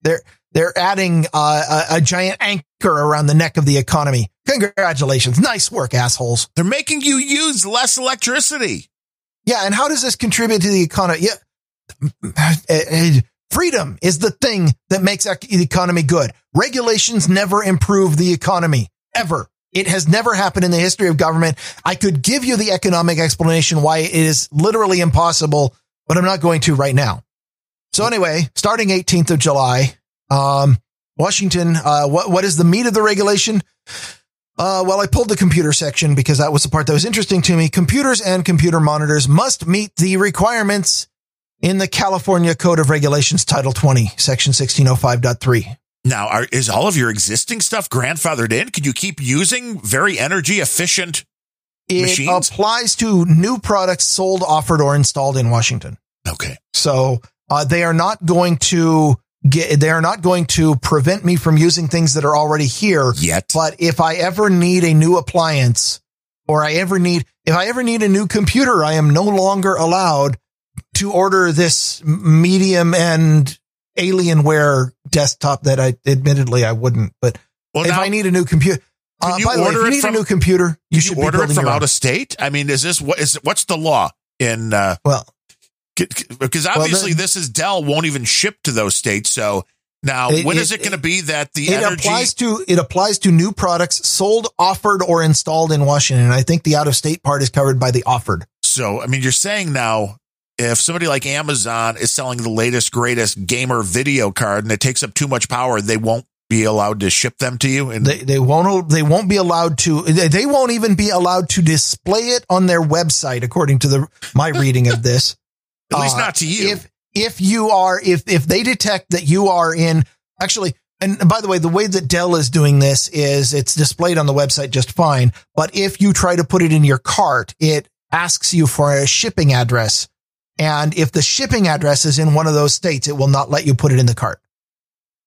They're they're adding uh, a, a, giant anchor around the neck of the economy. Congratulations. Nice work, assholes. They're making you use less electricity. Yeah. And how does this contribute to the economy? Yeah. Freedom is the thing that makes the economy good. Regulations never improve the economy ever. It has never happened in the history of government. I could give you the economic explanation why it is literally impossible, but I'm not going to right now. So anyway, starting 18th of July, um, Washington, uh, what, what is the meat of the regulation? Uh, well, I pulled the computer section because that was the part that was interesting to me. Computers and computer monitors must meet the requirements in the California Code of Regulations, Title 20, Section 1605.3. Now, are, is all of your existing stuff grandfathered in? Could you keep using very energy efficient It machines? applies to new products sold, offered, or installed in Washington. okay. So uh, they are not going to get. They are not going to prevent me from using things that are already here. Yet. But if I ever need a new appliance, or I ever need, if I ever need a new computer, I am no longer allowed to order this medium and Alienware desktop that I admittedly I wouldn't. But Well, if now, I need a new computer, Can uh, you by the way, if order you need from- a new computer, you you should be order it from out own. of state? I mean, is this what is what's the law in? Uh, Well, because Well, obviously then- this is Dell won't even ship to those states. So now, It- when it- is it, going to be that the it energy? applies to it applies to new products sold, offered, or installed in Washington. And I think the out of state part is covered by the offered. so I mean, you're saying now. If somebody like Amazon is selling the latest, greatest gamer video card and it takes up too much power, they won't be allowed to ship them to you. And They they won't they won't be allowed to they they won't even be allowed to display it on their website, according to the my reading of this. At least Uh, not to you. If if you are if if they detect that you are in actually and by the way, the way that Dell is doing this is it's displayed on the website just fine. But if you try to put it in your cart, it asks you for a shipping address. And if the shipping address is in one of those states, it will not let you put it in the cart.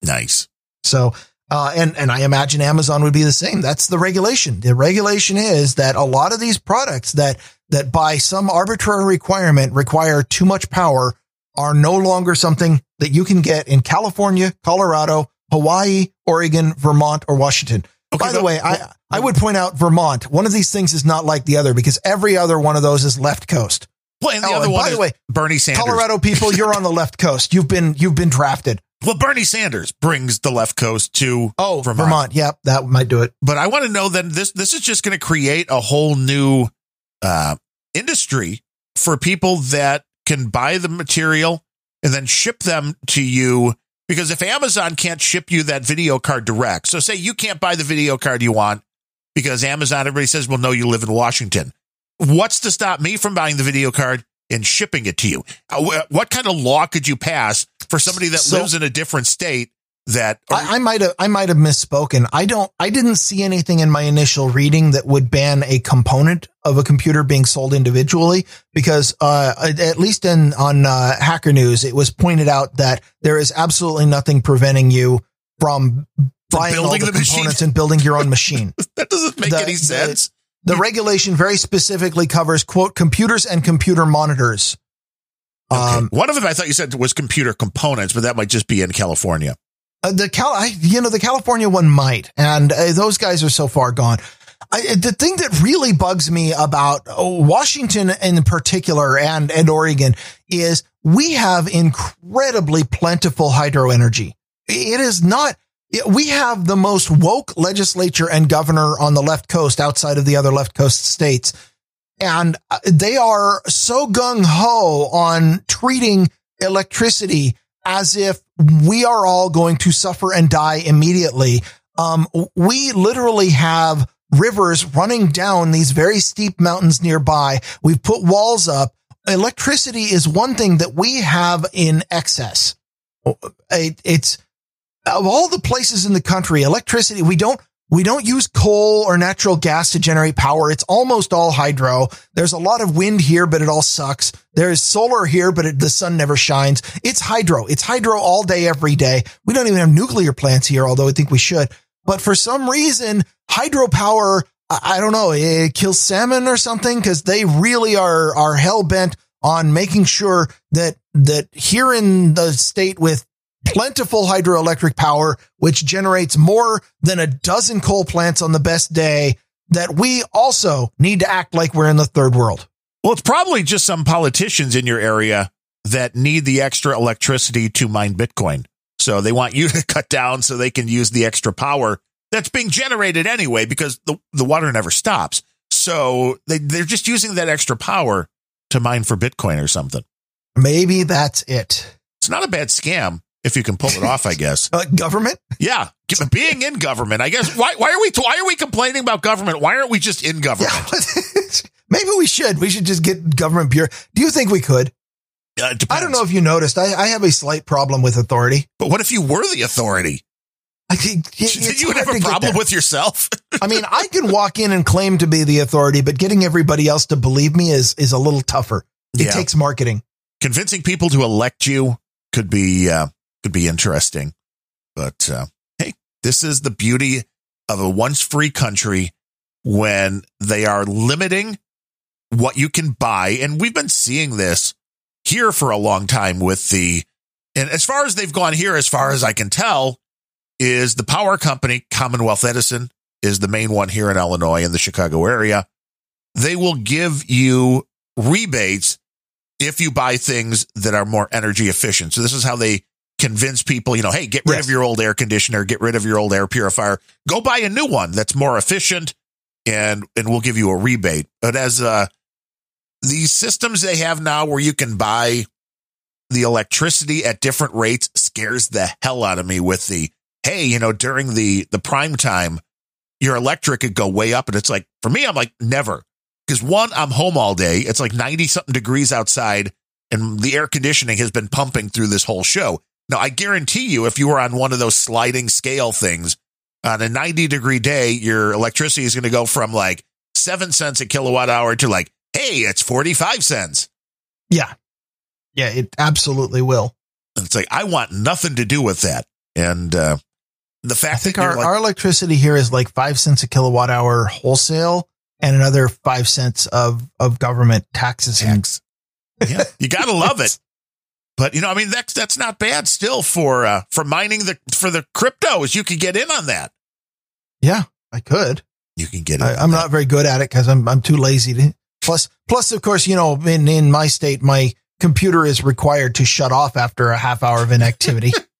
nice. So, uh, and, and I imagine Amazon would be the same. That's the regulation. The regulation is that a lot of these products that, that by some arbitrary requirement require too much power are no longer something that you can get in California, Colorado, Hawaii, Oregon, Vermont, or Washington. Okay, By the but- way, I, I would point out Vermont. One of these things is not like the other because every other one of those is left coast. Well, and the Oh, other and one by the way, Bernie Sanders. Colorado people, you're on the left coast. You've been, you've been drafted. Well, Bernie Sanders brings the left coast to Oh, Vermont. Vermont. Yep. That might do it. but I want to know that this this is just going to create a whole new uh, industry for people that can buy the material and then ship them to you. Because if Amazon can't ship you that video card direct, so say you can't buy the video card you want because Amazon, everybody says, well, no, you live in Washington. What's to stop me from buying the video card and shipping it to you? Uh, What kind of law could you pass for somebody that So- lives in a different state that I, I might have I might have misspoken. I don't I didn't see anything in my initial reading that would ban a component of a computer being sold individually because uh, at least in on uh, Hacker News it was pointed out that there is absolutely nothing preventing you from buying all the, the machine? components and building your own machine. that doesn't make The- any the- sense. The regulation very specifically covers quote computers and computer monitors. Okay. Um, One of them I thought you said was computer components, but that might just be in California. Uh, the Cal, I, you know, the California one might, and uh, those guys are so far gone. I, the thing that really bugs me about oh, Washington in particular and, and Oregon is we have incredibly plentiful hydro energy. It is not, we have the most woke legislature and governor on the left coast outside of the other left coast states. And uh, they are so gung ho on treating electricity as if we are all going to suffer and die immediately. Um, we literally have rivers running down these very steep mountains nearby. We've put walls up. Electricity is one thing that we have in excess. It, it's of all the places in the country, electricity, we don't, we don't use coal or natural gas to generate power. It's almost all hydro. There's a lot of wind here, but it all sucks. There's solar here, but it, the sun never shines. It's hydro. It's hydro all day, every day. We don't even have nuclear plants here, although I think we should. But for some reason, hydropower, I, I don't know, it kills salmon or something because they really are, are hell bent on making sure that, that here in the state with plentiful hydroelectric power, which generates more than a dozen coal plants on the best day, that we also need to act like we're in the third world. Well, it's probably just some politicians in your area that need the extra electricity to mine Bitcoin. So they want you to cut down so they can use the extra power that's being generated anyway because the, the water never stops. So they, they're just using that extra power to mine for Bitcoin or something. Maybe that's it. It's not a bad scam if you can pull it off, I guess. Uh, government? Yeah, being in government, I guess. Why, why are we why are we complaining about government? Why aren't we just in government? Yeah. Maybe we should. We should just get government pure. Do you think we could? Uh, I don't know if you noticed. I, I have a slight problem with authority. But what if you were the authority? I think it- you would have a problem with yourself. I mean, I can walk in and claim to be the authority, but getting everybody else to believe me is is a little tougher. It Yeah. takes marketing. Convincing people to elect you could be uh, could be interesting. But uh, hey, this is the beauty of a once free country when they are limiting what you can buy, and we've been seeing this here for a long time with the. And as far as they've gone here, as far as I can tell, is the power company Commonwealth Edison is the main one here in Illinois in the Chicago area. They will give you rebates if you buy things that are more energy efficient. So this is how they convince people, you know, hey, get rid Yes. of your old air conditioner, get rid of your old air purifier, go buy a new one that's more efficient and and we'll give you a rebate. But as uh these systems they have now where you can buy the electricity at different rates scares the hell out of me with the hey, you know, during the the prime time your electric could go way up and it's like for me I'm like never because one, I'm home all day. It's like 90 something degrees outside and the air conditioning has been pumping through this whole show. Now, I guarantee you, if you were on one of those sliding scale things on a 90 degree day, your electricity is going to go from like seven cents a kilowatt hour to like, hey, it's 45 cents. Yeah. Yeah, it absolutely will. And it's like, I want nothing to do with that. And, uh, the fact I think that our, like, our electricity here is like five cents a kilowatt hour wholesale and another five cents of, of government taxes. tax. yeah, you gotta love it. But you know, I mean, that's that's not bad still for uh, for mining the for the cryptos. You can get in on that. Yeah, I could. You can get in. I, I'm that. not very good at it because I'm I'm too lazy to. Plus, plus, of course, you know, in in my state, my computer is required to shut off after a half hour of inactivity.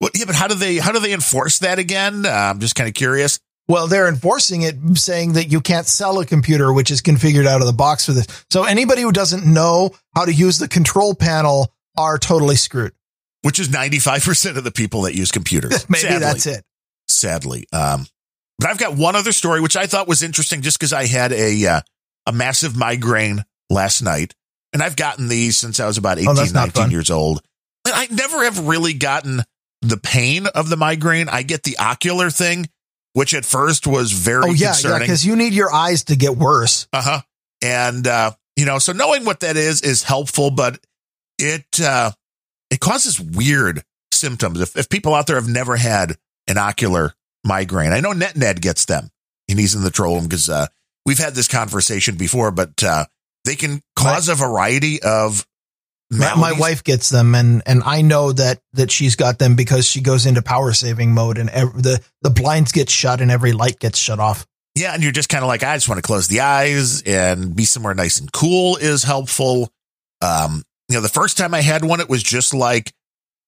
Well, yeah, but how do they how do they enforce that again? Uh, I'm just kind of curious. well, they're enforcing it, saying that you can't sell a computer which is configured out of the box for this. So anybody who doesn't know how to use the control panel are totally screwed. Which is 95 percent of the people that use computers. Maybe sadly, that's it. Sadly, um, but I've got one other story which I thought was interesting, just because I had a uh, a massive migraine last night, and I've gotten these since I was about 18, Oh, 19 fun. years old. And I never have really gotten the pain of the migraine. I get the ocular thing, which at first was very Oh yeah, yeah, because you need your eyes to get worse. Uh huh. And uh, you know, so knowing what that is is helpful, but it uh, it causes weird symptoms. If if people out there have never had an ocular migraine, I know Net Ned gets them, and he's in the troll room because uh, we've had this conversation before. But uh, they can cause a variety of. My, my wife gets them, and and I know that that she's got them because she goes into power saving mode, and ev- the the blinds get shut, and every light gets shut off. Yeah, and you're just kind of like, I just want to close the eyes and be somewhere nice and cool is helpful. Um, you know, the first time I had one, it was just like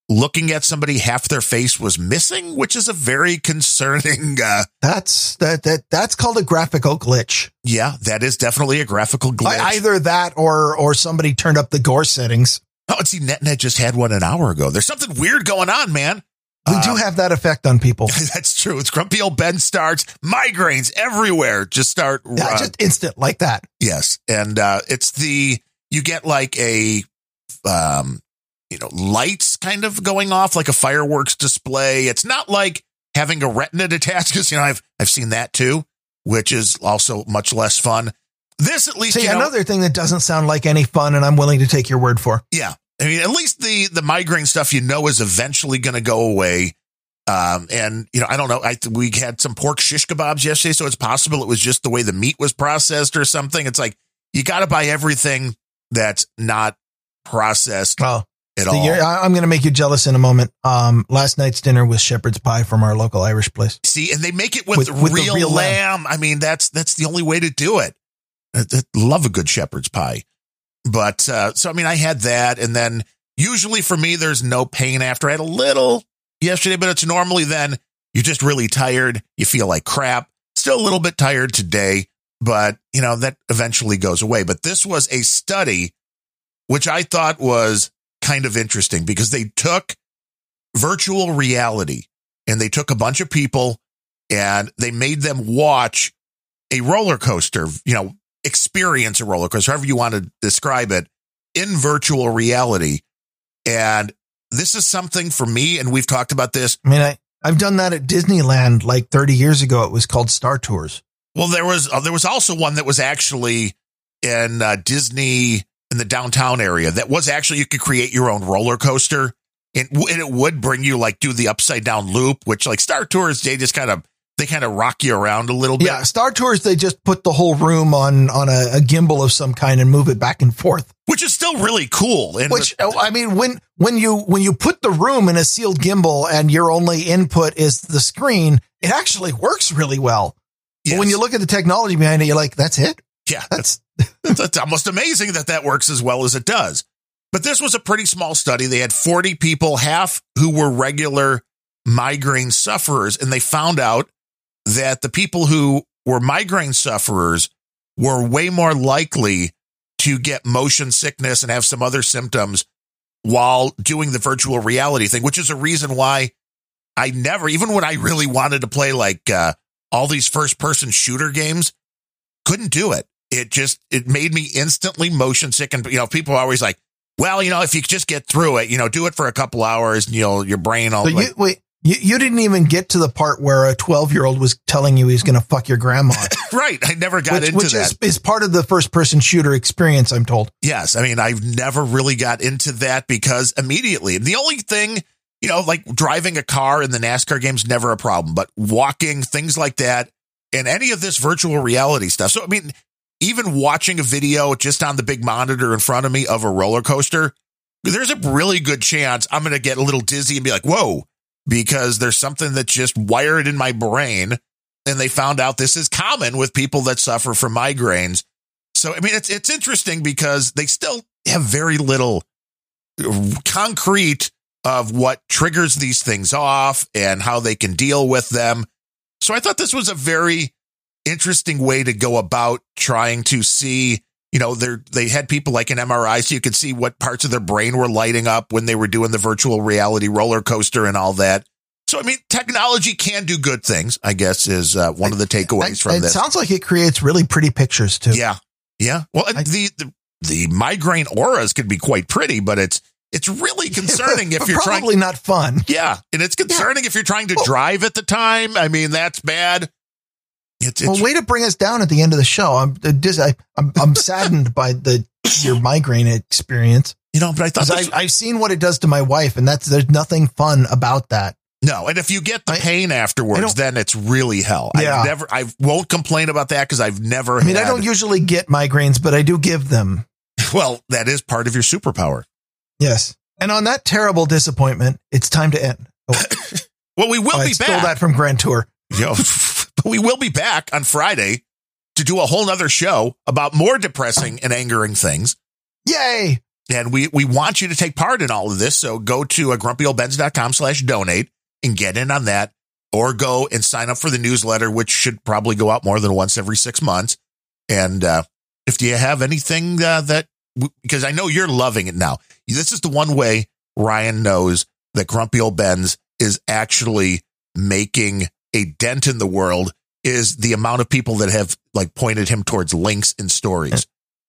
looking at somebody, half their face was missing, which is a very concerning. Uh, That's that that that's called a graphical glitch. yeah, that is definitely a graphical glitch. I- Either that or or somebody turned up the gore settings. oh, and see, NetNet just had one an hour ago. There's something weird going on, man. We Um, do have that effect on people. That's true. It's grumpy old Ben starts migraines everywhere. Just start. Yeah, uh, just instant like that. Yes, and uh, it's the you get like a um, you know lights kind of going off like a fireworks display. It's not like having a retina detached because you know I've I've seen that too, which is also much less fun. This at least See, you know, another thing that doesn't sound like any fun, and I'm willing to take your word for. yeah. I mean, at least the the migraine stuff you know is eventually going to go away. Um, and you know, I don't know. I we had some pork shish kebabs yesterday, so it's possible it was just the way the meat was processed or something. It's like you got to buy everything that's not processed Oh, at so all. I'm going to make you jealous in a moment. Um, last night's dinner was shepherd's pie from our local Irish place. See, and they make it with, With- with real, real lamb. I mean, that's that's the only way to do it. I, I love a good shepherd's pie, but uh, so I mean, I had that, and then usually for me, there's no pain after. I had a little yesterday, but it's normally then you're just really tired. You feel like crap. Still a little bit tired today, but you know, that eventually goes away. But this was a study, which I thought was kind of interesting because they took virtual reality and they took a bunch of people and they made them watch a roller coaster, you know, experience a roller coaster, however you want to describe it, in virtual reality. And this is something for me, and we've talked about this. I mean, I, I've done that at Disneyland like 30 years ago. It was called Star Tours. Well, there was uh, there was also one that was actually in uh, Disney in the downtown area. That was actually you could create your own roller coaster, and, w- and it would bring you like do the upside down loop, which like Star Tours they just kind of they kind of rock you around a little bit. Yeah, Star Tours, they just put the whole room on on a, a gimbal of some kind and move it back and forth. which is still really cool. And Which oh, I mean, when when you when you put the room in a sealed gimbal and your only input is the screen, it actually works really well. But when you look at the technology behind it, you're like, that's it. yeah, That's it's, almost amazing that that works as well as it does. But this was a pretty small study. They had 40 people, half who were regular migraine sufferers, and they found out that the people who were migraine sufferers were way more likely to get motion sickness and have some other symptoms while doing the virtual reality thing, which is a reason why I never, even when I really wanted to play like uh, all these first person shooter games, couldn't do it. It just, it made me instantly motion sick. And, you know, people are always like, well, you know, if you just get through it, you know, do it for a couple hours and you'll, your brain all so you wait. You, you didn't even get to the part where a 12 year old was telling you he's going to fuck your grandma, right. I never got which, into which that. is, is part of the first person shooter experience. I'm told. Yes. I mean, I've never really got into that because immediately the only thing, you know, like driving a car in the NASCAR game's never a problem, but walking, things like that, and any of this virtual reality stuff. So, I mean, even watching a video just on the big monitor in front of me of a roller coaster, there's a really good chance I'm going to get a little dizzy and be like, whoa, because there's something that's just wired in my brain. And they found out this is common with people that suffer from migraines. So, I mean, it's, it's interesting because they still have very little concrete of what triggers these things off and how they can deal with them. So I thought this was a very interesting way to go about trying to see, you know, they they had people like an MRI so you could see what parts of their brain were lighting up when they were doing the virtual reality roller coaster and all that. So I mean, technology can do good things. I guess is uh, one of the takeaways It, from it this. sounds like it creates really pretty pictures too. Yeah. Yeah. Well, I- the, the the migraine auras could be quite pretty, but it's it's really concerning if you're trying. probably not fun. Yeah, and it's concerning if you're trying to Well- drive at the time. I mean, that's bad. It's, it's Well, way to bring us down at the end of the show. I'm uh, dis- I, I'm, I'm saddened by the your migraine experience you know, but I thought this, I, I've seen what it does to my wife, and that's there's nothing fun about that. no, and if you get the I- pain afterwards, then it's really hell. Yeah. I've never, I won't complain about that because I've never. I mean, I don't usually get migraines, but I do give them. Well, that is part of your superpower. Yes. And on that terrible disappointment, it's time to end. Oh, Well, we will I be stole back. that from Grand Tour. Yo, we will be back on Friday to do a whole nother show about more depressing and angering things. Yay! And we, we want you to take part in all of this. So go to uh, grumpyoldbens.com slash donate and get in on that or go and sign up for the newsletter, which should probably go out more than once every six months. And, uh, if you have anything uh, that, because I know you're loving it now. This is the one way Ryan knows that Grumpy Old Ben's is actually making a dent in the world is the amount of people that have like pointed him towards links and stories.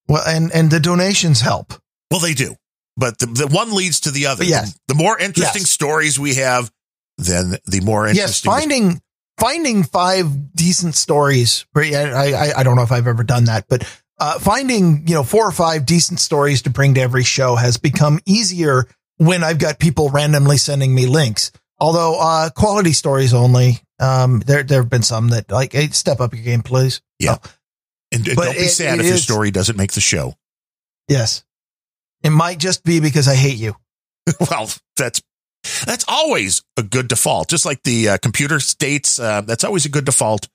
Well, and and the donations help. Well, they do, but the, the one leads to the other. Yes. The, the more interesting Yes. stories we have, then the more interesting. Yes, finding finding five decent stories. I, I I don't know if I've ever done that, but uh, finding you know four or five decent stories to bring to every show has become easier when I've got people randomly sending me links. Although uh, quality stories only. Um, there there have been some that like, hey, step up your game, please. Yeah. and and don't be it- sad it if your story doesn't make the show. Yes, it might just be because I hate you. well, that's that's always a good default. Just like the uh, computer states, uh, that's always a good default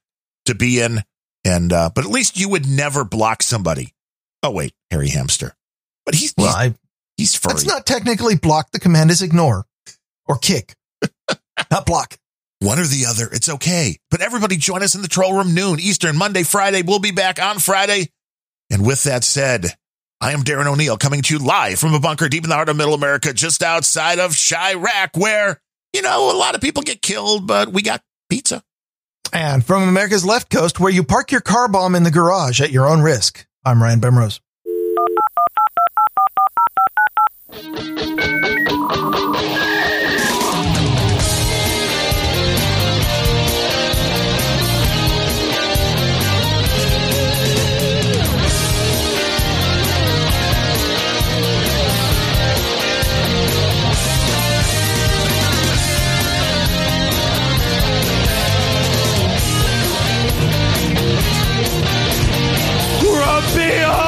to be in. And uh, but at least you would never block somebody. Oh wait, Harry Hamster, but he's Well, he's, I he's furry. that's not technically block. The command is ignore or kick, not block. One or the other, it's okay. But everybody join us in the troll room noon Eastern, Monday, Friday. We'll be back on Friday. And with that said, I am Darren O'Neill coming to you live from a bunker deep in the heart of middle America, just outside of Chiraq, where, you know, a lot of people get killed, but we got pizza. And from America's left coast, where you park your car bomb in the garage at your own risk, I'm Ryan Bemrose. Be beer.